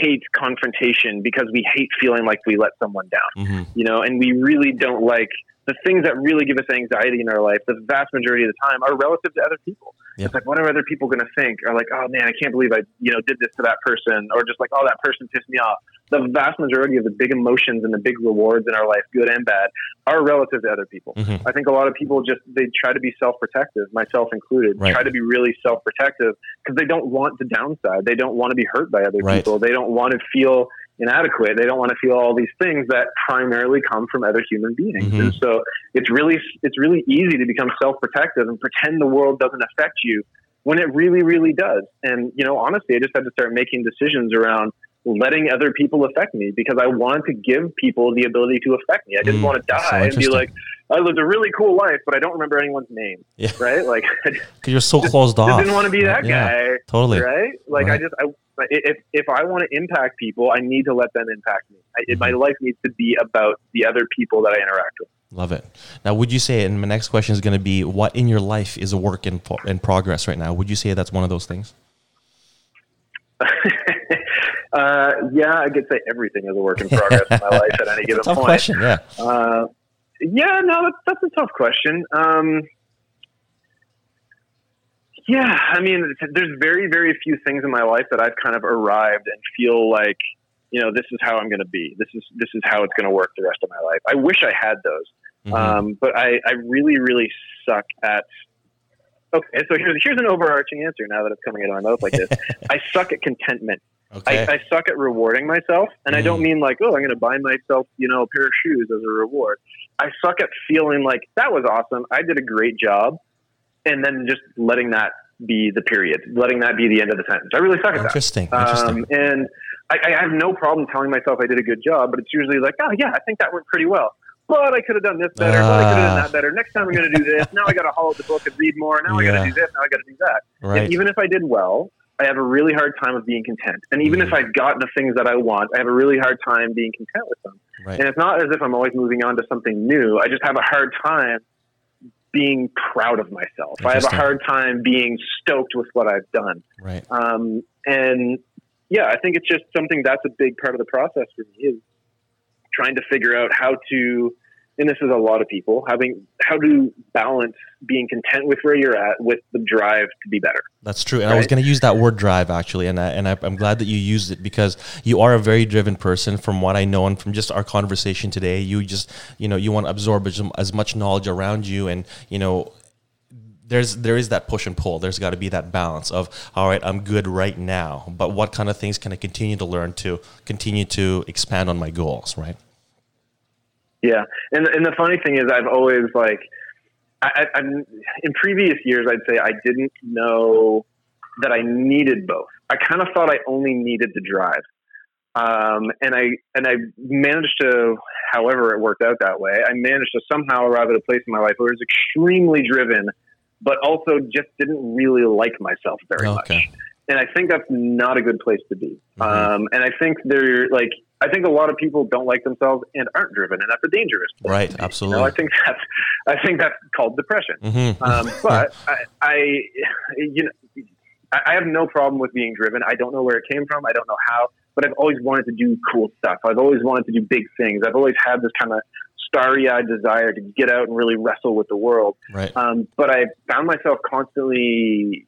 C: hate confrontation because we hate feeling like we let someone down.
A: Mhm.
C: You know, and we really don't like the things that really give us anxiety in our life. The vast majority of the time are relative to other people.
A: Yeah.
C: It's like, what are other people going to think? Or like, oh man, I can't believe I, you know, did this to that person, or just like, oh, that person pissed me off. The vast majority of the big emotions and the big rewards in our life, good and bad, are relative to other people.
A: Mhm.
C: I think a lot of people just they try to be self-protective, myself included.
A: Right.
C: Try to be really self-protective because they don't want the downside. They don't want to be hurt by other
A: Right.
C: people. They don't want to feel inadequate. They don't want to feel all these things that primarily come from other human beings.
A: Mhm.
C: And so it's really it's really easy to become self-protective and pretend the world doesn't affect you when it really really does. And you know, honestly, I just had to start making decisions around letting other people affect me because I wanted to give people the ability to affect me. I didn't
A: Mm,
C: want to
A: so
C: die and be like, I lived a really cool life, but I don't remember anyone's name.
A: Yeah.
C: Right? Like,
A: Because you're so closed off.
C: didn't want to be that
A: Yeah,
C: guy.
A: Totally.
C: Right? Like, I just, I, if, if I want to impact people, I need to let them impact me. I,
A: Mm-hmm.
C: My life needs to be about the other people that I interact with.
A: Love it. Now, would you say, and my next question is going to be, what in your life is a work in, in progress right now? Would you say that's one of those things?
C: uh, yeah, I could say everything is a work in progress in my life at any given
A: Tough
C: point.
A: question. Yeah.
C: Uh, yeah, no, that's, that's a tough question. Um, yeah, I mean, there's very, very few things in my life that I've kind of arrived and feel like, you know, this is how I'm going to be. This is this is how it's going to work the rest of my life. I wish I had those,
A: Mhm.
C: um, but I, I really, really suck at. Okay, so here's here's an overarching answer. Now that it's coming out of my mouth like this, I suck at contentment.
A: Okay.
C: I, I suck at rewarding myself, and I don't
A: Mm.
C: mean like, oh, I'm going to buy myself, you know, a pair of shoes as a reward. I suck at feeling like that was awesome. I did a great job, and then just letting that be the period, letting that be the end of the sentence. I really suck at that.
A: interesting. Interesting.
C: Um, and I, I have no problem telling myself I did a good job, but it's usually like, oh yeah, I think that worked pretty well. But I could have done this better. but I could have done that better. Next time I'm going to do this. Now I got to haul out the book and read more. Now I got to do this. Now I got to do that.
A: right.
C: And even if I did well, I have a really hard time of being content. And even
A: Mhm.
C: if I've got the things that I want, I have a really hard time being content with them.
A: right.
C: And it's not as if I'm always moving on to something new. I just have a hard time being proud of myself. I have a hard time being stoked with what I've done.
A: Right.
C: Um, and yeah, I think it's just something that's a big part of the process for me is trying to figure out how to, and this is a lot of people having how to balance being content with where you're at with the drive to be better.
A: That's true. And I was going to use that word drive actually. And, I, and I, I'm glad that you used it because you are a very driven person from what I know and from just our conversation today. You just, you know, you want to absorb as, as much knowledge around you and, you know, there's there is that push and pull. There's got to be that balance of all right, I'm good right now, but what kind of things can I continue to learn to continue to expand on my goals, right?
C: Yeah, and and the funny thing is, I've always like, I, I, I'm in previous years, I'd say I didn't know that I needed both. I kind of thought I only needed the drive, um, and I and I managed to, however it worked out that way, I managed to somehow arrive at a place in my life where I was extremely driven, but also just didn't really like myself very much and I think that's not a good place to be.
A: Mhm.
C: Um, and I think they're like, I think a lot of people don't like themselves and aren't driven, and that's a dangerous. place
A: Right,
C: be. You
A: absolutely.
C: know, I think that's, I think that's called depression.
A: Mm-hmm.
C: Um, but I, I, you know, I I have no problem with being driven. I don't know where it came from. I don't know how, but I've always wanted to do cool stuff. I've always wanted to do big things. I've always had this kind of starry-eyed desire to get out and really wrestle with the world.
A: right.
C: Um, but I found myself constantly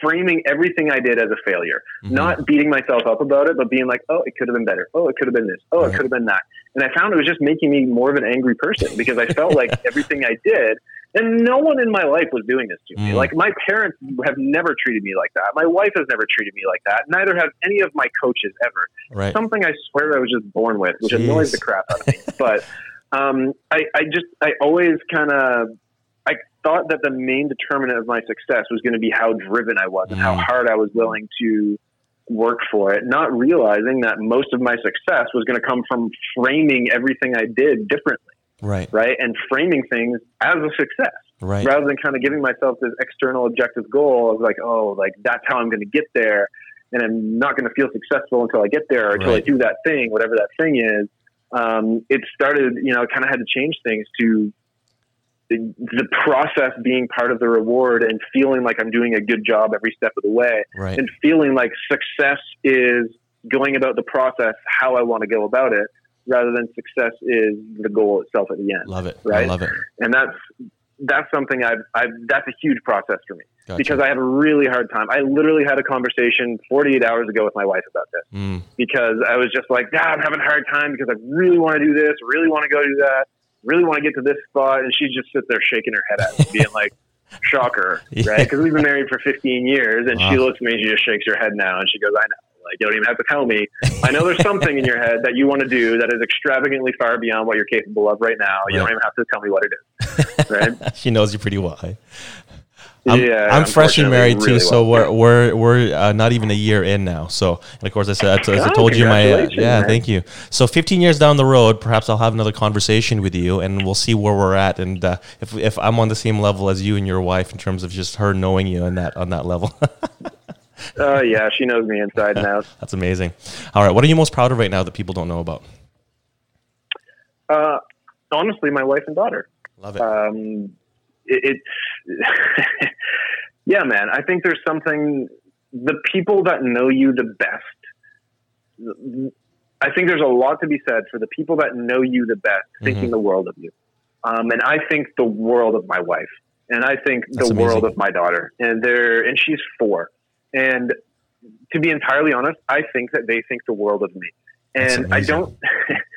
C: framing everything I did as a failure,
A: Mhm.
C: not beating myself up about it, but being like, oh, it could have been better. Oh, it could have been this. Oh,
A: Right.
C: it could have been that. And I found it was just making me more of an angry person because I felt like everything I did, and no one in my life was doing this to me.
A: Mm.
C: Like my parents have never treated me like that. My wife has never treated me like that. Neither have any of my coaches ever
A: Right.
C: something I swear I was just born with, which
A: Jeez.
C: annoys the crap out of me. But um, I, I just, I always kind of, thought that the main determinant of my success was going to be how driven I was and how
A: Mm.
C: hard I was willing to work for it, not realizing that most of my success was going to come from framing everything I did differently,
A: Right.
C: right? And framing things as a success
A: Right.
C: rather than kind of giving myself this external objective goal of like, oh, like that's how I'm going to get there, and I'm not going to feel successful until I get there, or until I do that thing, whatever that thing is. um, it started, you know, kind of had to change things to the, process being part of the reward and feeling like I'm doing a good job every step of the way
A: Right.
C: and feeling like success is going about the process how I want to go about it rather than success is the goal itself at the end.
A: Love it. I
C: Right.
A: love it.
C: And that's that's something I've, I've that's a huge process for me
A: Gotcha.
C: because I have a really hard time. I literally had a conversation 48 hours ago with my wife about this
A: Mm,
C: because I was just like, God, I'm having a hard time because I really want to do this, really want to go do that, really want to get to this spot. And she just sits there shaking her head at me, being like, shocker,
A: Yeah.
C: right? Because we've been married for 15 years. And she looks at me and she just shakes her head now. And she goes, I know. Like, you don't even have to tell me. I know there's something in your head that you want to do that is extravagantly far beyond what you're capable of right now. You don't even have to tell me what it is. Right?
A: she knows you pretty well. I'm,
C: yeah.
A: I'm fresh and married too,
C: really
A: so we're we're we're uh, not even a year in now. So, and of course, I said as I told you my uh, yeah,
C: man.
A: thank you. So, 15 years down the road, perhaps I'll have another conversation with you, and we'll see where we're at, and uh, if if I'm on the same level as you and your wife in terms of just her knowing you on that on that level.
C: Oh, yeah. She knows me inside and out.
A: That's amazing. All right, what are you most proud of right now that people don't know about?
C: Uh, honestly, my wife and daughter.
A: Love it.
C: um, it, it's yeah, man. I think there's something. The people that know you the best. I think there's a lot to be said for the people that know you the best, thinking
A: Mhm.
C: the world of you. Um, and I think the world of my wife, and I think
A: That's
C: the world of my daughter, and they're and she's four. And to be entirely honest, I think that they think the world of me, and I don't.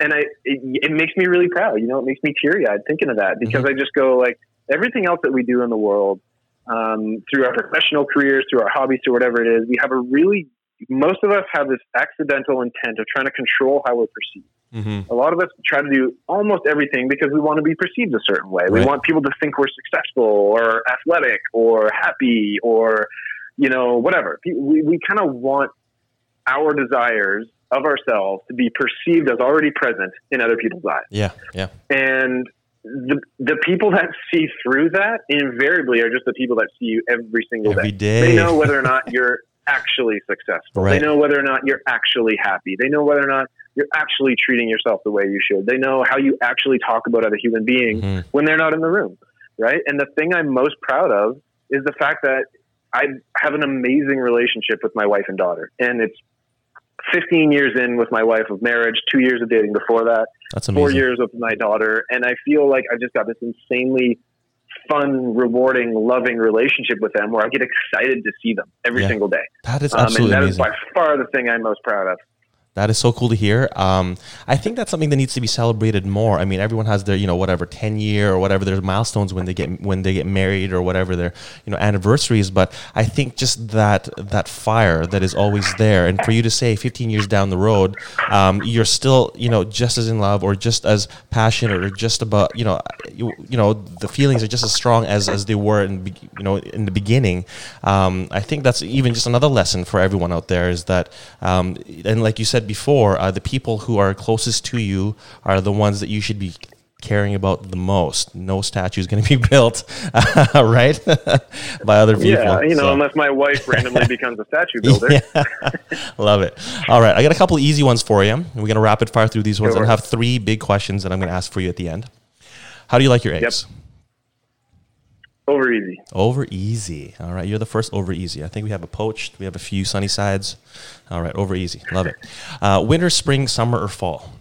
C: and I, it, it makes me really proud. You know, it makes me teary eyed thinking of that because
A: Mm-hmm.
C: I just go like everything else that we do in the world, um, through our professional careers, through our hobbies, through whatever it is, we have a really, most of us have this accidental intent of trying to control how we're perceived.
A: Mm-hmm.
C: A lot of us try to do almost everything because we want to be perceived a certain way. We want people to think we're successful or athletic or happy or, you know, whatever. We, we kind of want our desires of ourselves to be perceived as already present in other people's eyes.
A: Yeah, yeah.
C: And the, the people that see through that invariably are just the people that see you every single
A: Every
C: day.
A: day.
C: They know whether or not you're actually successful.
A: Right.
C: They know whether or not you're actually happy. They know whether or not you're actually treating yourself the way you should. They know how you actually talk about other human beings
A: Mhm.
C: when they're not in the room, right? And the thing I'm most proud of is the fact that I have an amazing relationship with my wife and daughter. And it's 15 years in with my wife of marriage, two years of dating before that
A: That's amazing.
C: four
A: amazing.
C: years with my daughter, and I feel like I've just got this insanely fun, rewarding, loving relationship with them where I get excited to see them every
A: Yeah.
C: single day.
A: That is
C: Um, and
A: absolutely
C: that is
A: amazing.
C: by far the thing I'm most proud of.
A: That is so cool to hear. Um, I think that's something that needs to be celebrated more. I mean, everyone has their, you know, whatever ten year or whatever their milestones when they get when they get married or whatever their, you know, anniversaries. But I think just that that fire that is always there, and for you to say 15 years down the road, um, you're still, you know, just as in love or just as passionate or just about, you know, you, you know, the feelings are just as strong as as they were in, you know, in the beginning. Um, I think that's even just another lesson for everyone out there is that, um, and like you said before, uh, the people who are closest to you are the ones that you should be caring about the most. No statue is going to be built, right, by other people.
C: Yeah, you know,
A: So-
C: unless my wife randomly becomes a statue builder.
A: yeah. Love it. All right. I got a couple easy ones for you. We're going to rapid fire through these ones.
C: Go
A: I have three big questions that I'm going to ask for you at the end. How do you like your eggs?
C: Over easy.
A: Over easy. All right. You're the first over easy. I think we have a poached. We have a few sunny sides. All right. Over easy. Love it. Uh, winter, spring, summer, or fall?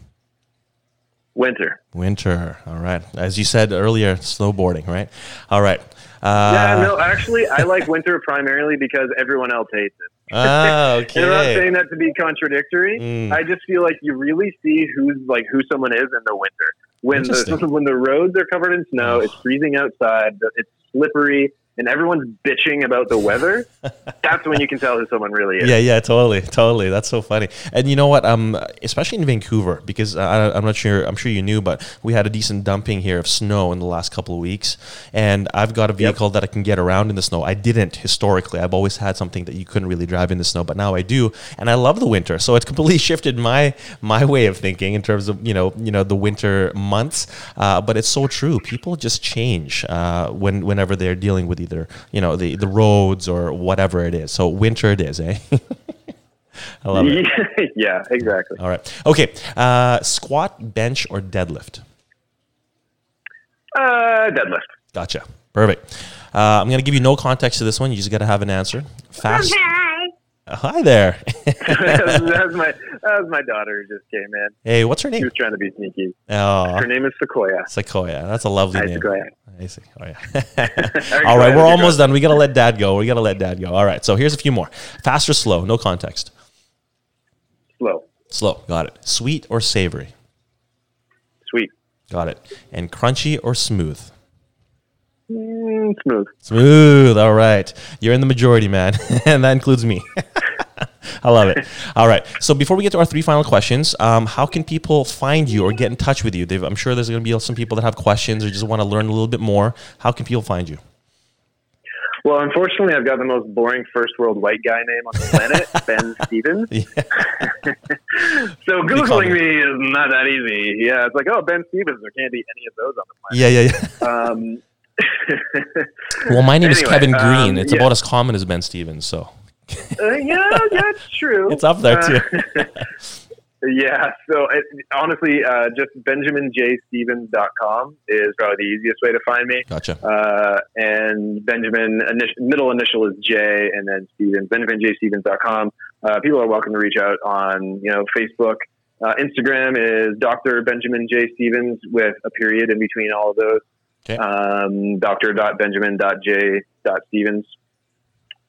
C: Winter.
A: Winter. All right. As you said earlier, snowboarding, right? All right. Uh,
C: yeah, no, actually, I like winter primarily because everyone else hates it.
A: Ah,
C: And I'm not saying that to be contradictory.
A: Mm.
C: I just feel like you really see who's like who someone is in the winter. When the when the roads are covered in snow,
A: Oh.
C: it's freezing outside, it's slippery, and everyone's bitching about the weather. that's when you can tell who someone really is.
A: Yeah, yeah, totally, totally. That's so funny. And you know what? Um, especially in Vancouver, because I, I'm not sure. I'm sure you knew, but we had a decent dumping here of snow in the last couple of weeks, and I've got a vehicle that I can get around in the snow. I didn't historically. I've always had something that you couldn't really drive in the snow, but now I do, and I love the winter. So it's completely shifted my my way of thinking in terms of you know you know the winter months. Uh, but it's so true. People just change uh, when whenever they're dealing with either you know the the roads or whatever it is. So winter it is, eh? I love it.
C: yeah, exactly.
A: All right. Okay. Uh, squat, bench, or deadlift?
C: Uh, deadlift.
A: Gotcha. Perfect. Uh, I'm going to give you no context to this one. You just got to have an answer. Fast. Hi there.
C: that was my that was my daughter who just came in.
A: hey, what's her name?
C: She was trying to be sneaky.
A: Oh,
C: Her name is Sequoia.
A: Sequoia. That's a lovely
C: Hi,
A: name.
C: Sequoia.
A: I see. Oh.
C: All right,
A: All
C: go
A: right,
C: ahead,
A: we're almost done. We got to let dad go. We got to let dad go. All right, so here's a few more. Fast or slow? No context.
C: Slow,
A: Slow. Got it. Sweet or savory?
C: sweet,
A: Got it. And crunchy or smooth?
C: Mm, smooth.
A: Smooth. All right. You're in the majority, man. and that includes me. I love it. All right. So before we get to our three final questions, um, how can people find you or get in touch with you? They've, I'm sure there's going to be some people that have questions or just want to learn a little bit more. How can people find you?
C: Well, unfortunately, I've got the most boring first world white guy name on the planet, Ben Stevens. so googling me is not that easy. Yeah, it's like, oh, Ben Stevens. There can't be any of those on the planet.
A: Yeah, yeah, yeah.
C: Um,
A: Well, my name is Kevin Green.
C: um,
A: it's
C: yeah.
A: about as common as Ben Stevens. So
C: uh, yeah, that's true.
A: it's up there too.
C: Uh, yeah. So it, honestly, uh, just BenjaminJStevens.com is probably the easiest way to find me.
A: Gotcha.
C: Uh, and Benjamin, initial, middle initial is J, and then Stevens. BenjaminJStevens.com. Uh, people are welcome to reach out on you know Facebook. Uh, Instagram is Dr. Benjamin J. Stevens with a period in between all of those.
A: Okay.
C: Um, Dr.Benjamin.J.Stevens.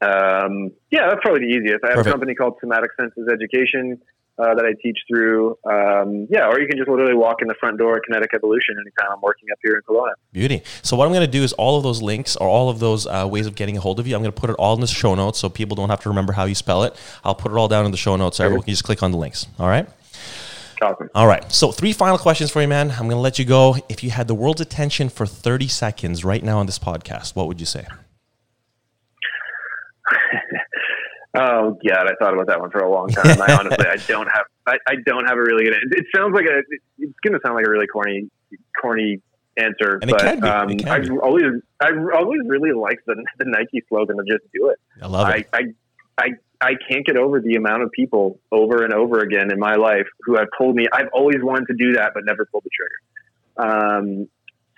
C: Um, yeah, that's probably the easiest. I have
A: Perfect.
C: a company called Somatic Senses Education uh, that I teach through. Um, yeah, or you can just literally walk in the front door at Kinetic Evolution anytime I'm working up here in Kelowna.
A: Beauty. So what I'm going to do is all of those links or all of those uh, ways of getting a hold of you, I'm going to put it all in the show notes so people don't have to remember how you spell it. I'll put it all down in the show notes so everyone can just click on the links. All right.
C: Awesome.
A: All right. So three final questions for you, man. I'm going to let you go. If you had the world's attention for 30 seconds right now on this podcast, what would you say?
C: Oh God, I thought about that one for a long time. I honestly, I don't have, I, I don't have a really good. Answer. It sounds like a, it's going to sound like a really corny, corny answer,
A: And
C: but
A: can be. It
C: um,
A: be.
C: always, I've always really liked the, the Nike slogan of "Just do it."
A: I love it.
C: I, I, I, I can't get over the amount of people over and over again in my life who have told me I've always wanted to do that, but never pulled the trigger. Um,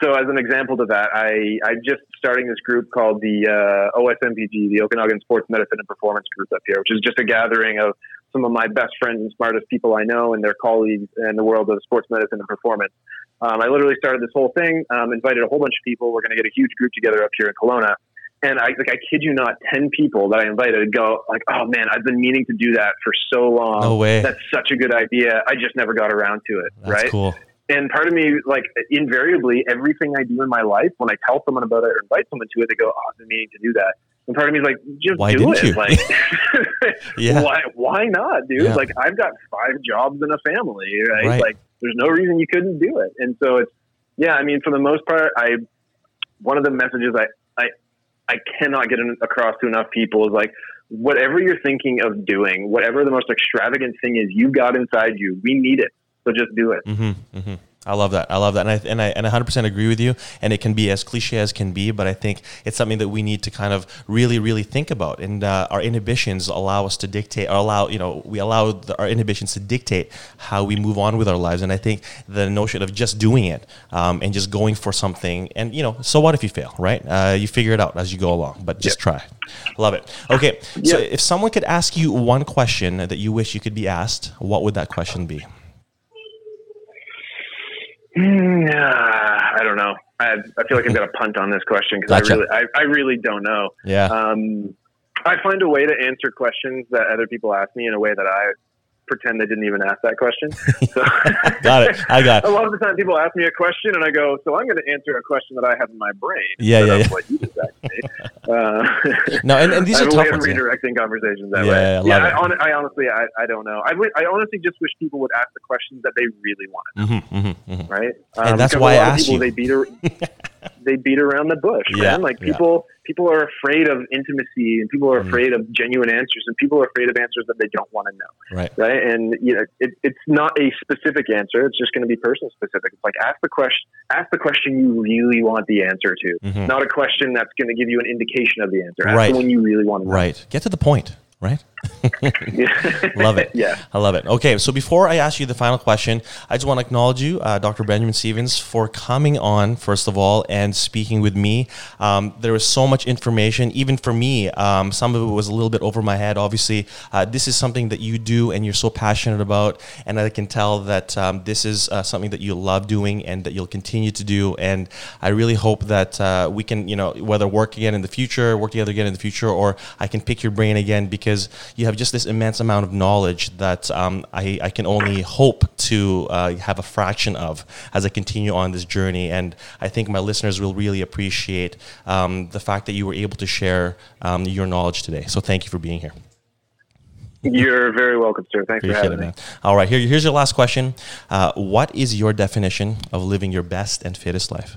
C: so as an example to that, I, I'm just starting this group called the uh, OSMPG, the Okanagan Sports Medicine and Performance Group up here, which is just a gathering of some of my best friends and smartest people I know and their colleagues in the world of sports medicine and performance. Um, I literally started this whole thing, um, invited a whole bunch of people. We're going to get a huge group together up here in Kelowna. And I like I kid you not, ten people that I invited go like, oh man, I've been meaning to do that for so long.
A: No way.
C: That's such a good idea. I just never got around to it.
A: That's
C: right.
A: cool.
C: And part of me, like invariably, everything I do in my life, when I tell someone about it or invite someone to it, they go, "Oh, I've been meaning to do that." And part of me is like, "Just
A: Why
C: do it."
A: you?
C: Like,
A: Yeah.
C: why? Why not, dude?
A: Yeah.
C: Like, I've got five jobs and a family, right?
A: Right.
C: Like, there's no reason you couldn't do it. And so it's, yeah. I mean, for the most part, I one of the messages I I cannot get across to enough people is like, whatever you're thinking of doing, whatever the most extravagant thing is you got inside you, we need it. So just do it.
A: Mm-hmm, mm-hmm. I love that. I love that, and I and I and I 100% agree with you. And it can be as cliche as can be, but I think it's something that we need to kind of really, really think about. And uh, our inhibitions allow us to dictate, or allow you know, we allow the, our inhibitions to dictate how we move on with our lives. And I think the notion of just doing it um, and just going for something, and you know, so what if you fail, right? Uh, you figure it out as you go along, but just try. Love it. Okay, so if someone could ask you one question that you wish you could be asked, what would that question be?
C: Hmm, I don't know. I, I feel like I've got a punt on this question because
A: Gotcha.
C: I really, I, I really don't know.
A: Yeah.
C: Um, I find a way to answer questions that other people ask me in a way that I pretend they didn't even ask that question. So
A: got it. I got it.
C: a lot of the time, people ask me a question, and I go, "So I'm going to answer a question that I have in my brain."
A: Yeah, yeah, yeah.
C: What you just asked me. Uh,
A: No, and, and these are tough
C: way of
A: yeah.
C: redirecting conversations that
A: Yeah,
C: way.
A: yeah, I
C: yeah, I, I honestly, I, I don't know. I, I honestly just wish people would ask the questions that they really want,
A: Mm-hmm, mm-hmm, mm-hmm.
C: right?
A: And that's why
C: a
A: I asked
C: people,
A: you.
C: They beat, ar- they beat around the bush,
A: Yeah,
C: man. Like people, people are afraid of intimacy, and people are
A: Mhm.
C: afraid of genuine answers, and people are afraid of answers that they don't want to know,
A: Right.
C: right? And you know, it, it's not a specific answer; it's just going to be person specific. It's like ask the question, ask the question you really want the answer to,
A: Mhm.
C: not a question that's going to give you an indication of the answer.
A: Right.
C: the one you really want to know.
A: Right. Get to the point. Right. love it.
C: Yeah.
A: I love it. Okay, so before I ask you the final question, I just want to acknowledge you, uh, Dr. Benjamin Stevens, for coming on, first of all, and speaking with me. Um, there was so much information, even for me. Um, some of it was a little bit over my head. Obviously, uh, this is something that you do and you're so passionate about, and I can tell that um, this is uh, something that you love doing and that you'll continue to do. And I really hope that uh, we can, you know, whether work again in the future, work together again in the future, or I can pick your brain again because you have just this immense amount of knowledge that um, I, I, can only hope to uh, have a fraction of as I continue on this journey. And I think my listeners will really appreciate um, the fact that you were able to share um, your knowledge today. So thank you for being here.
C: You're very welcome, sir. Thanks Appreciate for having it, me.
A: All right, here, here's your last question. Uh, what is your definition of living your best and fittest life?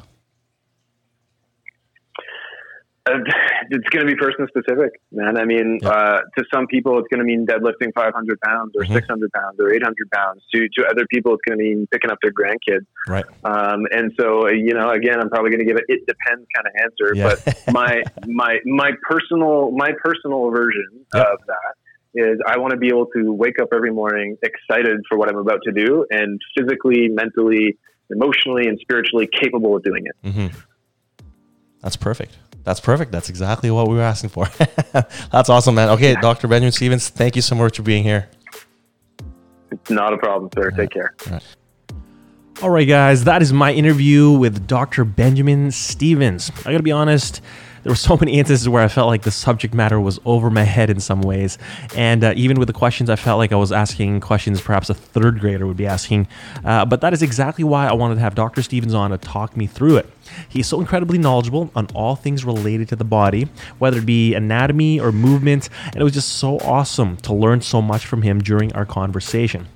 C: It's going to be person specific, man. I mean, yeah. uh, to some people, it's going to mean deadlifting 500 pounds or mm-hmm. 600 pounds or 800 pounds. To to other people, it's going to mean picking up their grandkids.
A: Right.
C: Um, and so, you know, again, I'm probably going to give it it depends kind of answer. Yeah. But my my my personal my personal version yep. of that is I want to be able to wake up every morning excited for what I'm about to do and physically, mentally, emotionally, and spiritually capable of doing it.
A: Mm-hmm. That's perfect. That's perfect. That's exactly what we were asking for. That's awesome, man. Okay, Dr. Benjamin Stevens, thank you so much for being here.
C: It's not a problem, sir. Take care.
A: All right. All right, guys, that is my interview with Dr. Benjamin Stevens. I gotta be honest, there were so many instances where I felt like the subject matter was over my head in some ways. And uh, even with the questions, I felt like I was asking questions perhaps a third grader would be asking. Uh, but that is exactly why I wanted to have Dr. Stevens on to talk me through it. He's so incredibly knowledgeable on all things related to the body, whether it be anatomy or movement, and it was just so awesome to learn so much from him during our conversation.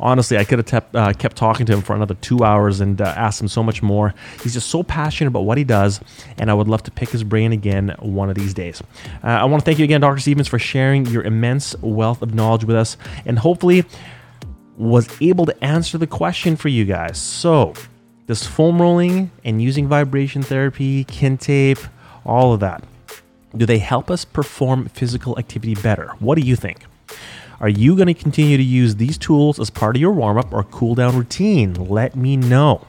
A: Honestly, I could have kept, uh, kept talking to him for another two hours and uh, asked him so much more. He's just so passionate about what he does, and I would love to pick his brain again one of these days. Uh, I want to thank you again, Dr. Stevens, for sharing your immense wealth of knowledge with us, and hopefully was able to answer the question for you guys. So, does foam rolling and using vibration therapy, kin tape, all of that, do they help us perform physical activity better? What do you think? Are you going to continue to use these tools as part of your warm up or cool down routine? Let me know.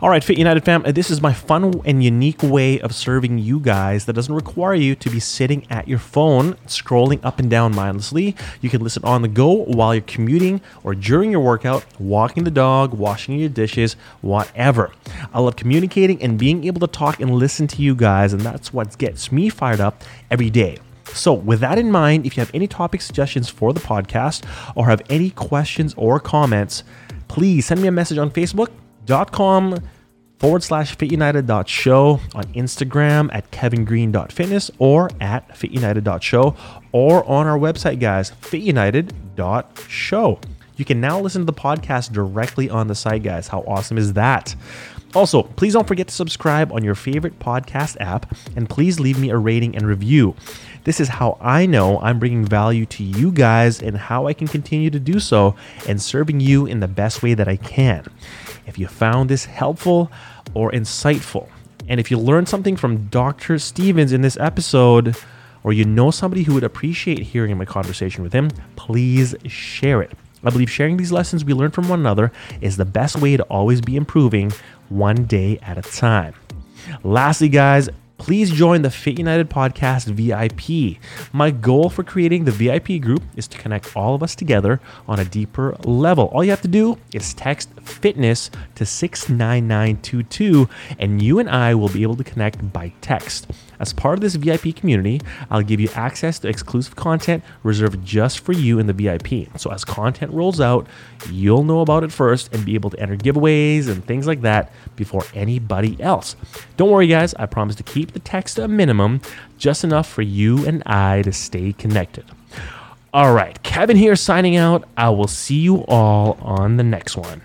A: All right, Fit United fam, uh, this is my fun and unique way of serving you guys that doesn't require you to be sitting at your phone scrolling up and down mindlessly. You can listen on the go while you're commuting or during your workout, walking the dog, washing your dishes, whatever. I love communicating and being able to talk and listen to you guys, and that's what gets me fired up every day. So, with that in mind, if you have any topic suggestions for the podcast or have any questions or comments, please send me a message on Facebook.com forward slash fitunited.show on Instagram at kevingreen.fitness or at fitunited.show or on our website, guys, fitunited.show. You can now listen to the podcast directly on the site, guys. How awesome is that? Also, please don't forget to subscribe on your favorite podcast app and please leave me a rating and review. This is how I know I'm bringing value to you guys and how I can continue to do so and serving you in the best way that I can. If you found this helpful or insightful, and if you learned something from Dr. Stevens in this episode, or you know somebody who would appreciate hearing my conversation with him, please share it. I believe sharing these lessons we learn from one another is the best way to always be improving one day at a time. Lastly, guys, please join the Fit United Podcast VIP. My goal for creating the VIP group is to connect all of us together on a deeper level. All you have to do is text fitness to 69922, and you and I will be able to connect by text. As part of this VIP community, I'll give you access to exclusive content reserved just for you in the VIP. So as content rolls out, you'll know about it first and be able to enter giveaways and things like that before anybody else. Don't worry, guys, I promise to keep the text a minimum, just enough for you and I to stay connected. All right, Kevin here signing out. I will see you all on the next one.